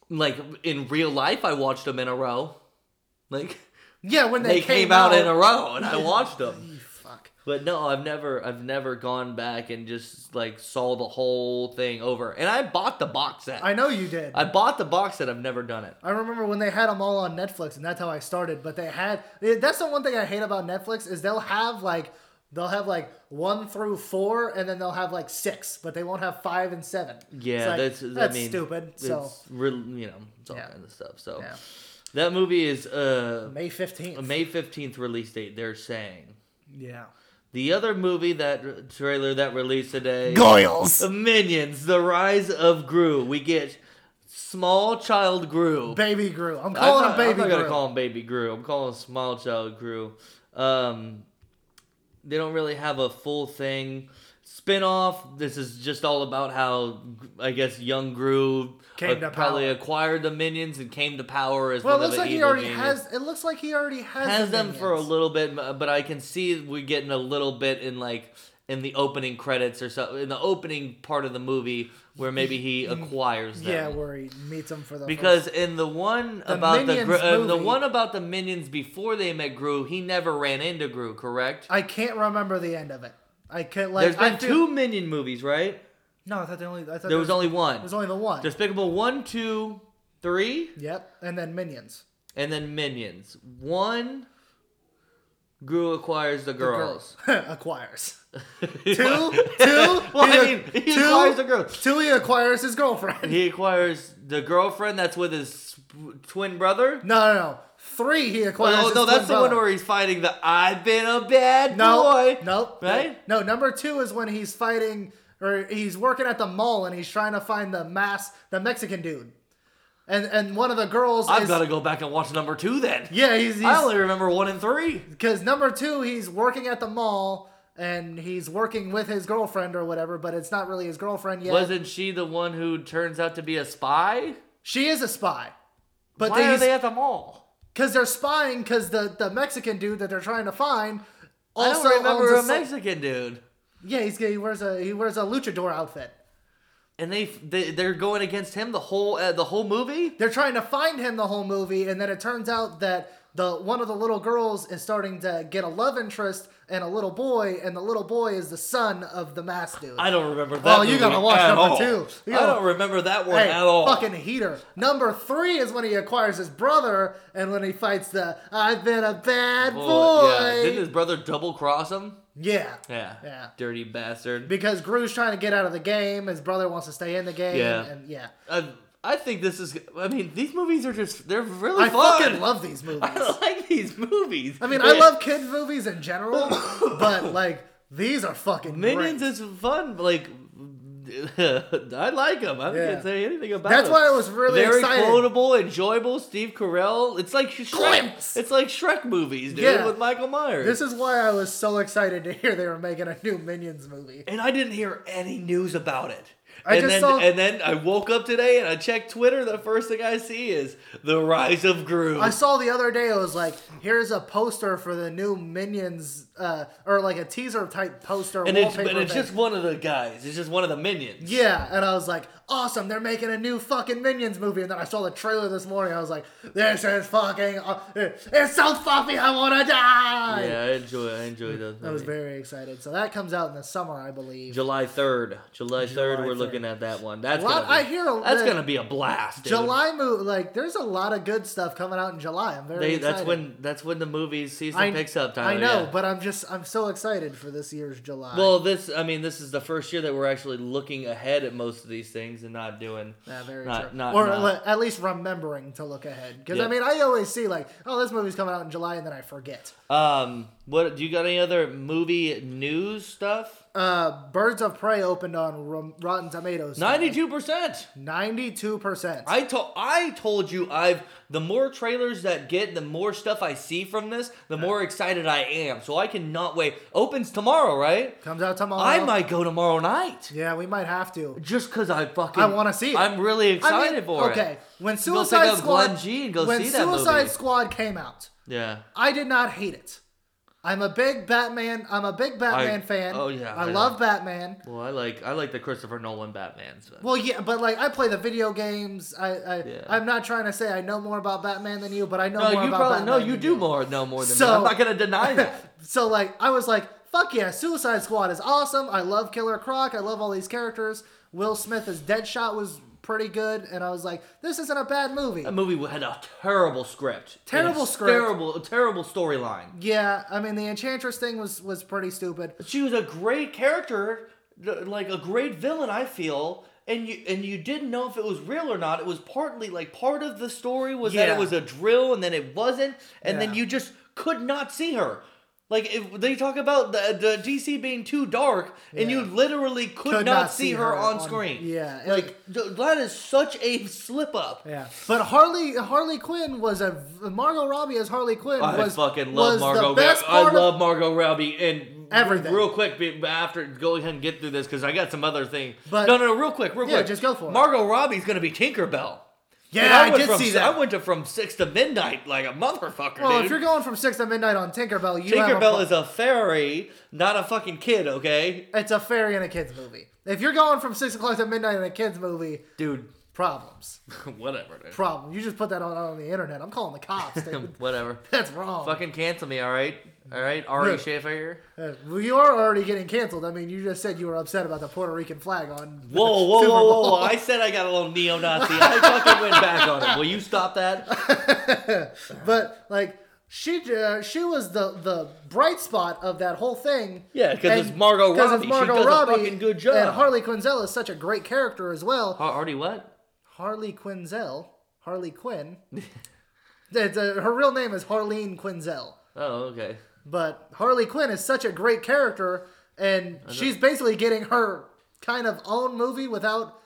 S2: like in real life. I watched them in a row. Like
S1: Yeah, when they,
S2: they, came, out, in a row, and I *laughs* watched them.
S1: Fuck.
S2: But no, I've never. I've never gone back and just like saw the whole thing over. And I bought the box set.
S1: I know you did.
S2: I bought the box set. I've never done it.
S1: I remember when they had them all on Netflix, and that's how I started. But they had eh, that's the one thing I hate about Netflix is they'll have like they'll have like one through four, and then they'll have like six, but they won't have five and seven.
S2: Yeah,
S1: like,
S2: that's
S1: that's
S2: I mean,
S1: stupid. So
S2: it's you know, it's all
S1: Yeah.
S2: kinds of stuff. So
S1: Yeah.
S2: That movie is uh
S1: May fifteenth.
S2: a May fifteenth release date. They're saying
S1: Yeah.
S2: the other movie that trailer that released today,
S1: Goyles.
S2: The Minions: The Rise of Gru. We get small child Gru.
S1: Baby Gru. I'm
S2: I'm
S1: calling
S2: not,
S1: him Baby
S2: I'm not gonna call him Baby Gru. I'm calling him Small Child Gru. Um, they don't really have a full thing. Spin-off. This is just all about how I guess young Gru
S1: Came
S2: uh,
S1: to
S2: probably
S1: power.
S2: acquired the minions and came to power as
S1: well, it looks like he already
S2: genius.
S1: has. It looks like he already has,
S2: has
S1: the
S2: them for a little bit, but I can see we're getting a little bit in like in the opening credits or so in the opening part of the movie where maybe he *laughs* acquires them.
S1: Yeah, where he meets him for the
S2: Because in the one
S1: The
S2: about the
S1: Minions
S2: Gru- uh, the one about the minions before they met Gru, he never ran into Gru, correct?
S1: I can't remember the end of it. I can't like.
S2: There's been
S1: feel-
S2: two minion movies, right?
S1: No, I thought the only. I thought
S2: There was only one.
S1: There was only the one.
S2: Despicable one, two, three,
S1: Yep, and then minions.
S2: and then minions. One, Gru acquires the
S1: The
S2: girls.
S1: girls. *laughs* acquires. *laughs* Two, two. *laughs*
S2: well, I mean, he
S1: two-
S2: acquires the girls.
S1: Two, he acquires his girlfriend.
S2: He acquires the girlfriend that's with his twin brother.
S1: No, no, no. Three, he acquires.
S2: Oh, no, that's the one where he's fighting the "I've been a bad
S1: No,
S2: boy."
S1: no,
S2: Right?
S1: No, number two is when he's fighting, or he's working at the mall and he's trying to find the mass, the Mexican dude. and and one of the girls
S2: I've got to go back and watch number two then.
S1: yeah he's, he's
S2: I only remember one and three.
S1: because number two he's working at the mall and he's working with his girlfriend or whatever, but it's not really his girlfriend yet.
S2: Wasn't she the one who turns out to be a spy?
S1: She is a spy, but
S2: Why are they at the mall?
S1: Because they're spying because the, the Mexican dude that they're trying to find
S2: I don't remember a
S1: a,
S2: Mexican dude.
S1: Yeah, he's he wears a he wears a luchador outfit.
S2: And they, they they're going against him the whole uh, the whole movie.
S1: They're trying to find him the whole movie, and then it turns out that the one of the little girls is starting to get a love interest in a little boy, and the little boy is the son of the masked dude.
S2: I don't remember oh, that.
S1: Oh, you gotta watch
S2: at
S1: number
S2: all.
S1: two. You
S2: I don't remember that one
S1: Hey,
S2: at all.
S1: fucking heater. Number three is when he acquires his brother, and when he fights the "I've been a bad
S2: Well,
S1: boy."
S2: yeah. Didn't his brother double cross him?
S1: yeah.
S2: Yeah.
S1: Yeah.
S2: Dirty bastard.
S1: Because Gru's trying to get out of the game, his brother wants to stay in the game,
S2: Yeah.
S1: and yeah.
S2: I, I think this is. I mean, these movies are just. They're really
S1: I
S2: fun.
S1: fucking love these *laughs* movies.
S2: I like these movies.
S1: I mean, I love *laughs* kid movies in general, but *laughs* like these are fucking
S2: Minions
S1: great.
S2: is fun. Like, I like them. I
S1: Yeah.
S2: can't say anything about
S1: That's why I was really
S2: Very
S1: excited.
S2: quotable, enjoyable. Steve Carell. It's like Shrek.
S1: Glimpse.
S2: It's like Shrek movies, dude,
S1: Yeah.
S2: with Michael Myers.
S1: This is why I was so excited to hear they were making a new Minions movie.
S2: and I didn't hear any news about it.
S1: I
S2: and
S1: just
S2: then,
S1: saw-
S2: and then I woke up today and I checked Twitter. The first thing I see is the rise of Gru.
S1: I saw the other day. It was like, here's a poster for the new Minions, uh, or like a teaser type poster.
S2: and it's, and it's just one of the guys. It's just one of the minions.
S1: Yeah, and I was like, awesome, they're making a new fucking Minions movie. And then I saw the trailer this morning. I was like, this is fucking, uh, it's so fluffy, I want to die.
S2: Yeah, I enjoy. I enjoy those.
S1: I was very excited. So that comes out in the summer, I believe.
S2: July third. July third.
S1: July
S2: We're
S1: 3rd.
S2: looking at that one. That's
S1: Lot-
S2: gonna be,
S1: I hear a-
S2: that's
S1: the-
S2: gonna be a blast. Dude.
S1: July movie, like, there's a lot of good stuff coming out in July. I'm very
S2: They,
S1: excited.
S2: that's when that's when the movie season
S1: I,
S2: picks up. Time.
S1: I know, but I'm just, I'm so excited for this year's July.
S2: Well, this I mean, this is the first year that we're actually looking ahead at most of these things and not doing.
S1: Yeah, very
S2: not,
S1: true.
S2: Not,
S1: or
S2: not-
S1: at least remembering to look ahead. Because
S2: Yeah.
S1: I mean, I always see like, oh, this movie's coming out in July, and then I forget.
S2: Um, what do you got? Any other movie news stuff?
S1: Uh, Birds of Prey opened on Rotten Tomatoes.
S2: Ninety-two percent.
S1: Ninety-two percent.
S2: I told I told you I've the more trailers that get, the more stuff I see from this, the more excited I am. So I cannot wait. Opens tomorrow, right?
S1: Comes out tomorrow.
S2: I might go tomorrow night.
S1: Yeah, we might have to.
S2: Just because I fucking
S1: I wanna see it.
S2: I'm really
S1: I
S2: excited
S1: mean,
S2: for it.
S1: okay, when
S2: Go
S1: Suicide
S2: up
S1: Squad,
S2: Glenn G and go
S1: when
S2: see that
S1: Suicide
S2: movie.
S1: Squad came out,
S2: Yeah.
S1: I did not hate it. I'm a big Batman. I'm a big Batman fan.
S2: oh, yeah,
S1: I,
S2: I know.
S1: love Batman.
S2: Well, I like I like the Christopher Nolan Batmans. But
S1: Well, yeah, but like I play the video games. I, I
S2: Yeah.
S1: I'm not trying to say I know more about Batman than you, but I know
S2: no,
S1: more
S2: you
S1: about
S2: probably
S1: Batman.
S2: no, you do more know more than
S1: So-
S2: me. I'm not gonna deny *laughs* that.
S1: So like I was like, fuck yeah, Suicide Squad is awesome. I love Killer Croc. I love all these characters. Will Smith as Deadshot was pretty good, and I was like, this isn't a bad movie.
S2: That movie had a terrible script.
S1: Terrible script.
S2: Terrible, terrible storyline.
S1: yeah, I mean the Enchantress thing was was pretty stupid.
S2: She was a great character, like a great villain. I feel. And you and you didn't know if it was real or not. It was partly like part of the story was that it was a drill, and then it wasn't, and then you just could not see her. Like if they talk about the, the DC being too dark, and you literally could, not, see, her, on,
S1: on-
S2: screen.
S1: yeah,
S2: like th- that is such a slip up.
S1: Yeah, but Harley Harley Quinn was a Margot Robbie as Harley Quinn
S2: I
S1: was
S2: fucking
S1: was
S2: love Margot.
S1: The
S2: Robbie.
S1: best
S2: I love Margot Robbie and
S1: Everything.
S2: Real quick, after go ahead and get through this because I got some other thing.
S1: But-
S2: no, no, no, real quick, real
S1: Yeah,
S2: quick.
S1: just go for it.
S2: Margot Robbie's gonna be Tinkerbell.
S1: Yeah,
S2: Dude,
S1: I,
S2: went
S1: did
S2: from,
S1: see that.
S2: I went to from six to midnight like a motherfucker,
S1: well,
S2: dude.
S1: if you're going from six to midnight on Tinkerbell, you have a
S2: Tinkerbell is a fairy, not a fucking kid. Okay,
S1: it's a fairy in a kids movie. If you're going from six o'clock to midnight in a kids movie,
S2: dude.
S1: problems. *laughs*
S2: whatever, dude.
S1: Problem. You just put that on, on the internet. I'm calling the cops. *laughs* dude.
S2: whatever.
S1: That's wrong.
S2: Fucking cancel me, all right, all right. Ari *laughs*
S1: Yeah.
S2: Shaffir.
S1: Uh, well, you are already getting canceled. I mean, you just said you were upset about the Puerto Rican flag on.
S2: Whoa, whoa,
S1: Super
S2: whoa, whoa, whoa! I said I got a little neo-Nazi. *laughs* I fucking went back on it. Will you stop that? *laughs*
S1: But like she uh, she was the the bright spot of that whole thing.
S2: Yeah, because it's
S1: And-
S2: Margot
S1: 'cause
S2: Robbie. She does a fucking good job.
S1: And Harley Quinzel is such a great character as well.
S2: Har- Hardy, what?
S1: Harley Quinzel, Harley Quinn. It's, uh, her real name is Harleen Quinzel.
S2: Oh, okay.
S1: But Harley Quinn is such a great character, and she's basically getting her kind of own movie without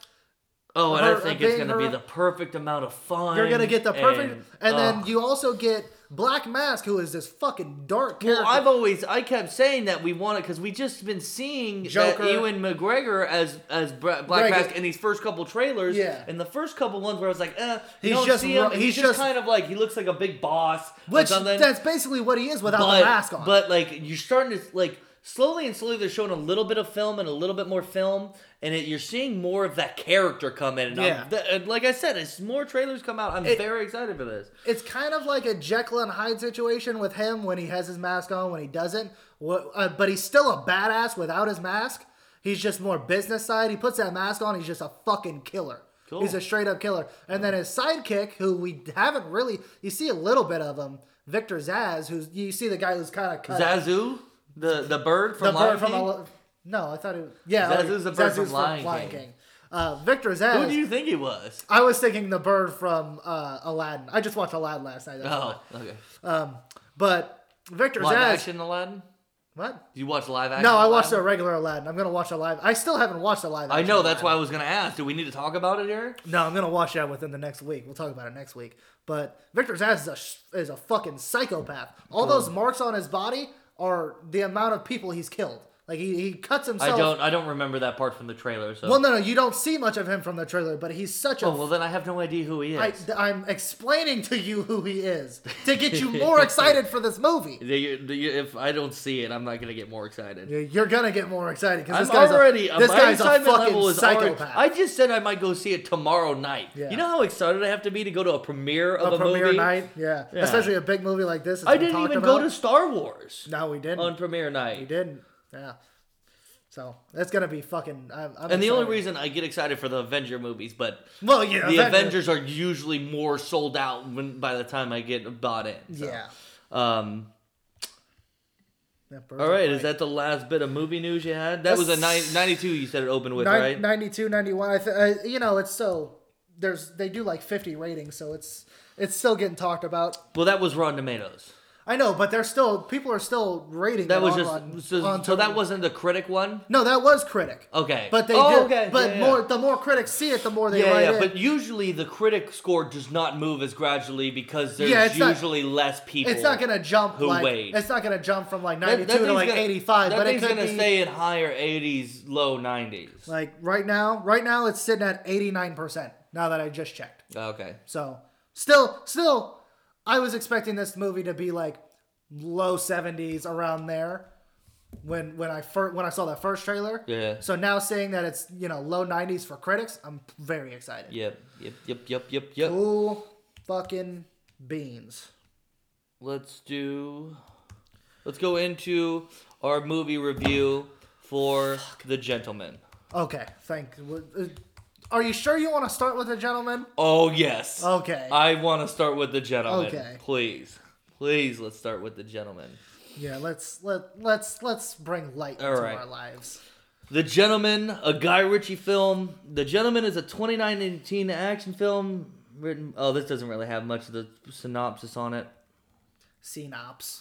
S2: Oh, and
S1: her-
S2: I think it's gonna be the perfect amount of fun.
S1: You're gonna get the perfect, and,
S2: and,
S1: then
S2: ugh.
S1: you also get Black Mask, who is this fucking dark character.
S2: Well, I've always I kept saying that we want it because we just been seeing
S1: Joker.
S2: that Ewan McGregor as as Black
S1: Greg-
S2: Mask in these first couple trailers.
S1: Yeah.
S2: In the first couple ones where I was like, eh,
S1: He's just
S2: see him.
S1: he's
S2: he's, just,
S1: just-
S2: kind of like he looks like a big boss or
S1: which
S2: something.
S1: that's basically what he is without
S2: but,
S1: the mask on.
S2: But like you're starting to like slowly and slowly they're showing a little bit of film and a little bit more film. And it, you're seeing more of that character come in. And
S1: Yeah.
S2: th- and like I said, as more trailers come out, I'm
S1: It-
S2: very excited for this.
S1: it's kind of like a Jekyll and Hyde situation with him when he has his mask on, when he doesn't. What, uh, but he's still a badass without his mask. He's just more business side. He puts that mask on. He's just a fucking killer.
S2: Cool.
S1: He's a straight up killer. And then his sidekick, who we haven't really, you see a little bit of him, Victor Zsasz, who's you see the guy who's kind of cut.
S2: Zazu, the the bird from
S1: the
S2: Lion
S1: bird from
S2: King?
S1: no, I thought it. Was... Yeah,
S2: Zazu's the bird from Lion King.
S1: Uh, Victor Zsasz.
S2: Who do you think he was?
S1: I was thinking the bird from uh, Aladdin. I just watched Aladdin last night. That's why.
S2: Oh, okay.
S1: But Victor
S2: Live
S1: Zsasz.
S2: action Aladdin?
S1: What?
S2: You watch live action?
S1: No, I watched the
S2: Aladdin?
S1: regular Aladdin. I'm gonna watch a live. I still haven't watched a live.
S2: I
S1: action
S2: know. That's why I
S1: Aladdin.
S2: was gonna ask. Do we need to talk about it here?
S1: No, I'm gonna watch that within the next week. We'll talk about it next week. But Victor Zsasz is a sh- is a fucking psychopath. All those marks on his body are the amount of people he's killed. Like he, he cuts himself.
S2: I don't. I don't remember that part from the trailer. So.
S1: Well, no, no, you don't see much of him from the trailer, but he's such a
S2: oh well, then I have no idea who he
S1: I,
S2: is.
S1: I'm explaining to you who he is to get you *laughs* more excited for this movie. *laughs*
S2: You- you- if I don't see it, I'm not gonna get more excited.
S1: You're- You're gonna get more excited because
S2: I'm
S1: this guy's
S2: already.
S1: a, this
S2: my
S1: guy's a
S2: excitement
S1: fucking
S2: level is already.
S1: psychopath.
S2: I just said I might go see it tomorrow night.
S1: Yeah.
S2: You know how excited I have to be to go to a premiere of
S1: a
S2: a,
S1: premiere
S2: movie.
S1: night, yeah.
S2: Yeah.
S1: especially a big movie like this. it's
S2: I
S1: been
S2: didn't
S1: talked
S2: even
S1: about.
S2: go to Star Wars
S1: No, we didn't.
S2: on premiere night.
S1: we didn't. Yeah. So that's gonna be fucking. I'm, I'm
S2: And the only reason I get excited for the Avenger movies, but
S1: well, yeah,
S2: the
S1: Avenger-
S2: Avengers are usually more sold out when by the time I get bought in. so.
S1: Yeah.
S2: Um. All right. Is that the last bit of movie news you had? That was a nine, 92 You said it opened with,
S1: Nin-
S2: right?
S1: 92, 91. I th- uh, you know, it's so there's they do like 50 ratings, so it's it's still getting talked about.
S2: Well, that was Rotten Tomatoes.
S1: I know, but they're still people are still rating.
S2: That
S1: it
S2: was
S1: on
S2: just so,
S1: on
S2: so that wasn't the critic one.
S1: no, that was critic.
S2: Okay.
S1: But they
S2: oh,
S1: do.
S2: okay.
S1: But
S2: yeah, yeah.
S1: more the more critics see it, the more they
S2: Yeah, yeah,
S1: in.
S2: but usually the critic score does not move as gradually because there's
S1: Yeah, it's not-
S2: usually less people.
S1: it's not gonna jump
S2: who
S1: like
S2: wait.
S1: it's not gonna jump from like 92 to like 85,
S2: That
S1: but it
S2: thing's gonna
S1: be
S2: stay in higher 80s, low 90s.
S1: like right now. Right now, it's sitting at 89 percent. Now that I just checked, oh,
S2: Okay.
S1: so still, still, I was expecting this movie to be like low 70s around there when when I first when I saw that first trailer.
S2: Yeah.
S1: So now saying that it's you know low 90s for critics, I'm very excited.
S2: Yep. Yep. Yep. Yep. Yep. Yep.
S1: Cool fucking beans.
S2: Let's do. Let's go into our movie review for The Gentlemen.
S1: Okay, thank. Uh, Are you sure you want to start with the gentlemen?
S2: Oh yes.
S1: Okay.
S2: I want to start with The Gentlemen.
S1: Okay.
S2: Please, please, let's start with The Gentlemen.
S1: Yeah, let's let let's let's bring light
S2: All
S1: into
S2: right.
S1: our lives.
S2: The Gentlemen, a Guy Ritchie film. The Gentlemen is a 2019 action film written. Oh, this doesn't really have much of the synopsis on it.
S1: Synops.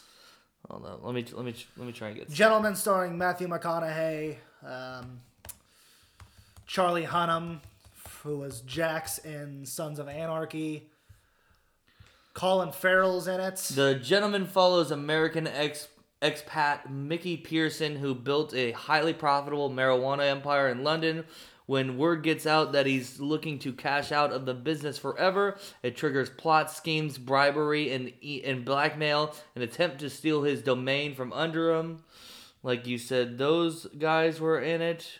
S2: Hold on, let me let me let me try and get.
S1: It. Gentlemen starring Matthew McConaughey, um, Charlie Hunnam, who was Jax in Sons of Anarchy. Colin Farrell's in it.
S2: The Gentlemen follows American ex expat Mickey Pearson, who built a highly profitable marijuana empire in London. When word gets out that he's looking to cash out of the business forever, it triggers plot schemes, bribery, and and blackmail, an attempt to steal his domain from under him. Like you said, those guys were in it.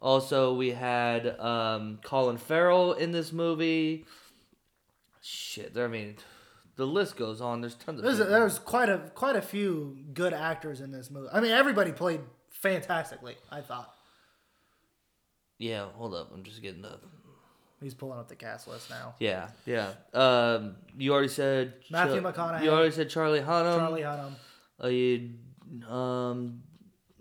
S2: Also, we had um, Colin Farrell in this movie. Shit, I mean, the list goes on. There's tons of.
S1: There's,
S2: people.
S1: there's quite a quite a few good actors in this movie. I mean, everybody played fantastically. I thought.
S2: Yeah, hold up. I'm just getting the.
S1: He's pulling up the cast list now.
S2: Yeah, yeah. Um, you already said
S1: Matthew
S2: Char-
S1: McConaughey.
S2: You already said Charlie Hunnam.
S1: Charlie Hunnam.
S2: Uh, you, um,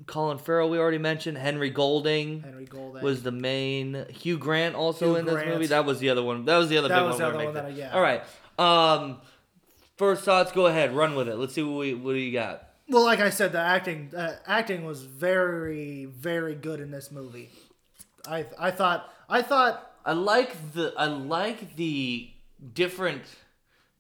S2: Colin Farrell. We already mentioned Henry Golding
S1: Henry Golding.
S2: was the main. Hugh Grant also
S1: Hugh
S2: in this
S1: Grant.
S2: movie. That was the other one. That was the other
S1: That
S2: big
S1: was
S2: one.
S1: the other one that I- yeah.
S2: All right. Um, first thoughts. Go ahead. Run with it. Let's see what we what do you got.
S1: Well, like I said, the acting uh, acting was very very good in this movie. I I thought I thought
S2: I like the I like the different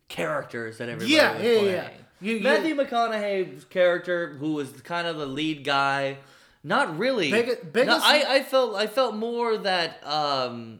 S2: characters that everybody
S1: yeah, yeah,
S2: playing.
S1: yeah. You- you-
S2: Matthew McConaughey's character, who was kind of the lead guy, not really.
S1: Big- biggest-
S2: no, I, I felt I felt more that um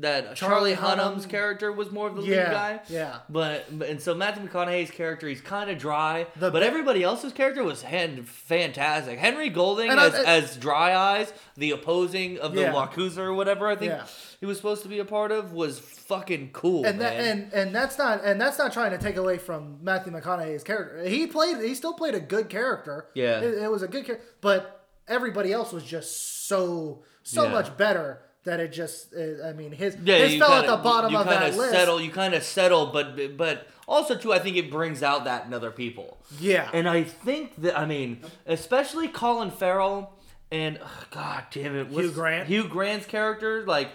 S2: that Charlie,
S1: Charlie
S2: Hunnam's
S1: Hunnam-
S2: character was more of the lead
S1: Yeah,
S2: guy.
S1: yeah.
S2: But but- and so Matthew McConaughey's character, he's kind of dry.
S1: The
S2: but
S1: bi-
S2: everybody else's character was hand, fantastic. Henry Golding
S1: And I-
S2: as,
S1: I-
S2: as Dry Eyes, the opposing of the
S1: Yeah.
S2: Yakuza or whatever I think
S1: Yeah.
S2: he was supposed to be a part of, was fucking cool,
S1: and that,
S2: man.
S1: and and that's not and that's not trying to take away from Matthew McConaughey's character. He played he still played a good character.
S2: Yeah.
S1: it, it was a good character, but everybody else was just so so
S2: Yeah.
S1: much better that it just uh, I mean his
S2: yeah,
S1: his
S2: you
S1: fell
S2: kinda,
S1: at the bottom
S2: you
S1: of
S2: kinda
S1: that list.
S2: settle. You kind of settle, but but also too, I think it brings out that in other people.
S1: Yeah,
S2: And I think that I mean, especially Colin Farrell and ugh, God damn it,
S1: Hugh Grant?
S2: Hugh Grant's character, like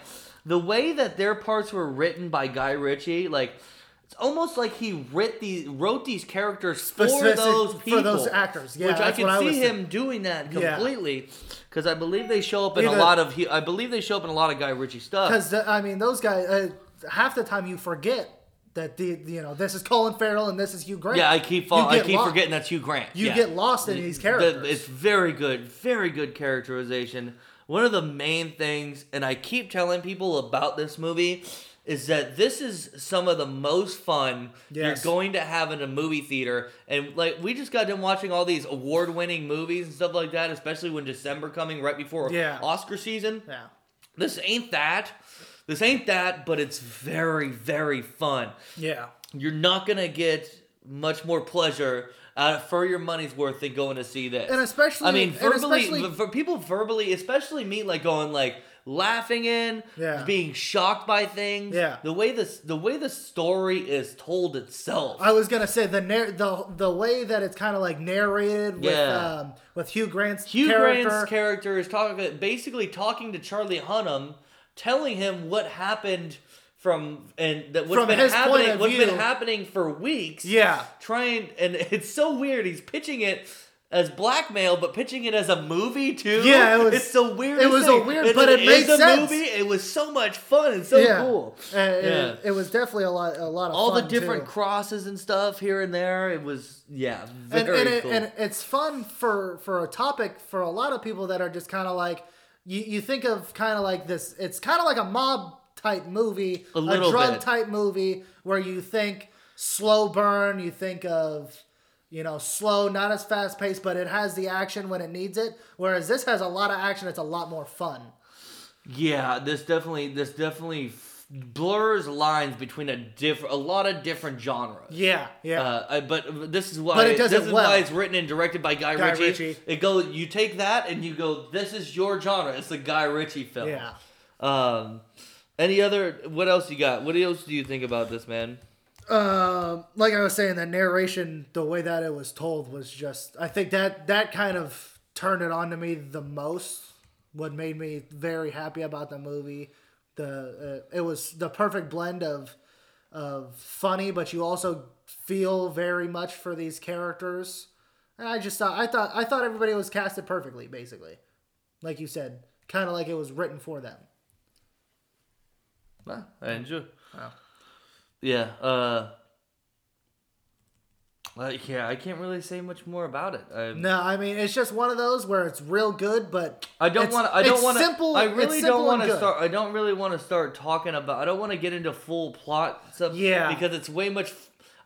S2: the way that their parts were written by Guy Ritchie, like it's almost like he writ these wrote these characters for
S1: Specific-
S2: those
S1: for those actors. Yeah,
S2: which I can
S1: I
S2: see
S1: was
S2: him doing that completely. Because I believe they show up in a lot of he, I believe they show up in a lot of Guy Ritchie stuff.
S1: because I mean those guys uh, half the time you forget that the you know this is Colin Farrell and this is Hugh Grant.
S2: Yeah, I keep fall, I keep forgetting that's Hugh Grant.
S1: You
S2: Yeah.
S1: get lost in these
S2: The-
S1: characters.
S2: It's very good, very good characterization. One of the main things, and I keep telling people about this movie, is that this is some of the most fun
S1: Yes.
S2: you're going to have in a movie theater. And like we just got done watching all these award-winning movies and stuff like that, especially when December coming right before
S1: Yeah.
S2: Oscar season.
S1: yeah.
S2: This ain't that. This ain't that, but it's very, very fun
S1: Yeah.
S2: you're not gonna get much more pleasure uh, for your money's worth than going to see this.
S1: And especially-
S2: I mean, verbally,
S1: especially-
S2: for people verbally, especially me, like going like laughing in,
S1: Yeah.
S2: being shocked by things.
S1: Yeah.
S2: the way this, the way the story is told itself.
S1: I was gonna say the narr- the the way that it's kind of like narrated with
S2: Yeah.
S1: um, with Hugh Grant's
S2: Hugh
S1: character.
S2: Grant's character is talking, basically talking to Charlie Hunnam, telling him what happened from and that what's
S1: From
S2: been happening, what's
S1: view.
S2: been happening for weeks.
S1: yeah,
S2: trying and it's so weird he's pitching it as blackmail but pitching it as a movie too
S1: Yeah, it was-
S2: it's so weird
S1: it was a weird- but it made
S2: a
S1: sense.
S2: movie it was so much fun and so
S1: yeah.
S2: cool
S1: it-
S2: Yeah.
S1: It, was definitely a lot a lot of
S2: all the different
S1: too.
S2: crosses and stuff here and there it was yeah
S1: and,
S2: very
S1: and, it,
S2: cool
S1: and it's fun for for a topic for a lot of people that are just kind of like you, you think of kind of like this it's kind of like a mob type movie
S2: A little
S1: drug
S2: bit.
S1: type movie where you think slow burn you think of you know slow not as fast paced but it has the action when it needs it whereas this has a lot of action it's a lot more fun
S2: yeah this definitely this definitely f- blurs lines between a different a lot of different genres
S1: yeah yeah
S2: Uh, I- but this is why
S1: But it does
S2: this
S1: it
S2: is
S1: well.
S2: why it's written and directed by Guy,
S1: Guy
S2: Ritchie.
S1: Ritchie.
S2: It go. you take that and you go, this is your genre. It's a Guy Ritchie film.
S1: yeah
S2: Um, any other? What else you got? What else do you think about this, man?
S1: Um, like I was saying, the narration, the way that it was told was just. I think that that kind of turned it on to me the most. What made me very happy about the movie, the uh, it was the perfect blend of of funny, but you also feel very much for these characters. And I just thought I thought I thought everybody was casted perfectly, basically, like you said, kind of like it was written for them.
S2: Ah, I enjoy.
S1: Wow.
S2: Yeah. Uh, uh, yeah, I can't really say much more about it. I,
S1: No, I mean it's just one of those where it's real good, but
S2: I don't want. I don't want
S1: simple-
S2: I really don't want to start. I don't really want to start talking about. I don't want to get into full plot stuff.
S1: Yeah.
S2: Because it's way much.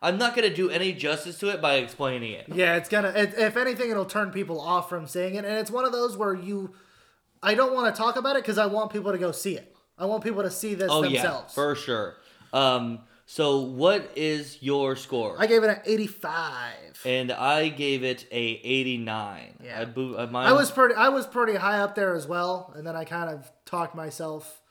S2: I'm not gonna do any justice to it by explaining it.
S1: Yeah, it's gonna. It, if anything, it'll turn people off from seeing it, and it's one of those where you. I don't want to talk about it because I want people to go see it. I want people to see this
S2: Oh
S1: themselves.
S2: yeah, for sure. Um. So what is your score?
S1: I gave it an eighty-five.
S2: and I gave it a 89.
S1: Yeah.
S2: I, uh, mine,
S1: I was pretty. I was pretty high up there as well, and then I kind of talked myself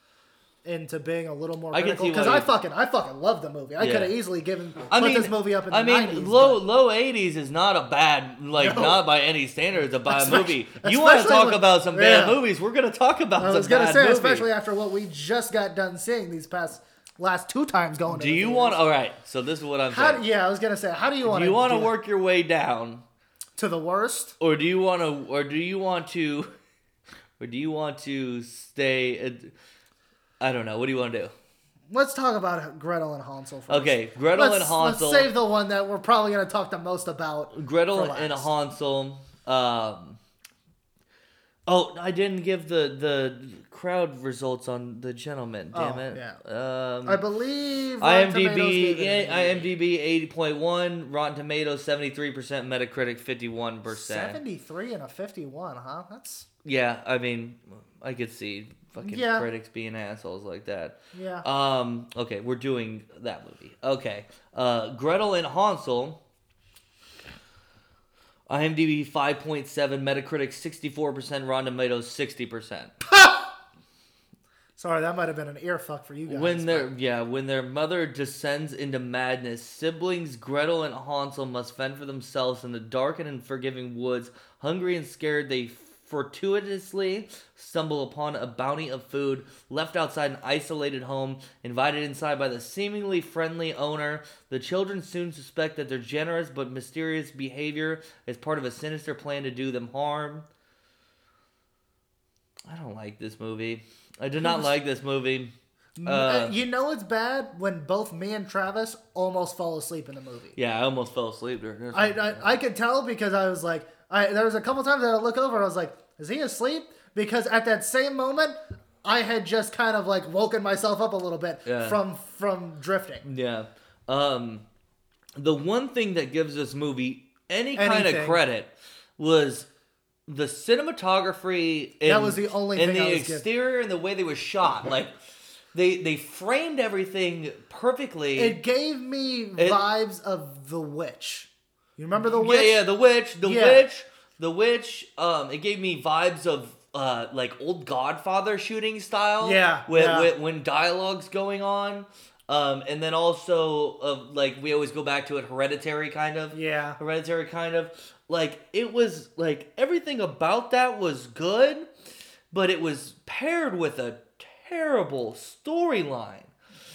S1: into being a little more
S2: I can
S1: critical
S2: see
S1: because I
S2: you-
S1: fucking, I fucking love the movie. I
S2: Yeah.
S1: could have easily given
S2: I
S1: put
S2: mean,
S1: this movie up in the
S2: I mean,
S1: 90s,
S2: low
S1: but-
S2: low 80s is not a bad like
S1: No.
S2: not by any standards a bad
S1: Especially-
S2: movie. You want to
S1: especially
S2: talk
S1: when-
S2: about some bad
S1: yeah.
S2: movies? We're gonna talk about
S1: I
S2: some
S1: was gonna
S2: bad
S1: say,
S2: movies.
S1: especially after what we just got done seeing these past last two times going.
S2: do you want? All right. So this is what I'm
S1: How,
S2: saying.
S1: yeah, I was gonna say, how do you want
S2: do
S1: to
S2: you want to work your way down,
S1: to the worst?
S2: or do you want to, or do you want to *laughs* or do you want to stay? At, I don't know. What do you want to do?
S1: Let's talk about Gretel and Hansel first.
S2: Okay, Gretel
S1: let's,
S2: and Hansel.
S1: Let's save the one that we're probably going to talk the most about.
S2: Gretel and. Hansel. Um, oh, I didn't give the the crowd results on the gentleman. Damn
S1: Oh,
S2: it.
S1: yeah.
S2: Um,
S1: I believe Rotten
S2: IMDb,
S1: gave it an
S2: yeah,
S1: 88.
S2: IMDb eighty point one, Rotten Tomatoes seventy three percent, Metacritic fifty one percent.
S1: 73 and a 51, huh? That's
S2: Yeah, I mean, I could see fucking
S1: Yeah.
S2: critics being assholes like that.
S1: yeah.
S2: Um, okay, we're doing that movie. Okay. Uh, Gretel and Hansel. IMDb 5.7, Metacritic 64%, Rotten Tomatoes 60%. *laughs*
S1: Sorry, that might have been an ear fuck for you guys.
S2: When
S1: but-
S2: their yeah, when their mother descends into madness, siblings Gretel and Hansel must fend for themselves in the dark and unforgiving woods. Hungry and scared, they fortuitously stumble upon a bounty of food left outside an isolated home. Invited inside by the seemingly friendly owner, the children soon suspect that their generous but mysterious behavior is part of a sinister plan to do them harm. I don't like this movie. I do not like this movie.
S1: Uh,
S2: Uh,
S1: you know it's bad when both me and Travis almost fall asleep in the movie.
S2: Yeah, I almost fell asleep during this.
S1: I, I I could tell because I was like, I there was a couple times that I look over and I was like, is he asleep? Because at that same moment, I had just kind of like woken myself up a little bit
S2: Yeah.
S1: from from drifting.
S2: yeah. Um, the one thing that gives this movie any kind of credit was the cinematography. And,
S1: That was the only
S2: and the
S1: I was giving.
S2: exterior and the way they were shot. *laughs* Like they they framed everything perfectly.
S1: It gave me
S2: It-
S1: vibes of The Witch. You remember The Witch?
S2: yeah, yeah, the witch, the
S1: Yeah.
S2: witch, the witch. Um, it gave me vibes of uh like old Godfather shooting style.
S1: Yeah,
S2: with,
S1: yeah.
S2: with when dialogue's going on. Um, and then also of like we always go back to it, hereditary kind of.
S1: Yeah.
S2: Hereditary kind of like it was like everything about that was good, but it was paired with a terrible storyline.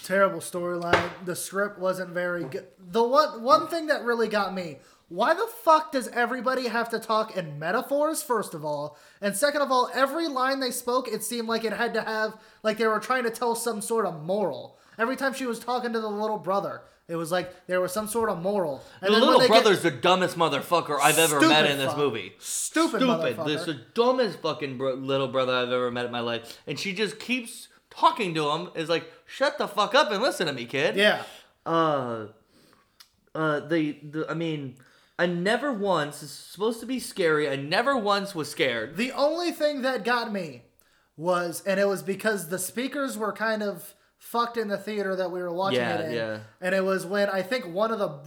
S1: terrible storyline. The script wasn't very good. The one one thing that really got me. Why the fuck does everybody have to talk in metaphors, first of all? And second of all, every line they spoke, it seemed like it had to have, like they were trying to tell some sort of moral. Every time she was talking to the little brother, it was like there was some sort of moral. And
S2: the little
S1: they get-
S2: brother's the dumbest motherfucker I've ever met in this
S1: fuck.
S2: movie.
S1: Stupid
S2: Stupid. This is the dumbest fucking bro- little brother I've ever met in my life, and she just keeps talking to him. Is like, shut the fuck up and listen to me, kid.
S1: yeah.
S2: Uh, uh, the the I mean, I never once. It's supposed to be scary. I never once was scared.
S1: The only thing that got me was, and it was because the speakers were kind of fucked in the theater that we were watching
S2: Yeah,
S1: it in.
S2: yeah.
S1: And it was when I think one of the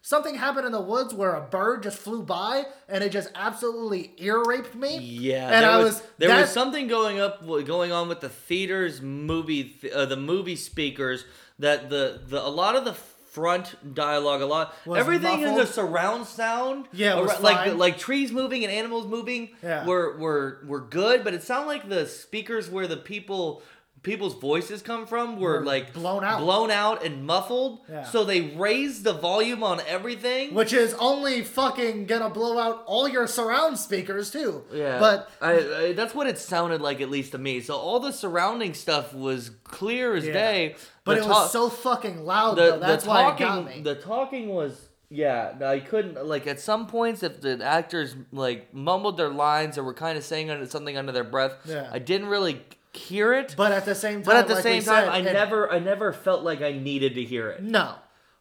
S1: something happened in the woods where a bird just flew by and it just absolutely ear raped me.
S2: Yeah,
S1: and I
S2: was,
S1: was,
S2: there was something going up going on with the theaters movie uh, the movie speakers that the the a lot of the front dialogue a lot
S1: Was
S2: everything in the
S1: muffled?
S2: surround sound
S1: Yeah, it was
S2: ar- like like trees moving and animals moving
S1: Yeah.
S2: were were were good but it sounded like the speakers where the people people's voices come from were,
S1: Were
S2: like
S1: blown out.
S2: blown out and muffled
S1: Yeah.
S2: so they raised the volume on everything
S1: which is only fucking gonna blow out all your surround speakers too.
S2: Yeah,
S1: But
S2: I, I, that's what it sounded like, at least to me. So all the surrounding stuff was clear as
S1: Yeah.
S2: day.
S1: but
S2: The
S1: it
S2: ta-
S1: was so fucking loud
S2: the,
S1: though. That's
S2: the
S1: why
S2: talking,
S1: it got me.
S2: The talking was yeah. I couldn't like at some points if the actors like mumbled their lines or were kind of saying something under their breath.
S1: Yeah.
S2: I didn't really hear it.
S1: but at the same time,
S2: But at the
S1: like
S2: same time,
S1: said,
S2: I never, I never felt like I needed to hear it.
S1: No.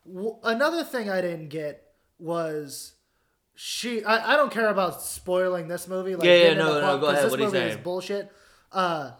S1: W- another thing I didn't get was she. I, I don't care about spoiling this movie. Like,
S2: Yeah, yeah, no, no, go ahead.
S1: This
S2: What are you
S1: movie is bullshit. Uh,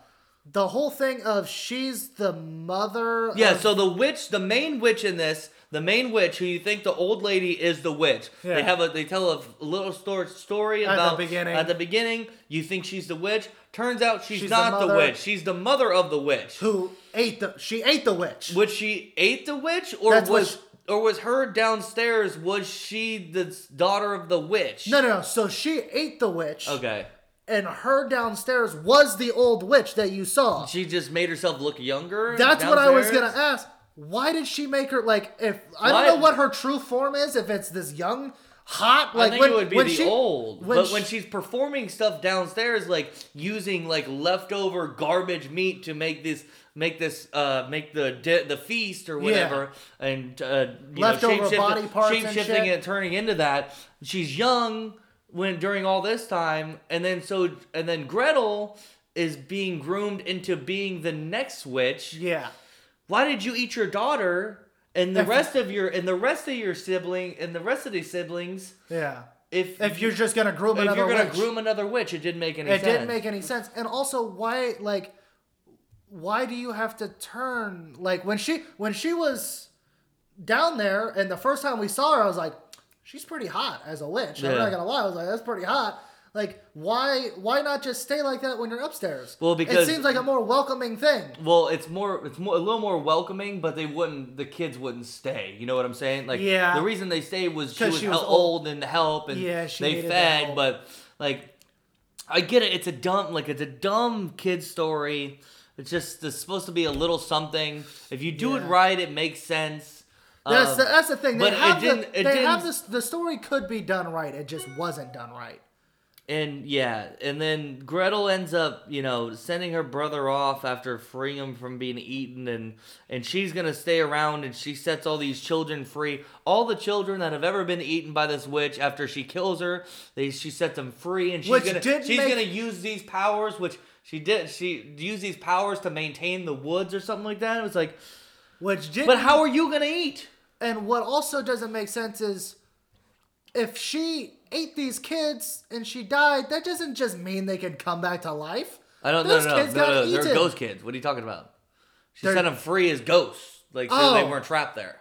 S1: the whole thing of she's the mother.
S2: Yeah,
S1: of-
S2: so the witch, the main witch in this, the main witch who you think the old lady is the witch.
S1: Yeah.
S2: They have a they tell a little story story
S1: At the
S2: about
S1: beginning.
S2: At the beginning, you think she's the witch. Turns out she's,
S1: She's
S2: not the,
S1: mother.
S2: witch. She's the mother of the witch.
S1: who ate the. She ate the witch.
S2: Was she ate the witch, or
S1: That's
S2: was
S1: she-
S2: or was her downstairs? Was she the daughter of the witch?
S1: no, no, no. So she ate the witch,
S2: Okay.
S1: and her downstairs was the old witch that you saw.
S2: She just made herself look younger.
S1: That's what I was gonna ask. Why did she make her like? If I don't know what her true form is, if it's this young hot. Like
S2: I think
S1: when,
S2: it would be the
S1: she,
S2: old.
S1: when
S2: but
S1: she-
S2: when she's performing stuff downstairs, like using like leftover garbage meat to make this make this uh make the di- the feast or whatever and uh you
S1: Leftover
S2: know,
S1: body parts and
S2: shifting
S1: shit.
S2: it turning into that she's young when during all this time and then so and then Gretel is being groomed into being the next witch
S1: yeah.
S2: why did you eat your daughter and the rest of your and the rest of your sibling and the rest of these siblings
S1: Yeah.
S2: if
S1: If you're just gonna groom
S2: if
S1: another
S2: you're gonna
S1: witch,
S2: groom another witch, it didn't make any
S1: it
S2: sense.
S1: didn't make any sense. And also, why like, why do you have to turn like when she when she was down there and the first time we saw her, I was like, she's pretty hot as a witch. I'm not gonna lie, I was like, that's pretty hot. Like, why why not just stay like that when you're upstairs?
S2: Well, because-
S1: it seems like a more welcoming thing.
S2: Well, it's more, it's more, a little more welcoming, but they wouldn't, the kids wouldn't stay. You know what I'm saying? Like,
S1: Yeah.
S2: the reason they stayed was she was,
S1: she was old.
S2: old and help, and
S1: Yeah, she
S2: they fed, but like, I get it. It's a dumb, like, it's a dumb kid story. It's just it's supposed to be a little something. If you do it right, it makes sense.
S1: That's
S2: Um,
S1: the, that's the thing. They
S2: but it
S1: have
S2: didn't-
S1: the,
S2: it
S1: they have
S2: didn't-
S1: this. The story could be done right. It just wasn't done right.
S2: And yeah, and then Gretel ends up, you know, sending her brother off after freeing him from being eaten, and and she's gonna stay around, and she sets all these children free. All the children that have ever been eaten by this witch, after she kills her, they she sets them free, and she's
S1: Which
S2: gonna she's
S1: make-
S2: gonna use these powers, which she did. She used these powers to maintain the woods or something like that. It was like,
S1: Which did.
S2: but how are you gonna eat?
S1: And what also doesn't make sense is if she ate these kids and she died, that doesn't just mean they can come back to life.
S2: I don't know.
S1: Those
S2: No,
S1: kids
S2: no,
S1: got
S2: no, they're
S1: eaten.
S2: ghost kids. What are you talking about? She
S1: They're-
S2: set them free as ghosts, like so they
S1: Oh.
S2: weren't trapped there.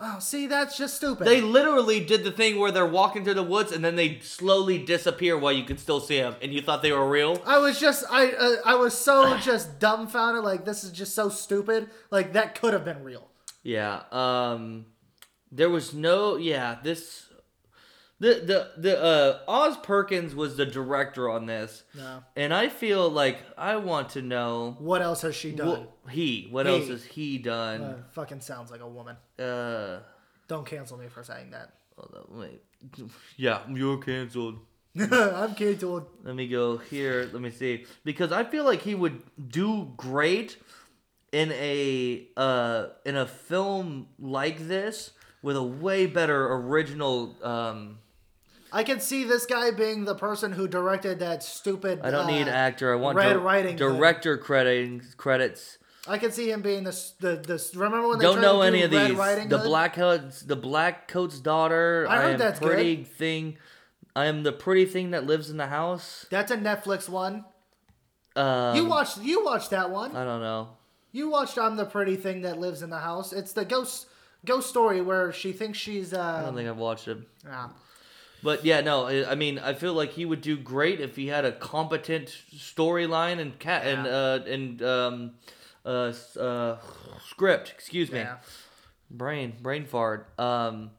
S1: Oh, see, that's just stupid.
S2: They literally did the thing where they're walking through the woods and then they slowly disappear while you can still see them, and you thought they were real.
S1: I was just, I, uh, I was so *sighs* just dumbfounded. Like this is just so stupid. Like that could have been real.
S2: Yeah. Um, there was no. Yeah. This. The the the uh Oz Perkins was the director on this,
S1: No.
S2: and I feel like I want to know
S1: What else has she done?
S2: wh- he what
S1: He.
S2: else has he done?
S1: Uh, fucking sounds like a woman.
S2: Uh,
S1: Don't cancel me for saying that.
S2: hold on, wait. Yeah, you're canceled. *laughs*
S1: I'm canceled.
S2: Let me go here. Let me see. Because I feel like he would do great in a uh in a film like this with a way better original um
S1: I can see this guy being the person who directed that stupid.
S2: I don't need
S1: uh,
S2: actor. I want
S1: Red Riding Hood.
S2: director credits credits.
S1: I can see him being this. The this. Remember when they
S2: Don't know any
S1: do
S2: of these. The
S1: Hood?
S2: black coats, the black coat's daughter.
S1: I heard
S2: am
S1: that's
S2: pretty thing. I am the pretty thing that lives in the house.
S1: That's a Netflix one.
S2: Um,
S1: You watched. You watched that one.
S2: I don't know.
S1: You watched. I'm the pretty thing that lives in the house. It's the ghost ghost story where she thinks she's. Uh,
S2: I don't think I've watched it.
S1: ah.
S2: But yeah, no, I I mean, I feel like he would do great if he had a competent storyline and cat and uh and um uh, uh script. Excuse me,
S1: Yeah.
S2: brain brain fart. Um,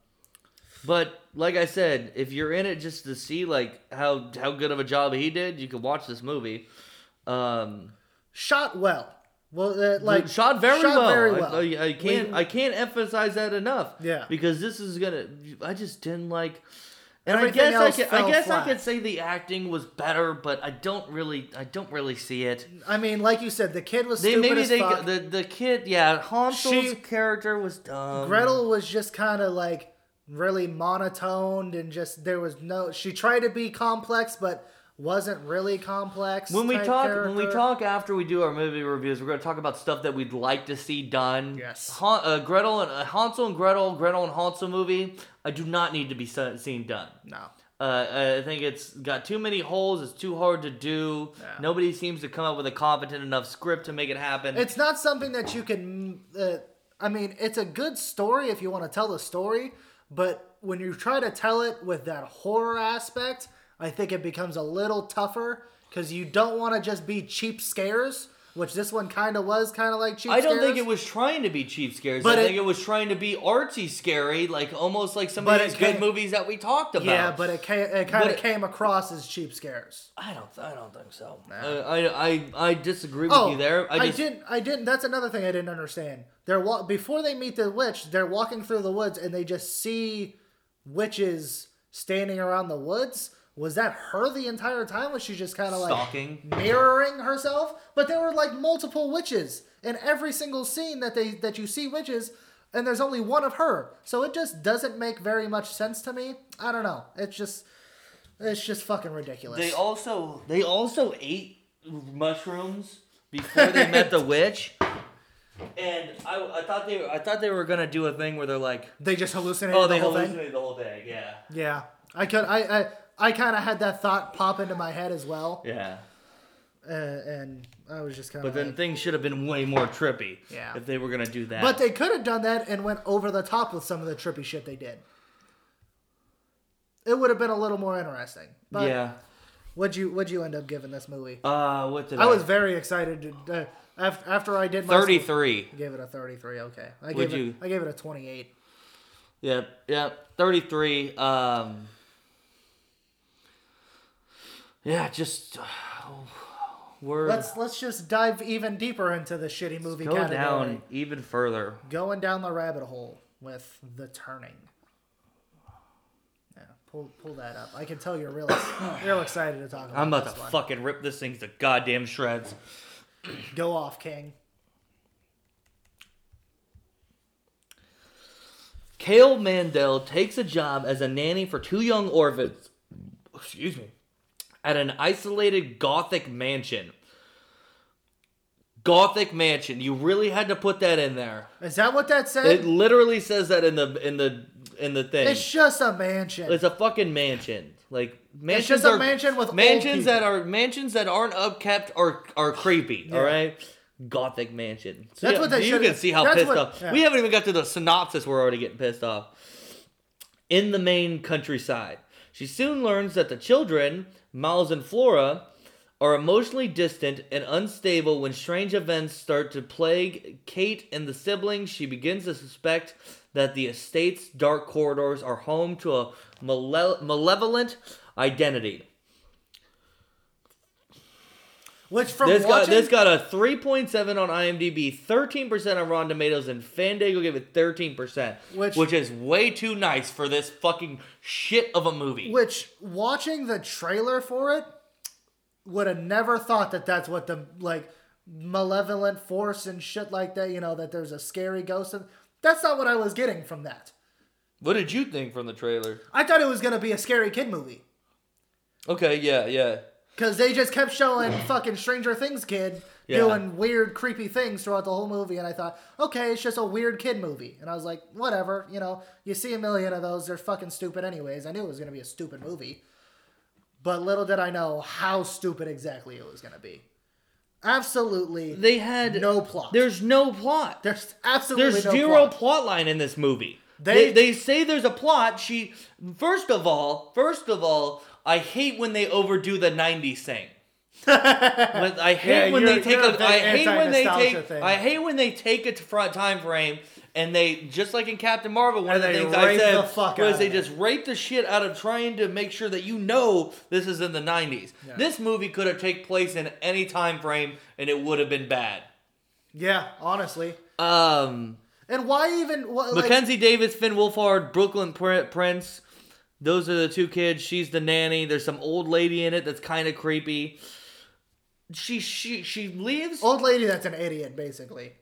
S2: but like I said, if you're in it just to see like how how good of a job he did, you could watch this movie. Um,
S1: Shot well. Well, uh, like
S2: shot very
S1: shot
S2: well.
S1: very
S2: I-
S1: well.
S2: I, I can't
S1: We-
S2: I can't emphasize that enough.
S1: Yeah.
S2: Because this is gonna. I just didn't like. And
S1: Everything
S2: I guess I could, I guess
S1: flat.
S2: I could say the acting was better, but I don't really I don't really see it.
S1: I mean, like you said, the kid was
S2: They
S1: stupid
S2: maybe they
S1: fuck.
S2: the the kid yeah Hansel's
S1: She-
S2: character was dumb.
S1: Gretel was just kind of like really monotoned and just there was no. She tried to be complex, but wasn't really complex.
S2: When we talk when we talk after we do our movie reviews, we're going to talk about stuff that we'd like to see done.
S1: Yes.
S2: Han, uh, Gretel and uh, Hansel and Gretel, Gretel and Hansel movie. I do not need to be seen done.
S1: no.
S2: Uh, I think it's got too many holes. It's too hard to do.
S1: Yeah.
S2: Nobody seems to come up with a competent enough script to make it happen.
S1: It's not something that you can. Uh, I mean, it's a good story if you want to tell the story, but when you try to tell it with that horror aspect, I think it becomes a little tougher because you don't want to just be cheap scares, which this one kind of was, kind of like cheap.
S2: I don't think it was trying to be cheap scares.
S1: But
S2: I
S1: it-
S2: think it was trying to be artsy scary, like almost like some of these good
S1: came-
S2: movies that we talked about.
S1: Yeah, but it came, it kind of came across as cheap scares.
S2: I don't. I don't think so. Uh, I, I I disagree with
S1: Oh,
S2: you there. I
S1: I, didn't. I didn't. That's another thing I didn't understand. They're wa- before they meet the witch. They're walking through the woods and they just see witches standing around the woods. Was that her the entire time? Was she just kind of like
S2: Stalking.
S1: mirroring herself? But there were like multiple witches in every single scene that they that you see witches, and there's only one of her. So it just doesn't make very much sense to me. I don't know. It's just it's just fucking ridiculous.
S2: They also they also ate mushrooms before they met the *laughs* witch. And I, I thought they I thought they were gonna do a thing where they're like,
S1: They just hallucinated
S2: oh,
S1: the
S2: they
S1: whole thing.
S2: the whole thing. Yeah,
S1: Yeah, I could. I I, I kind of had that thought pop into my head as well,
S2: yeah.
S1: uh, and I was just kind of.
S2: But then things should have been way more trippy.
S1: Yeah.
S2: If they were gonna do that.
S1: but they could have done that and went over the top with some of the trippy shit they did. It would have been a little more interesting. But
S2: yeah.
S1: What'd you What'd you end up giving this movie?
S2: Uh, what did I?
S1: I was very excited. To, uh, after after I did my
S2: thirty-three.
S1: I gave it a 33. Okay, I
S2: Would
S1: gave it.
S2: you-
S1: I gave it a 28.
S2: Yep, yep. Thirty-three. Um. Yeah, just. Uh, we're
S1: Let's let's just dive even deeper into the shitty movie
S2: go
S1: category.
S2: down even further.
S1: Going down the rabbit hole with the turning. Yeah, pull pull that up. I can tell you're real *coughs* real excited to talk about.
S2: I'm about
S1: this
S2: to
S1: one.
S2: fucking rip this thing to goddamn shreds. *coughs*
S1: Go off, King.
S2: Kate Mandell takes a job as a nanny for two young orphans. Excuse me. At an isolated Gothic mansion. Gothic mansion. You really had to put that in there.
S1: Is that what that said?
S2: It literally says that in the in the in the thing.
S1: it's just a mansion.
S2: It's a fucking mansion. Like mansions
S1: just a
S2: are
S1: mansion with
S2: mansions that are mansions that aren't upkept are are creepy. All right, Gothic mansion. So
S1: That's
S2: yeah,
S1: what they
S2: You can see how pissed
S1: what-
S2: off.
S1: yeah.
S2: We haven't even got to the synopsis. We're already getting pissed off. In the Maine countryside, she soon learns that the children, Miles and Flora, are emotionally distant and unstable when strange events start to plague Kate and the siblings. She begins to suspect that the estate's dark corridors are home to a male- malevolent identity.
S1: Which from
S2: This got this got a 3.7 on IMDb, 13% on Rotten Tomatoes, and Fandango gave it 13%,
S1: Which-
S2: which is way too nice for this fucking shit of a movie.
S1: which watching the trailer for it would have never thought that that's what the like malevolent force and shit like that. You know that there's a scary ghost. And that's not what I was getting from that.
S2: What did you think from the trailer?
S1: I thought it was gonna be a scary kid movie.
S2: Okay, yeah, yeah.
S1: Cause they just kept showing fucking Stranger Things kid
S2: Yeah.
S1: doing weird, creepy things throughout the whole movie, and I thought, okay, it's just a weird kid movie, and I was like, whatever, you know, you see a million of those, they're fucking stupid anyways. I knew it was gonna be a stupid movie, but little did I know how stupid exactly it was gonna be. Absolutely,
S2: They had
S1: no plot.
S2: There's no plot.
S1: there's absolutely
S2: There's
S1: no
S2: zero
S1: plot.
S2: plot line in this movie.
S1: They-
S2: They, they say there's a plot. She first of all, first of all, I hate when they overdo the '90s thing. *laughs* I hate
S1: Yeah,
S2: when they take
S1: a
S2: a. I hate when they take.
S1: thing.
S2: I hate when they take a front time frame and they just like in Captain Marvel. One
S1: And
S2: of the things I said
S1: the
S2: was they
S1: it.
S2: just rape the shit out of trying to make sure that you know this is in the '90s. This movie could have taken place in any time frame and it would have been bad.
S1: Yeah, honestly,
S2: Um.
S1: and why even what? Like,
S2: Mackenzie Davis, Finn Wolfhard, Brooklyn Prince. Those are the two kids. She's the nanny. There's some old lady in it that's kind of creepy. She she she leaves.
S1: old lady that's an idiot, basically.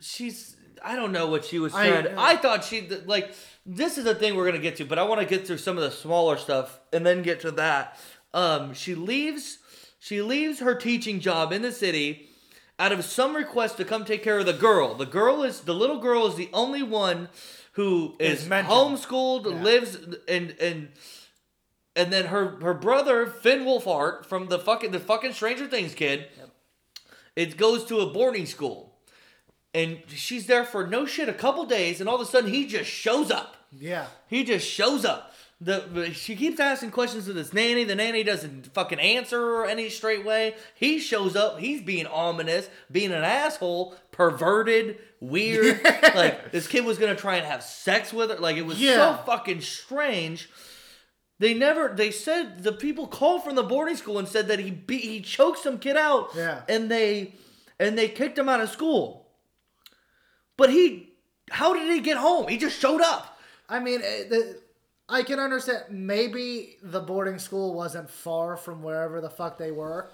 S2: She's I don't know what she was
S1: I-
S2: trying. to, I thought she like this is the thing we're gonna get to, but I want to get through some of the smaller stuff and then get to that. Um, she leaves. She leaves her teaching job in the city out of some request to come take care of the girl. The girl is the little girl is the only one who is,
S1: Is mentioned.
S2: homeschooled,
S1: Yeah.
S2: lives and and and then her her brother Finn Wolfhard from the fucking the fucking Stranger Things kid. It goes to a boarding school, and she's there for no shit a couple days, and all of a sudden he just shows up.
S1: Yeah.
S2: He just shows up. The she keeps asking questions to this nanny. The nanny doesn't fucking answer her any straight way. He shows up. He's being ominous, being an asshole, perverted, weird. *laughs* like this kid was gonna try and have sex with her. Like it was
S1: Yeah.
S2: so fucking strange. They never. They said the people called from the boarding school and said that he be, he choked some kid out.
S1: Yeah.
S2: And they and they kicked him out of school. But he, how did he get home? He just showed up.
S1: I mean, eh, the, I can understand. Maybe the boarding school wasn't far from wherever the fuck they were.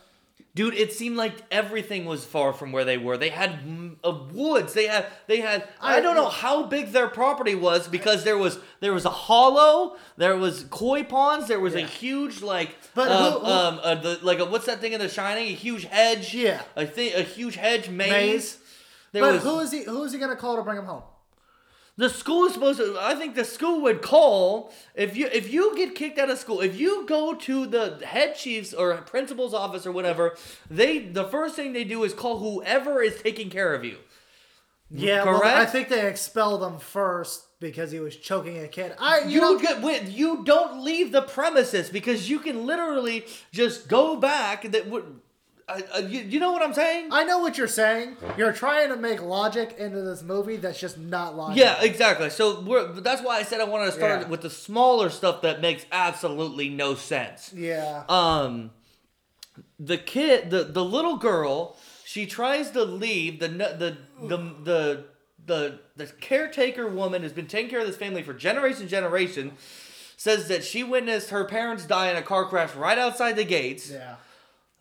S2: Dude, it seemed like everything was far from where they were. They had uh, woods. They had they had I,
S1: I-
S2: don't know how big their property was because there was there was a hollow, there was koi ponds, there was a huge like
S1: But
S2: um,
S1: who- who-
S2: um uh, the, like a, what's that thing in The Shining? A huge hedge.
S1: Yeah.
S2: I think a huge hedge maze.
S1: Maze.
S2: There
S1: but
S2: was
S1: who is he? Who is he gonna call to bring him home?
S2: The school is supposed to i think the school would call if you if you get kicked out of school if you go to the head chief's or principal's office or whatever they the first thing they do is call whoever is taking care of you
S1: Yeah, well,
S2: Correct?
S1: I think they expelled him first because he was choking a kid. I you,
S2: you
S1: know
S2: get with you don't leave the premises because you can literally just go back that would uh, you, you know what i'm saying
S1: I know what you're saying. You're trying to make logic into this movie that's just not logic.
S2: Yeah, exactly. So we're, that's why I said I wanted to start
S1: Yeah.
S2: with the smaller stuff that makes absolutely no sense.
S1: Yeah.
S2: um the kid the the little girl she tries to leave the nu- the the the the, the caretaker woman has been taking care of this family for generation generation says that she witnessed her parents die in a car crash right outside the gates
S1: yeah.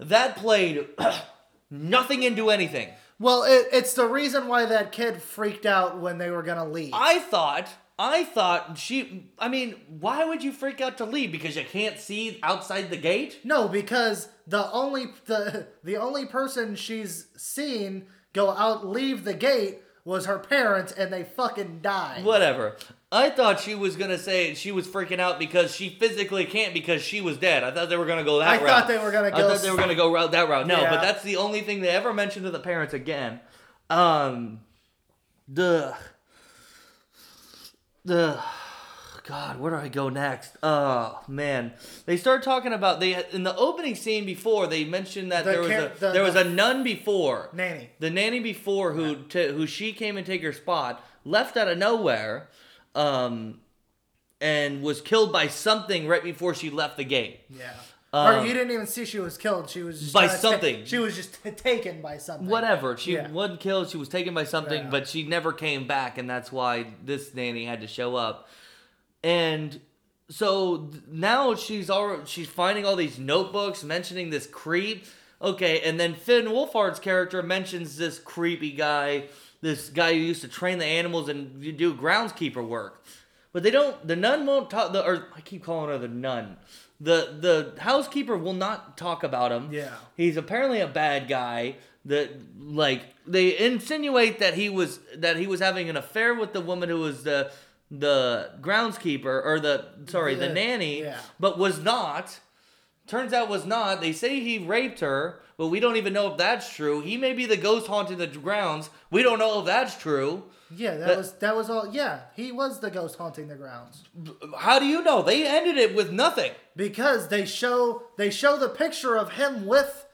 S2: That played *clears throat* nothing into anything
S1: Well, it, it's the reason why that kid freaked out when they were gonna leave.
S2: i thought i thought she i mean why would you freak out to leave because you can't see outside the gate
S1: no, because the only the the only person she's seen go out leave the gate was her parents, and they fucking died.
S2: Whatever. I thought she was gonna say she was freaking out because she physically can't because she was dead. I thought they were gonna go that
S1: I
S2: route.
S1: thought they were gonna
S2: I thought they were gonna go route that route. No,
S1: Yeah.
S2: but that's the only thing they ever mentioned to the parents again. Um, the the God, where do I go next? Oh man, they start talking about they in the opening scene before they mentioned that
S1: The
S2: there was
S1: char-
S2: a
S1: the-
S2: there was
S1: the-
S2: a nun before
S1: Nanny.
S2: the nanny before who t- who she came and take her spot left out of nowhere um and was killed by something right before she left the game.
S1: Yeah.
S2: Um,
S1: or you didn't even see she was killed. She was just
S2: By
S1: kinda ta-
S2: something.
S1: she was just t- taken by something.
S2: whatever she
S1: Yeah.
S2: wasn't killed she was taken by something
S1: Yeah.
S2: but she never came back and that's why this nanny had to show up and so th- now she's all she's finding all these notebooks mentioning this creep okay and then finn wolfhard's character mentions this creepy guy this guy who used to train the animals and do groundskeeper work but they don't the nun won't talk the or i keep calling her the nun the the housekeeper will not talk about him
S1: Yeah.
S2: he's apparently a bad guy that like they insinuate that he was that he was having an affair with the woman who was the the groundskeeper or the sorry the,
S1: The-
S2: nanny
S1: yeah.
S2: but was not turns out was not. They say he raped her but we don't even know if that's true. He may be the ghost haunting the grounds. We don't know if that's true.
S1: Yeah, that was that was all. Yeah, he was the ghost haunting the grounds.
S2: How do you know? They ended it with nothing.
S1: Because they show they show the picture of him with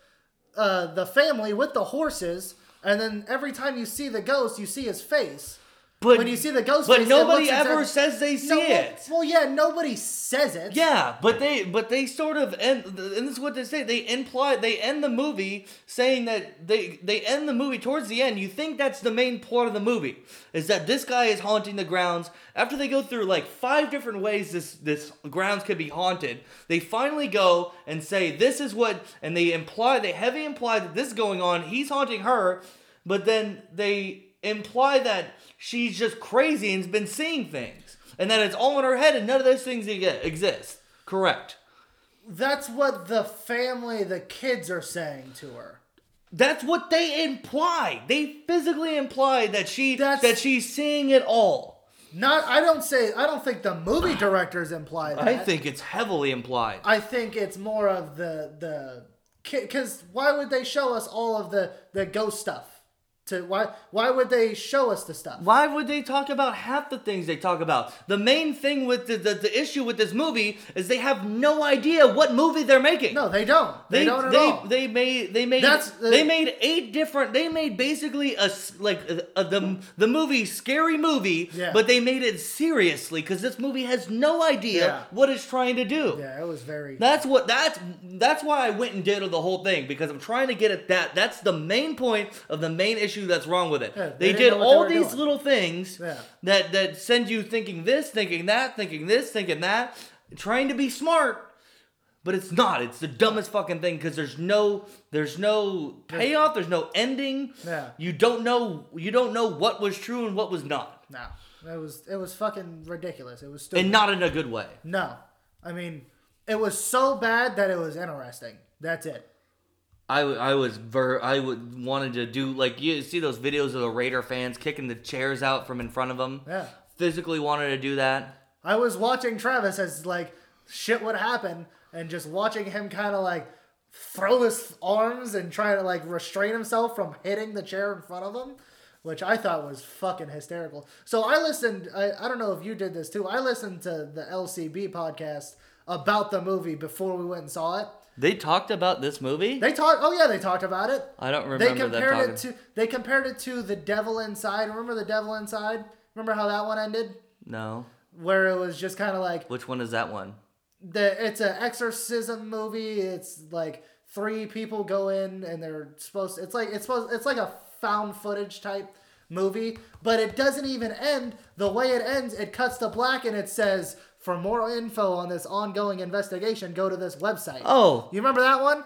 S1: uh, the family with the horses, and then every time you see the ghost, you see his face.
S2: But
S1: When you see the ghost
S2: but
S1: face,
S2: nobody ever
S1: exact-
S2: says they see
S1: No, well-
S2: it
S1: Well, yeah, nobody says it.
S2: Yeah, but they but they sort of end and this is what they say. They imply they end the movie saying that they they end the movie towards the end. You think that's the main plot of the movie is that this guy is haunting the grounds. After they go through like five different ways this this grounds could be haunted, they finally go and say this is what and they imply they heavy imply that this is going on. He's haunting her, but then they imply that she's just crazy and's been seeing things and that it's all in her head and none of those things exist. Correct.
S1: That's what the family, the kids are saying to her.
S2: That's what they imply. They physically imply that she
S1: That's-
S2: that she's seeing it all.
S1: Not, I don't say, I don't think the movie *sighs* directors imply that.
S2: I think it's heavily implied.
S1: I think it's more of the the because why would they show us all of the the ghost stuff? To why why would they show us the stuff?
S2: Why would they talk about half the things they talk about? The main thing with the, the, the issue with this movie is they have no idea what movie they're making.
S1: No, they don't. They,
S2: They,
S1: don't at
S2: they,
S1: all.
S2: they made they made
S1: That's the-
S2: they made eight different they made basically a like a, a- the the movie scary movie
S1: Yeah.
S2: but they made it seriously because this movie has no idea
S1: Yeah.
S2: what it's trying to do
S1: yeah, it was very.
S2: that's what that's that's why I went and did the whole thing because I'm trying to get at that that's the main point of the main issue issue that's wrong with it.
S1: Yeah,
S2: they
S1: they
S2: did
S1: know what they
S2: all these
S1: doing.
S2: little things
S1: Yeah.
S2: that that send you thinking this, thinking that, thinking this, thinking that, trying to be smart. But it's not. It's the dumbest fucking thing because there's no there's no payoff. There's no ending.
S1: Yeah.
S2: You don't know. You don't know what was true and what was not,
S1: No, it was it was fucking ridiculous. It was stupid.
S2: and not in a good way.
S1: no, I mean, it was so bad that it was interesting. That's it.
S2: I, I was ver I would wanted to do like you see those videos of the Raider fans kicking the chairs out from in front of them.
S1: Yeah.
S2: Physically wanted to do that.
S1: I was watching Travis as like shit would happen, and just watching him kind of like throw his arms and try to like restrain himself from hitting the chair in front of him, which I thought was fucking hysterical. So I listened. I, I don't know if you did this too. I listened to the LCB podcast about the movie before we went and saw it.
S2: They talked about this movie.
S1: They talked. Oh yeah, they talked about it.
S2: I don't
S1: They
S2: remember them
S1: compared
S2: talking.
S1: it to. They compared it to the Devil Inside. Remember the Devil Inside? Remember how that one ended?
S2: no.
S1: Where it was just kind of like
S2: Which one is that one?
S1: the it's an exorcism movie. It's like three people go in and they're supposed. It's like it's supposed. It's like a found footage type movie, but it doesn't even end the way it ends. It cuts to black and it says, "For more info on this ongoing investigation, go to this website."
S2: Oh,
S1: you remember that one?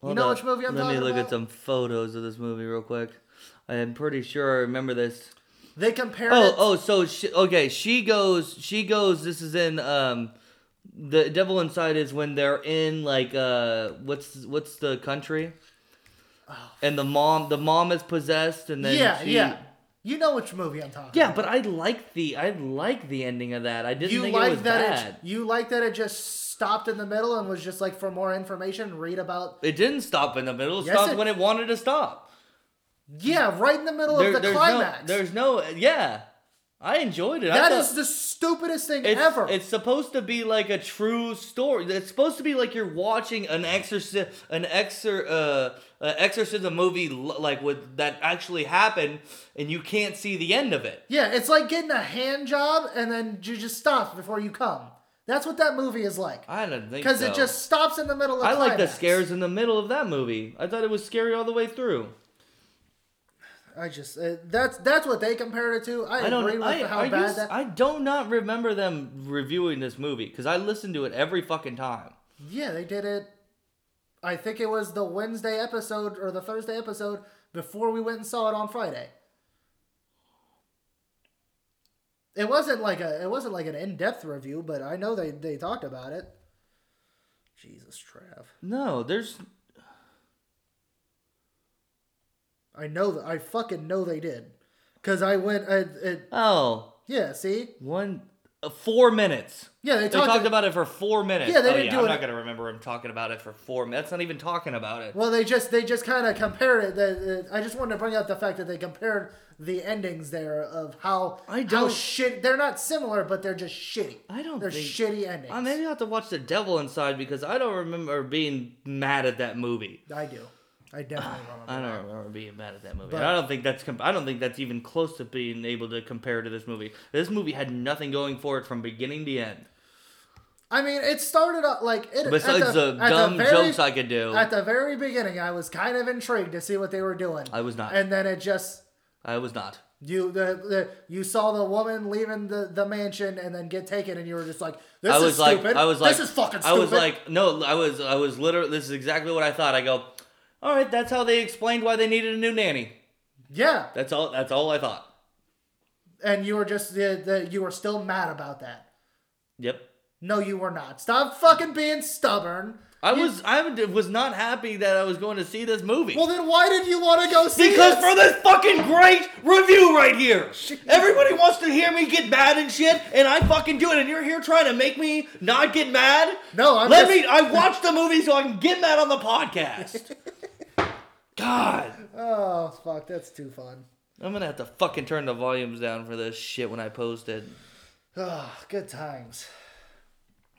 S2: hold
S1: know which movie I'm
S2: Let me look
S1: about?
S2: at some photos of this movie real quick. I am pretty sure I remember this.
S1: They compare.
S2: Oh,
S1: it.
S2: oh, so she, okay, she goes. She goes. This is in um, the Devil Inside is when they're in like uh, what's what's the country? And the mom, the mom is possessed, and then
S1: Oh. yeah,
S2: she,
S1: yeah. You know which movie I'm talking. About.
S2: Yeah.
S1: about.
S2: But I like the I like the ending of that. I didn't
S1: you
S2: think it
S1: like
S2: was
S1: that
S2: bad.
S1: it you like that it just stopped in the middle and was just like for more information read about
S2: It didn't stop in the middle. It
S1: Yes,
S2: stopped
S1: it-
S2: when it wanted to stop.
S1: yeah right in the middle
S2: There-
S1: of the
S2: there's
S1: climax
S2: no, there's no, yeah. I enjoyed it.
S1: That
S2: thought-
S1: is the stupidest thing
S2: it's,
S1: ever
S2: It's supposed to be like a true story. It's supposed to be like you're watching an exorcism, an exor, uh, uh, exorcism movie like with that actually happened, and you can't see the end of it.
S1: yeah it's like getting a hand job and then you just stop before you come that's what that movie is like
S2: I don't think
S1: because
S2: so.
S1: it just stops in the middle of
S2: I like the scares in the middle of that movie. I thought it was scary all the way through.
S1: I just uh, that's that's what they compared it to i,
S2: I don't.
S1: agree with
S2: I,
S1: how bad
S2: used-
S1: that
S2: I do not remember them reviewing this movie because I listened to it every fucking time.
S1: yeah they did it i think it was the wednesday episode or the thursday episode before we went and saw it on friday It wasn't like a it wasn't like an in-depth review, but I know they they talked about it. Jesus, Trav.
S2: No, there's
S1: I know that I fucking know they did. Cuz I went I, it
S2: oh
S1: yeah, see?
S2: one uh, four minutes.
S1: Yeah, they
S2: They
S1: talked,
S2: talked about it for four minutes.
S1: Yeah, they
S2: oh,
S1: didn't
S2: yeah,
S1: do
S2: I'm
S1: it-
S2: not gonna remember him talking about it for four minutes. That's not even talking about it.
S1: Well, they just they just kind of compared it. That I just wanted to bring up the fact that they compared the endings there of how
S2: I don't-
S1: shit. They're not similar, but they're just shitty.
S2: I don't
S1: They're
S2: think-
S1: shitty endings.
S2: Uh, maybe I have to watch The Devil Inside because I don't remember being mad at that movie.
S1: I do. I definitely *sighs* remember.
S2: I don't remember being mad at that movie.
S1: But-
S2: I don't think that's. Com- I don't think that's even close to being able to compare to this movie. This movie had nothing going for it from beginning to end.
S1: I mean, it started out like it.
S2: Besides
S1: at
S2: the,
S1: at
S2: dumb
S1: very-
S2: jokes I could do,
S1: At the very beginning, I was kind of intrigued to see what they were doing.
S2: I was not.
S1: And then it just
S2: I was not.
S1: you the, the you saw the woman leaving the, the mansion and then get taken, and you were just like, "This
S2: I
S1: is
S2: was like,
S1: stupid.
S2: I was like,
S1: this is fucking stupid."
S2: I was like, no, I was, I was literally. This is exactly what I thought. I go, all right, that's how they explained why they needed a new nanny.
S1: yeah,
S2: That's all. That's all I thought.
S1: and you were just the, the you were still mad about that.
S2: Yep.
S1: No, you were not. Stop fucking being stubborn.
S2: I
S1: You-
S2: was, I was not happy that I was going to see this movie.
S1: Well, then why did you want to go see
S2: Because
S1: it?
S2: for this fucking great review right here, everybody wants to hear me get mad and shit, and I fucking do it, and you're here trying to make me not get mad.
S1: No, I'm
S2: Let
S1: just-
S2: me. I watched the movie so I can get mad on the podcast. *laughs* God,
S1: Oh fuck, that's too fun.
S2: I'm gonna have to fucking turn the volumes down for this shit when I post it.
S1: Oh, good times.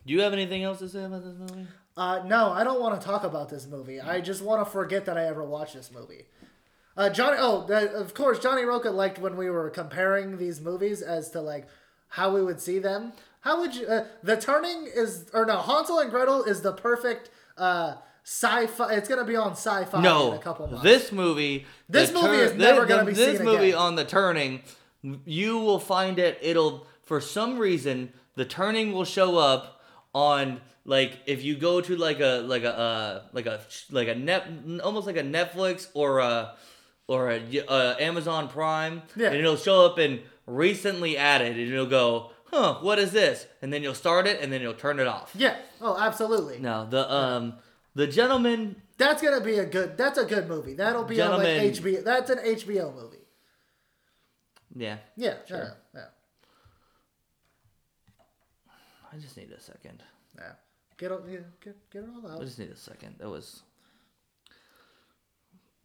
S2: Do you have anything else to say about this movie?
S1: Uh, no, I don't want to talk about this movie. I just want to forget that I ever watched this movie. Uh, Johnny, oh, of course, Johnny Roca liked when we were comparing these movies as to like how we would see them. How would you? Uh, the turning is, or no, Hansel and Gretel is the perfect uh, sci-fi. It's gonna be on sci-fi in
S2: No,
S1: a couple months.
S2: this movie.
S1: This movie is never
S2: thi-
S1: gonna be
S2: This movie
S1: again.
S2: on the turning, you will find it. It'll for some reason the turning will show up on like if you go to like a like a uh, like a like a net almost like a Netflix or a or a uh, Amazon Prime,
S1: Yeah.
S2: and it'll show up in recently added, and it'll go, huh, what is this? And then you'll start it, and then you'll turn it off.
S1: yeah. Oh, absolutely.
S2: No, the um the gentleman
S1: That's gonna be a good. That's a good movie. That'll be on like HBO. That's an HBO movie.
S2: yeah.
S1: Yeah.
S2: Sure.
S1: Yeah. Yeah.
S2: I just need a second.
S1: yeah. Get, all- yeah, get get it all out.
S2: I just need a second. That was.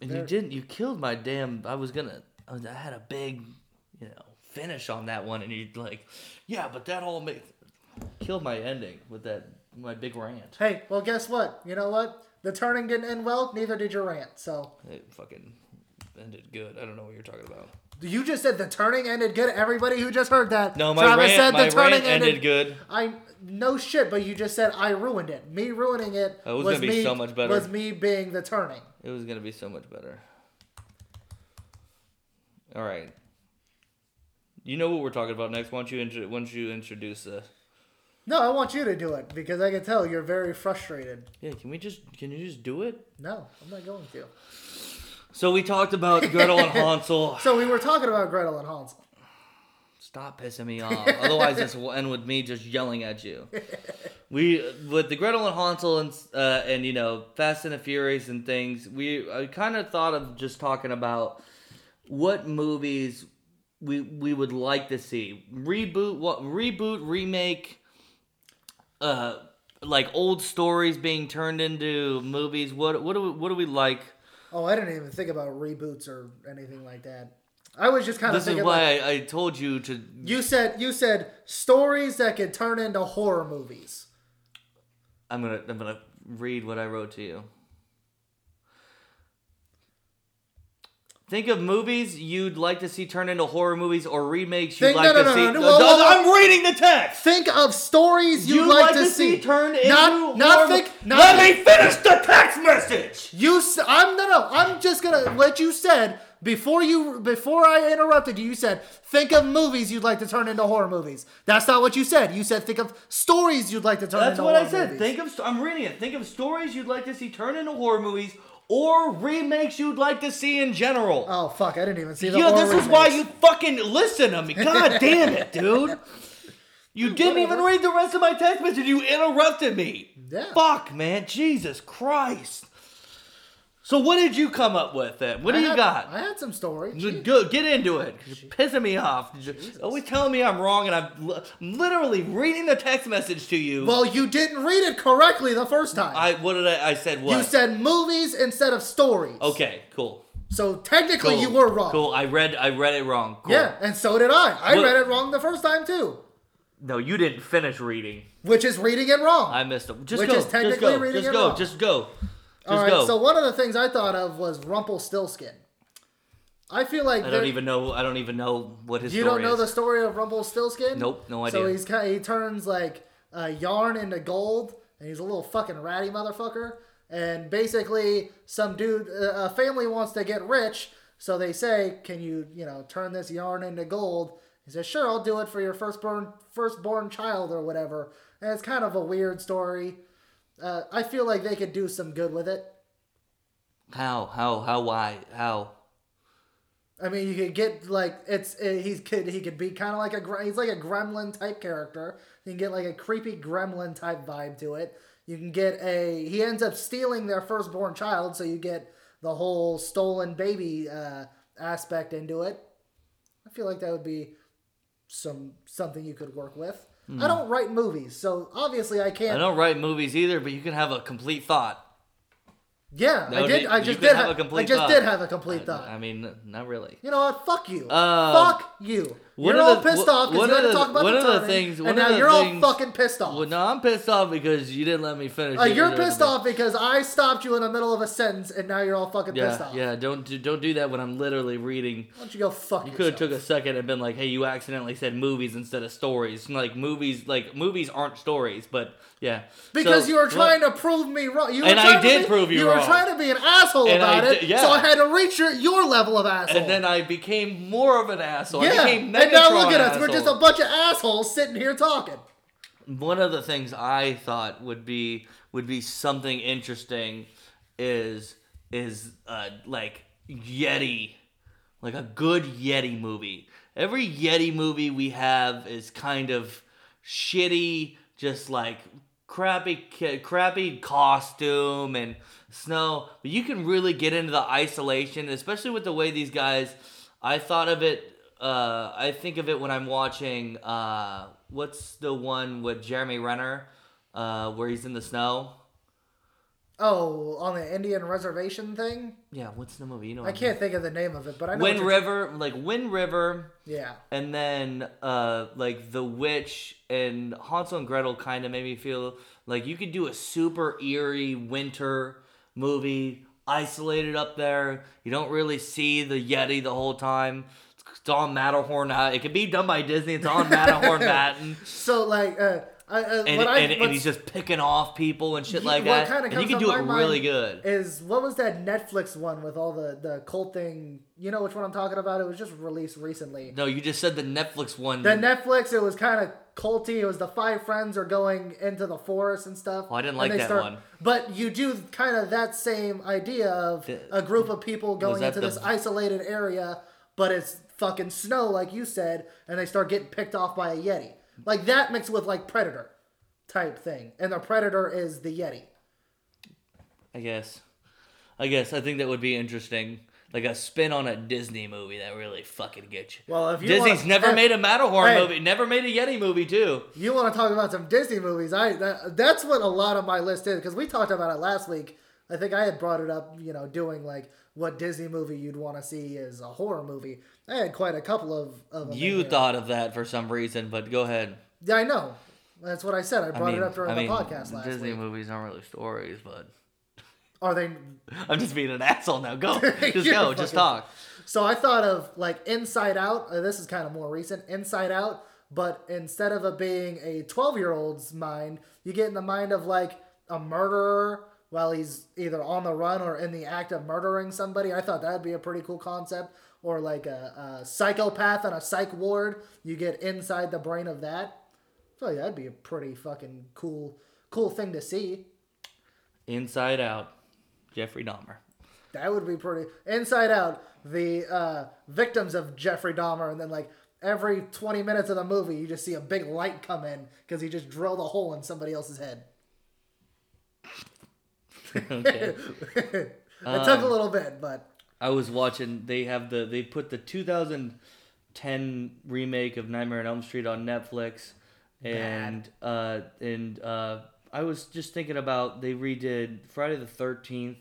S2: And
S1: There-
S2: you didn't. You killed my damn. I was gonna. I, was, I had a big, you know, finish on that one, and you like, yeah, but that all made killed my ending with that my big rant.
S1: Hey, well, guess what? You know what? The turning didn't end well. Neither did your rant. So
S2: It fucking ended good. I don't know what you're talking about.
S1: you just said the turning ended good. Everybody who just heard that,
S2: No, my
S1: Travis
S2: rant.
S1: said
S2: my
S1: the turning
S2: rant ended good.
S1: I no shit, but you just said I ruined it. Me ruining it
S2: Oh, it was
S1: was
S2: gonna be
S1: me
S2: so much better.
S1: was me being the turning.
S2: It was gonna be so much better. All right. You know what we're talking about next. Why don't you intro- why don't you introduce uh
S1: No, I want you to do it because I can tell you're very frustrated.
S2: Yeah, can we just can you just do it?
S1: No, I'm not going to.
S2: So we talked about Gretel and Hansel. *laughs*
S1: So we were talking about Gretel and Hansel.
S2: Stop pissing me off. Otherwise, this will end with me just yelling at you. *laughs* We with the Gretel and Hansel and uh, and you know Fast and the Furious and things. We I kind of thought of just talking about what movies we we would like to see reboot what reboot remake uh like old stories being turned into movies what what do we, what do we like
S1: Oh, I didn't even think about reboots or anything like that. I was just kind of
S2: this is why
S1: like,
S2: I, I told you to
S1: you said you said stories that could turn into horror movies.
S2: I'm gonna I'm gonna read what I wrote to you. Think of movies you'd like to see turn into horror movies or remakes you'd
S1: Think-
S2: like
S1: no, no,
S2: to
S1: no,
S2: see.
S1: no, no, whoa.
S2: I'm reading the text.
S1: Think of stories you'd,
S2: You'd
S1: like, to see,
S2: turned into
S1: not not
S2: horror
S1: think. Not
S2: Let me finish the text message.
S1: You. I'm no no. I'm just gonna what you said before you before I interrupted you. You said think of movies you'd like to turn into horror movies. That's not what you said. You said think of stories you'd like to turn into movies.
S2: That's
S1: into
S2: what I said.
S1: movies.
S2: Think of. I'm reading it. Think of stories you'd like to see turn into horror movies or remakes you'd like to see in general.
S1: oh fuck! I didn't even see the.
S2: Yeah, this is why you fucking listen to me. God *laughs* damn it, dude. You didn't even read the rest of my text message. You interrupted me.
S1: Yeah.
S2: Fuck, man. Jesus Christ. So what did you come up with then? What do you
S1: had-
S2: got?
S1: I had some stories.
S2: Good. Get into it. You're pissing me off. You're always telling me I'm wrong, and I'm li- literally reading the text message to you.
S1: Well, you didn't read it correctly the first time.
S2: I what did I? I said what?
S1: you said movies instead of stories.
S2: okay. Cool.
S1: So technically,
S2: Cool.
S1: you were wrong.
S2: Cool. I read. I read it wrong. Cool.
S1: Yeah, and so did I. I
S2: What-
S1: read it wrong the first time too,
S2: No, you didn't finish reading.
S1: which is reading it wrong.
S2: I missed it. Just
S1: Which
S2: go.
S1: is
S2: just
S1: technically
S2: go.
S1: reading
S2: Just
S1: it
S2: go.
S1: wrong.
S2: Just go. Just
S1: All right.
S2: go.
S1: So one of the things I thought of was Rumpelstiltskin. I feel like
S2: I don't even know. I don't even know what his story you
S1: don't know
S2: is.
S1: the story of Rumpelstiltskin.
S2: Nope, no idea.
S1: So he's kind he turns like uh, yarn into gold, and he's a little fucking ratty motherfucker. And basically, some dude, uh, a family wants to get rich, so they say, "Can you, you know, turn this yarn into gold?" He says, "Sure, I'll do it for your firstborn firstborn child or whatever." And it's kind of a weird story. Uh, I feel like they could do some good with it.
S2: How? How? How? Why? How?
S1: I mean, you could get like it's uh, he's could he could be kind of like a he's like a gremlin type character. You can get like a creepy gremlin type vibe to it. You can get a he ends up stealing their firstborn child, so you get the whole stolen baby uh, aspect into it. I feel like that would be some something you could work with. I don't write movies, so obviously I
S2: I
S1: can't.
S2: I don't write movies either, but you can have a complete thought.
S1: Yeah,
S2: No,
S1: I did. I just did
S2: have
S1: have.
S2: a complete
S1: I just
S2: thought.
S1: did have a complete thought.
S2: I mean, not really.
S1: You know what? Fuck you.
S2: Uh,
S1: Fuck you.
S2: One
S1: you're all
S2: the-
S1: pissed off because you had to talk about the
S2: the things-
S1: and now you're
S2: things-
S1: all fucking pissed off.
S2: Well, no, I'm pissed off because you didn't let me finish.
S1: Uh, you're pissed off because I stopped you in the middle of a sentence, and now you're all fucking pissed
S2: Yeah,
S1: off.
S2: yeah. Don't do, don't do that when I'm literally reading.
S1: Why don't you go fuck
S2: You could have took a second and been like, "Hey, you accidentally said movies instead of stories." Like movies, like movies aren't stories, but yeah.
S1: Because
S2: So,
S1: you were trying to prove me wrong. You were
S2: And I did
S1: be-
S2: prove you wrong.
S1: You were trying to be an asshole
S2: And I
S1: about it,
S2: did- yeah.
S1: so I had to reach your, your level of asshole.
S2: And then I became more of an asshole. I
S1: yeah, and now look at us. We're just a bunch of assholes sitting here talking.
S2: one of the things I thought would be would be something interesting is is uh, like Yeti, like a good Yeti movie. Every Yeti movie we have is kind of shitty, just like crappy, crappy costume and snow. But you can really get into the isolation, especially with the way these guys. I thought of it. Uh, I think of it when I'm watching. Uh, what's the one with Jeremy Renner, uh, where he's in the snow?
S1: Oh, on the Indian reservation thing?
S2: Yeah, what's the movie? You know,
S1: I can't think of the name of it, but I know.
S2: Wind River, like Wind River,
S1: Yeah.
S2: and then uh, like The Witch and Hansel and Gretel kind of made me feel like you could do a super eerie winter movie, isolated up there. You don't really see the Yeti the whole time. It's on Matterhorn. Uh, it could be done by Disney. It's on Matterhorn *laughs* Mountain.
S1: So like, uh, I, uh,
S2: And,
S1: what I
S2: and, and he's just picking off people and shit like that.
S1: kinda
S2: And you
S1: can
S2: do it really good.
S1: is what was that Netflix one with all the the cult thing? You know which one I'm talking about? It was just released recently.
S2: No, you just said the Netflix one.
S1: The Netflix, it was kind of culty. It was the five friends are going into the forest and stuff.
S2: Oh, I didn't like that one.
S1: But you do kind of that same idea of
S2: The-
S1: a group of people going into this isolated area, but it's fucking snow, like you said, and they start getting picked off by a yeti. Like that mixed with like Predator type thing, and the Predator is the yeti.
S2: I guess. I guess I think that would be interesting. Like a spin on a Disney movie that really fucking gets you.
S1: Well, if you
S2: Disney's
S1: wanna-
S2: never
S1: hey,
S2: made a Matterhorn
S1: hey.
S2: movie, never made a Yeti movie too.
S1: You want to talk about some Disney movies? I that, that's what a lot of my list is because we talked about it last week. I think I had brought it up, you know, doing like what Disney movie you'd want to see as a horror movie. I had quite a couple of, of
S2: You thought of that for some reason, but go ahead.
S1: Yeah, I know. That's what I said. I
S2: I
S1: brought
S2: mean,
S1: it up during
S2: I mean,
S1: the podcast last
S2: Disney
S1: week.
S2: movies aren't really stories, but *laughs*
S1: Are they?
S2: I'm just being an asshole now. Go, *laughs* just go, just talk.
S1: So I thought of like Inside Out. Uh, this is kind of more recent. Inside Out, but instead of it being a 12 year old's mind, you get in the mind of like a murderer while he's either on the run or in the act of murdering somebody. I thought that'd be a pretty cool concept. Or like a, a psychopath on a psych ward. You get inside the brain of that. So yeah, that'd be a pretty fucking cool, cool thing to see.
S2: Inside Out, Jeffrey Dahmer.
S1: That would be pretty. Inside Out, the uh, victims of Jeffrey Dahmer, and then like every 20 minutes of the movie, you just see a big light come in because he just drilled a hole in somebody else's head. *laughs*
S2: okay. *laughs*
S1: it
S2: Um,
S1: took a little bit, but
S2: I was watching. They have the they put the 2010 remake of Nightmare on Elm Street on Netflix, and uh, and uh, I was just thinking about they redid Friday the 13th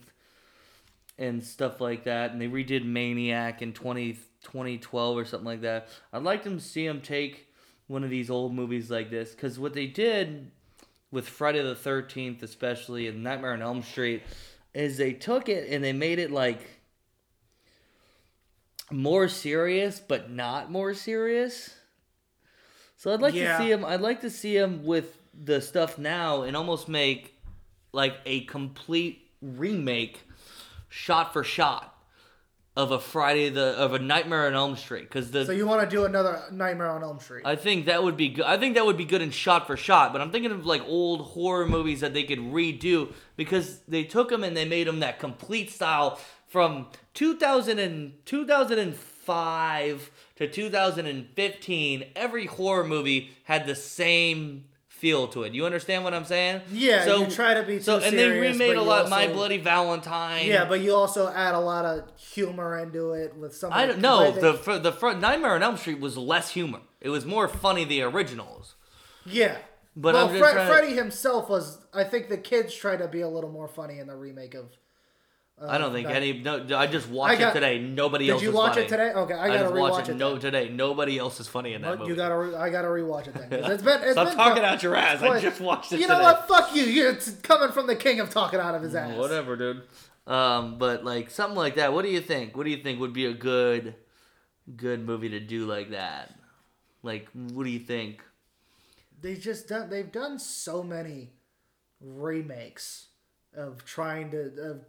S2: and stuff like that, and they redid Maniac in 20, 2012 or something like that. I'd like them to see them take one of these old movies like this because what they did with Friday the 13th, especially and Nightmare on Elm Street, is they took it and they made it like more serious, but not more serious. So I'd like
S1: Yeah.
S2: to see him. I'd like to see him with the stuff now and almost make like a complete remake, shot for shot, of a Friday the of a Nightmare on Elm Street. Because the
S1: so you want to do another Nightmare on Elm Street?
S2: I think that would be good. I think that would be good in shot for shot. But I'm thinking of like old horror movies that they could redo because they took them and they made them that complete style from 2000 and 2005 to 2015. Every horror movie had the same feel to it. You understand what I'm saying?
S1: Yeah, you try to be
S2: so, and
S1: serious,
S2: they remade a lot. My Bloody Valentine.
S1: yeah, but you also add a lot of humor into it with some.
S2: I don't know. The fr- the front Nightmare on Elm Street was less humor. It was more funny the originals.
S1: yeah.
S2: But
S1: well, Fre-
S2: to-
S1: himself was. I think the kids tried to be a little more funny in the remake of Uh,
S2: I don't think
S1: back-
S2: any. No, I just watched
S1: I got-
S2: it today. Nobody else.
S1: Did
S2: you
S1: watch
S2: funny.
S1: it today? Okay, I
S2: I
S1: gotta
S2: just
S1: rewatch it.
S2: it. No, today. Nobody else is funny in that
S1: But
S2: movie.
S1: you gotta, re- I gotta rewatch it then. It's been, it's *laughs*
S2: Stop
S1: been
S2: talking
S1: co-
S2: out your ass. I just watched it today.
S1: You know
S2: today.
S1: what? Fuck you. You're it's coming from the king of talking out of his ass.
S2: Whatever, dude. Um, but like something like that. What do you think? What do you think would be a good, good movie to do like that? Like, what do you think?
S1: They just done. They've done so many remakes of trying to of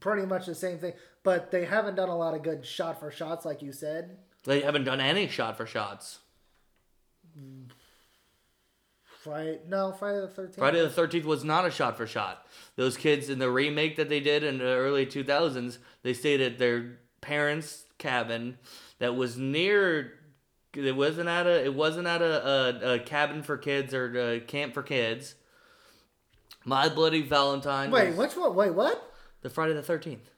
S1: pretty much the same thing, but they haven't done a lot of good shot for shots, like you said.
S2: They haven't done any shot for shots.
S1: Friday, no, Friday the Thirteenth.
S2: Friday the Thirteenth was not a shot for shot. Those kids in the remake that they did in the early two thousands, they stayed at their parents' cabin that was near. It wasn't at a. It wasn't at a, a, a cabin for kids or a camp for kids. My Bloody Valentine.
S1: Wait,
S2: was
S1: which one? Wait, what?
S2: The Friday the Thirteenth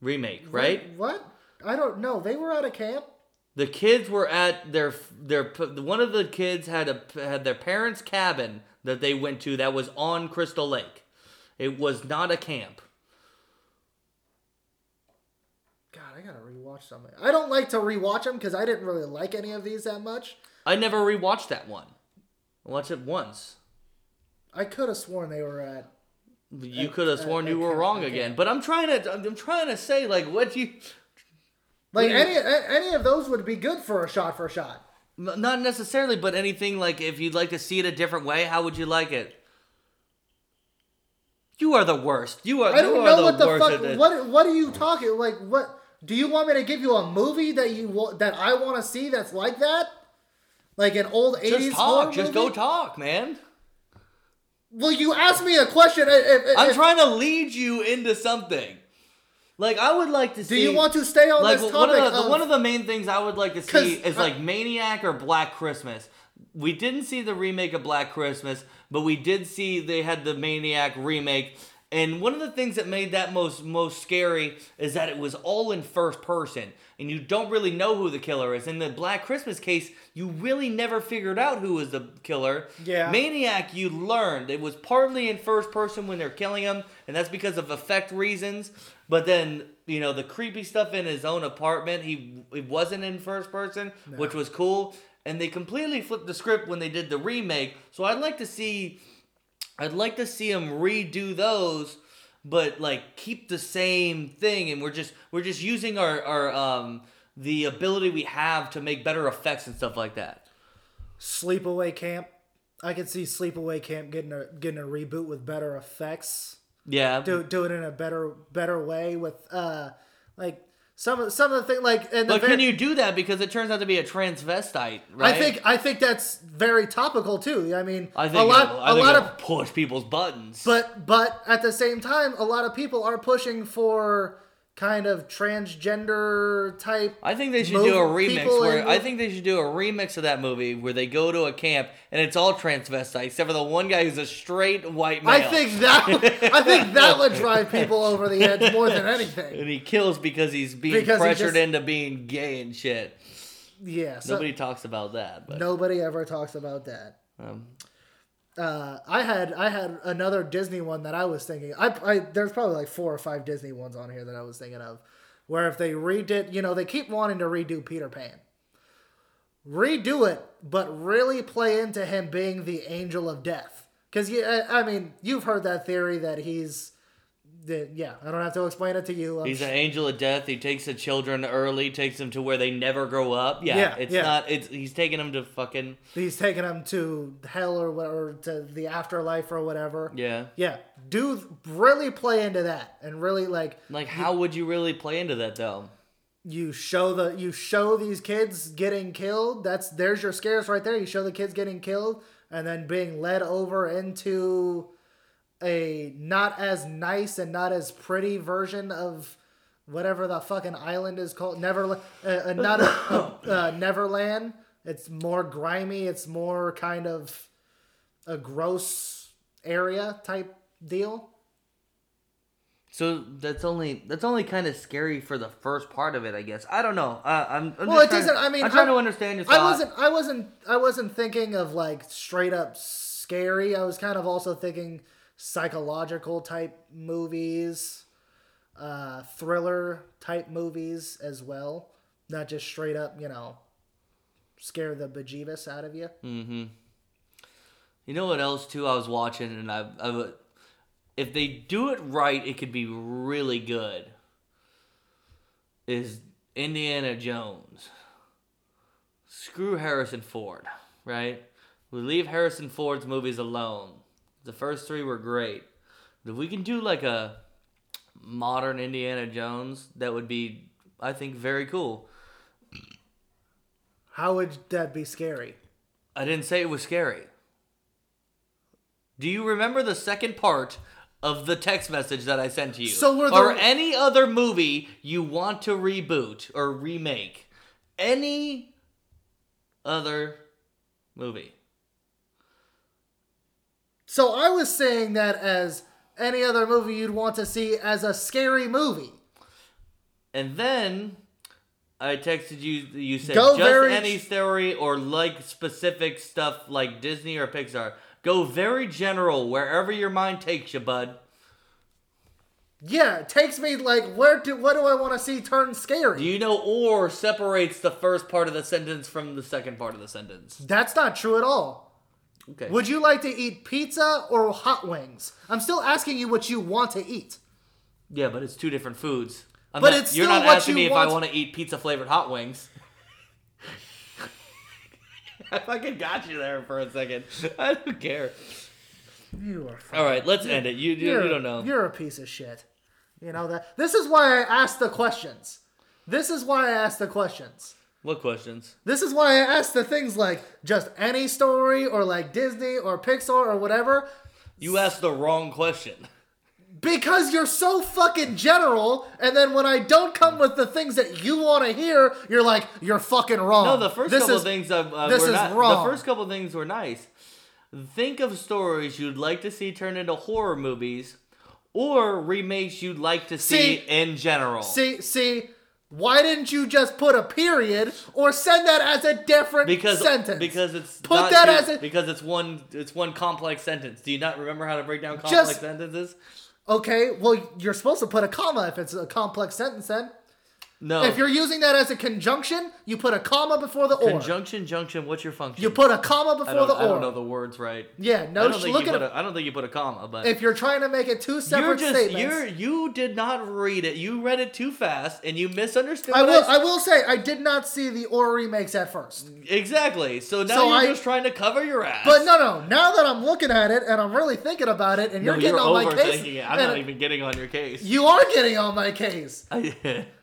S2: remake, right?
S1: Wait, what? I don't know. They were at a camp.
S2: The kids were at their their one of the kids had a had their parents' cabin that they went to that was on Crystal Lake. It was not a camp.
S1: God, I gotta rewatch something. I don't like to rewatch them because I didn't really like any of these that much.
S2: I never rewatched that one. I watched it once.
S1: I could have sworn they were at.
S2: You could have sworn you were wrong again, but I'm trying to I'm trying to say like what you
S1: Like
S2: What do you-
S1: any any of those would be good for a shot for a
S2: shot. not necessarily, but anything like if you'd like to see it a different way, how would you like it? You are the worst. You are.
S1: I don't
S2: are
S1: know what the fuck. What what are you talking? Like what? Do you want me to give you a movie that you that I want to see that's like that? Like an old eighties
S2: Just talk. Just
S1: movie?
S2: go talk, man.
S1: Well, you asked me a question. Uh, if, if,
S2: I'm trying to lead you into something. Like I would like to
S1: Do
S2: see.
S1: you want to stay on
S2: like
S1: this
S2: one of,
S1: topic?
S2: the,
S1: of-
S2: one of the main things I would like to see is
S1: I-
S2: like Maniac or Black Christmas. We didn't see the remake of Black Christmas, but we did see they had the Maniac remake. And one of the things that made that most most scary is that it was all in first person, and you don't really know who the killer is. In the Black Christmas case, you really never figured out who was the killer.
S1: Yeah.
S2: Maniac, you learned it was partly in first person when they're killing him, and that's because of effect reasons. But then, you know, the creepy stuff in his own apartment, he it wasn't in first person, which was cool. And they completely flipped the script when they did the remake. So I'd like to see, I'd like to see him redo those, but like keep the same thing. And we're just we're just using our our um the ability we have to make better effects and stuff like that.
S1: Sleepaway Camp. I could see Sleepaway Camp getting a getting a reboot with better effects.
S2: Yeah,
S1: Do do it in a better better way with uh like some of some of the thing like and the
S2: But
S1: very-
S2: can you do that because it turns out to be a transvestite, right?
S1: I think I think that's very topical too. I mean,
S2: I think
S1: a lot
S2: I
S1: a
S2: think
S1: lot of
S2: push people's buttons.
S1: but but at the same time, a lot of people are pushing for kind of transgender type.
S2: I think they should
S1: move
S2: do a remix where
S1: in-
S2: I think they should do a remix of that movie where they go to a camp and it's all transvestite except for the one guy who's a straight white male.
S1: I think that I think that would drive people over the edge more than anything.
S2: and he kills because he's being
S1: Because he
S2: pressured
S1: just-
S2: into being gay and shit.
S1: Yeah, so
S2: Nobody talks about that, but
S1: nobody ever talks about that.
S2: um,
S1: uh, I had I had another Disney one that I was thinking. I, I there's probably like four or five Disney ones on here that I was thinking of, where if they redid, you know, they keep wanting to redo Peter Pan. Redo it, but really play into him being the angel of death. Because I mean, you've heard that theory that he's, yeah, I don't have to explain it to you. I'm
S2: he's an angel of death. He takes the children early, takes them to where they never grow up. Yeah,
S1: Yeah,
S2: it's
S1: yeah.
S2: not. It's he's taking them to fucking
S1: he's taking them to hell or whatever, to the afterlife or whatever.
S2: yeah.
S1: Yeah, do really play into that and really like
S2: Like, how would you really play into that though?
S1: you show the you show these kids getting killed that's there's your scares right there you show the kids getting killed and then being led over into a not as nice and not as pretty version of whatever the fucking island is called never uh, uh, not a, uh, neverland it's more grimy it's more kind of a gross area type deal
S2: So that's only that's only kind of scary for the first part of it, I guess. I don't know. Uh, I'm, I'm
S1: Well,
S2: just
S1: it doesn't. I mean,
S2: I'm trying
S1: I-
S2: to understand your thought.
S1: I wasn't. I wasn't. I wasn't thinking of like straight up scary. I was kind of also thinking psychological type movies. uh, thriller type movies as well, not just straight up, you know, scare the bejeebus out of you.
S2: Mm-hmm. You know what else too? I was watching, and I, I, if they do it right, it could be really good. Is Indiana Jones? Screw Harrison Ford, right? We leave Harrison Ford's movies alone. The first three were great. If we can do like a modern Indiana Jones, that would be, I think, very cool.
S1: How would that be scary?
S2: I didn't say it was scary. Do you remember the second part of the text message that I sent to you?
S1: So were
S2: or any other movie you want to reboot or remake? Any other movie?
S1: So I was saying that as any other movie you'd want to see as a scary movie.
S2: And then I texted you. You said
S1: Go
S2: just
S1: very-
S2: any story or like specific stuff like Disney or Pixar. Go very general wherever your mind takes you, bud.
S1: Yeah, it takes me like where do what do I want to see turn scary?
S2: Do you know or separates the first part of the sentence from the second part of the sentence?
S1: That's not true at all.
S2: Okay.
S1: Would you like to eat pizza or hot wings? I'm still asking you what you want to eat.
S2: yeah, but it's two different foods. I'm
S1: But
S2: not-
S1: it's
S2: you're not asking
S1: you
S2: me if I want to eat pizza flavored hot wings. *laughs* I fucking got you there for a second. *laughs* I don't care.
S1: You are.
S2: All right, let's end it. You you, you don't know.
S1: You're a piece of shit. You know that. This is why I asked the questions. This is why I asked the questions.
S2: What questions?
S1: This is why I asked the things like just any story or like Disney or Pixar or whatever.
S2: You asked the wrong question.
S1: Because you're so fucking general, and then when I don't come with the things that you want to hear, you're like, you're fucking wrong.
S2: No, the first
S1: This
S2: couple
S1: is-
S2: things uh, uh,
S1: this
S2: were
S1: is
S2: not.
S1: wrong.
S2: The first couple things were nice. Think of stories you'd like to see turned into horror movies, or remakes you'd like to see,
S1: See-
S2: in general.
S1: See, see, why didn't you just put a period or send that as a different
S2: because
S1: sentence?
S2: because it's
S1: Put that
S2: two-
S1: as a-
S2: because it's one it's one complex sentence. Do you not remember how to break down complex
S1: Just-
S2: sentences?
S1: okay, well, you're supposed to put a comma if it's a complex sentence. Then,
S2: No.
S1: if you're using that as a conjunction, you put a comma before the or.
S2: conjunction junction, what's your function?
S1: You put a comma before the
S2: I
S1: or.
S2: don't know the words right.
S1: Yeah, no,
S2: I don't think
S1: look at
S2: a, I don't think you put a comma, but
S1: If you're trying to make it two
S2: you're
S1: separate
S2: just
S1: statements,
S2: you're you did not read it. You read it too fast and you misunderstood.
S1: I will.
S2: s-
S1: I will say I did not see the or remakes at first.
S2: exactly. So now
S1: So
S2: you're
S1: I-
S2: just trying to cover your ass.
S1: But no, no. Now that I'm looking at it and I'm really thinking about it, and
S2: No,
S1: you're getting
S2: you're
S1: on my case,
S2: it. I'm not even getting on your case.
S1: you are getting on my case. *laughs*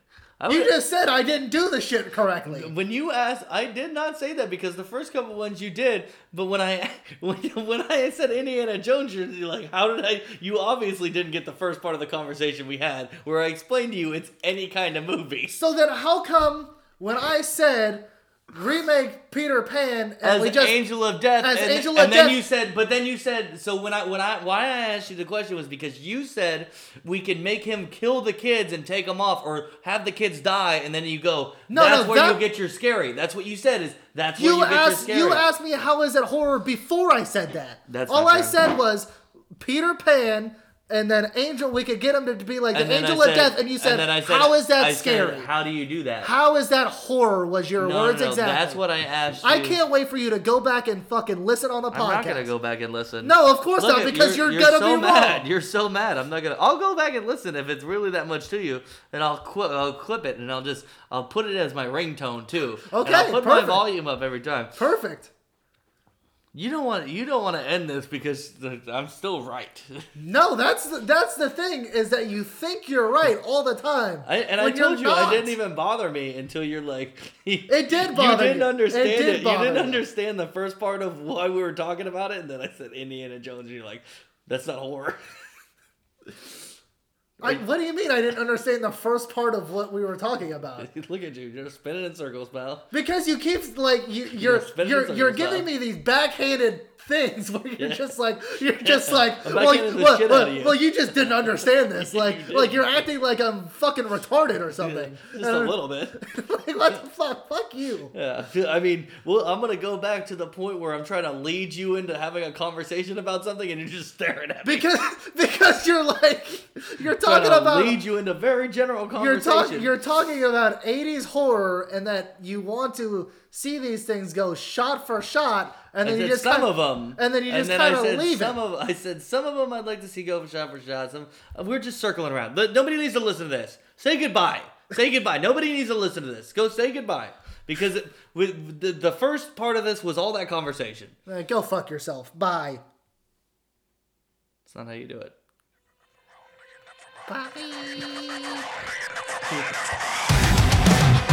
S1: You
S2: would-
S1: just said I didn't do the shit correctly.
S2: when you asked, I did not say that because the first couple ones you did. But when I *laughs* when, when I said Indiana Jones, you're like, how did I? You obviously didn't get the first part of the conversation we had, where I explained to you it's any kind of movie.
S1: So then, how come when I said remake Peter Pan and
S2: As
S1: we just
S2: Angel of Death,
S1: as
S2: and,
S1: Angel
S2: and
S1: of
S2: then you said, but then you said, so when I when I why I asked you the question was because you said we could make him kill the kids and take them off, or have the kids die, and then you go,
S1: No,
S2: that's
S1: no,
S2: where
S1: that-
S2: you get your scary. That's what you said is that's where
S1: you
S2: you,
S1: asked you asked me how is it horror before I said that.
S2: That's
S1: all I said was Peter Pan. And then Angel, we could get him to be like the
S2: And then
S1: Angel
S2: I
S1: of Death, and you said,
S2: I said-
S1: "How is that
S2: I said,
S1: scary?
S2: How do you do that?
S1: How is that horror?" Was your
S2: no,
S1: words
S2: no, no,
S1: exactly?
S2: That's what I asked. You.
S1: I can't wait for you to go back and fucking listen on the podcast.
S2: I'm not gonna go back and listen.
S1: No, of course
S2: Look
S1: not, because you're,
S2: you're
S1: gonna
S2: so
S1: be
S2: mad.
S1: wrong.
S2: You're so mad. I'm not gonna. I'll go back and listen if it's really that much to you, and I'll clip. I'll clip it, and I'll just. I'll put it as my ringtone too.
S1: Okay,
S2: And I'll put
S1: perfect.
S2: my volume up every time.
S1: Perfect.
S2: You don't want. You don't want to end this because the, I'm still right. *laughs*
S1: No, that's the, that's the thing is that you think you're right all the time.
S2: I, and I told you I didn't even bother me until you're like. *laughs*
S1: It did bother me
S2: You didn't understand
S1: It
S2: it. You didn't understand the first part of why we were talking about it, and then I said Indiana Jones. And you're like, that's not horror. *laughs*
S1: I, what do you mean? I didn't understand the first part of what we were talking about. *laughs*
S2: Look at you, you're spinning in circles, pal.
S1: Because you keep like you, you're
S2: spinning
S1: you're
S2: circles
S1: you're
S2: now.
S1: giving me these backhanded things *laughs* where you're
S2: yeah.
S1: just like you're just like, *laughs* well, well, well,
S2: you.
S1: well, you. just didn't understand this. *laughs* Like
S2: you
S1: like you're acting like I'm fucking retarded or something.
S2: yeah, just
S1: and
S2: a little bit.
S1: like what the fuck? Fuck you.
S2: Yeah I mean well I'm gonna go back to the point where I'm trying to lead you into having a conversation about something and you're just staring at me.
S1: Because because you're like you're talking about
S2: lead you into very general conversation
S1: you're, talk, you're talking about 80s horror and that you want to see these things go shot for shot and then you just
S2: some
S1: kinda,
S2: of them.
S1: And then you just kind of leave
S2: some. Of, I said some of them I'd like to see go for shot for shot. Some we're just circling around. But nobody needs to listen to this. Say goodbye. Say goodbye. Nobody needs to listen to this. Go say goodbye because it, with the, the first part of this was all that conversation.
S1: Go fuck yourself. Bye.
S2: That's not how you do it.
S1: Bye. *laughs*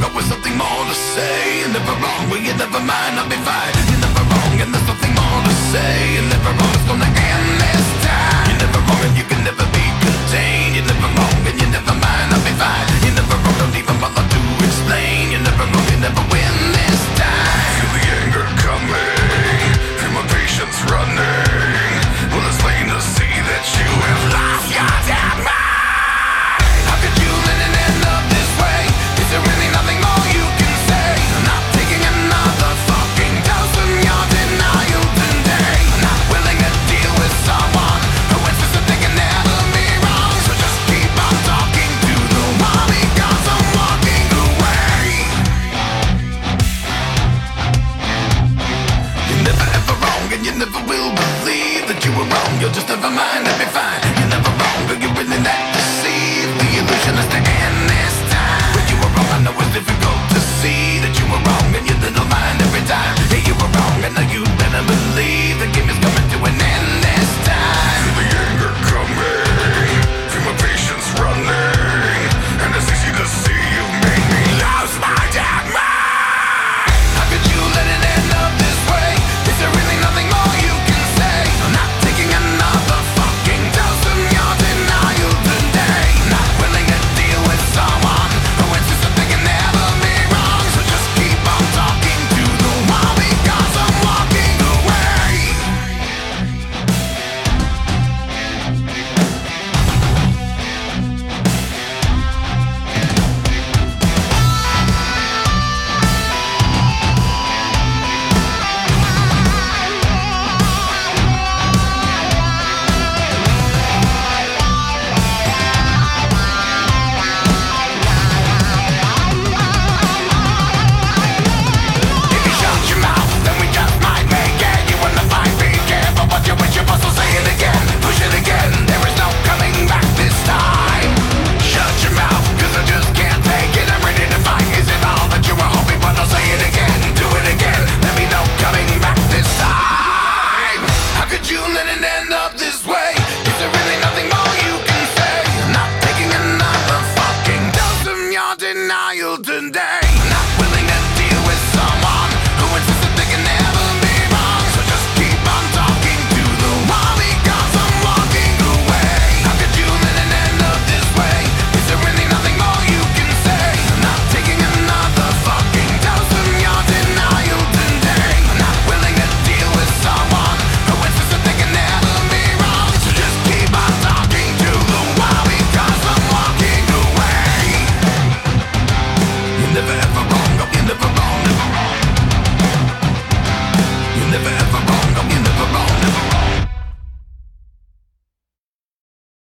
S4: But with something more to say. You're never wrong, well you never mind, I'll be fine You're never wrong and there's nothing more to say. You're never wrong, it's gonna end this time. You're never wrong and you can never be contained. You're never wrong and you never mind, I'll be fine You're never wrong, don't even bother to explain. You're never wrong, you never win. wrong, you'll just never mind, let me find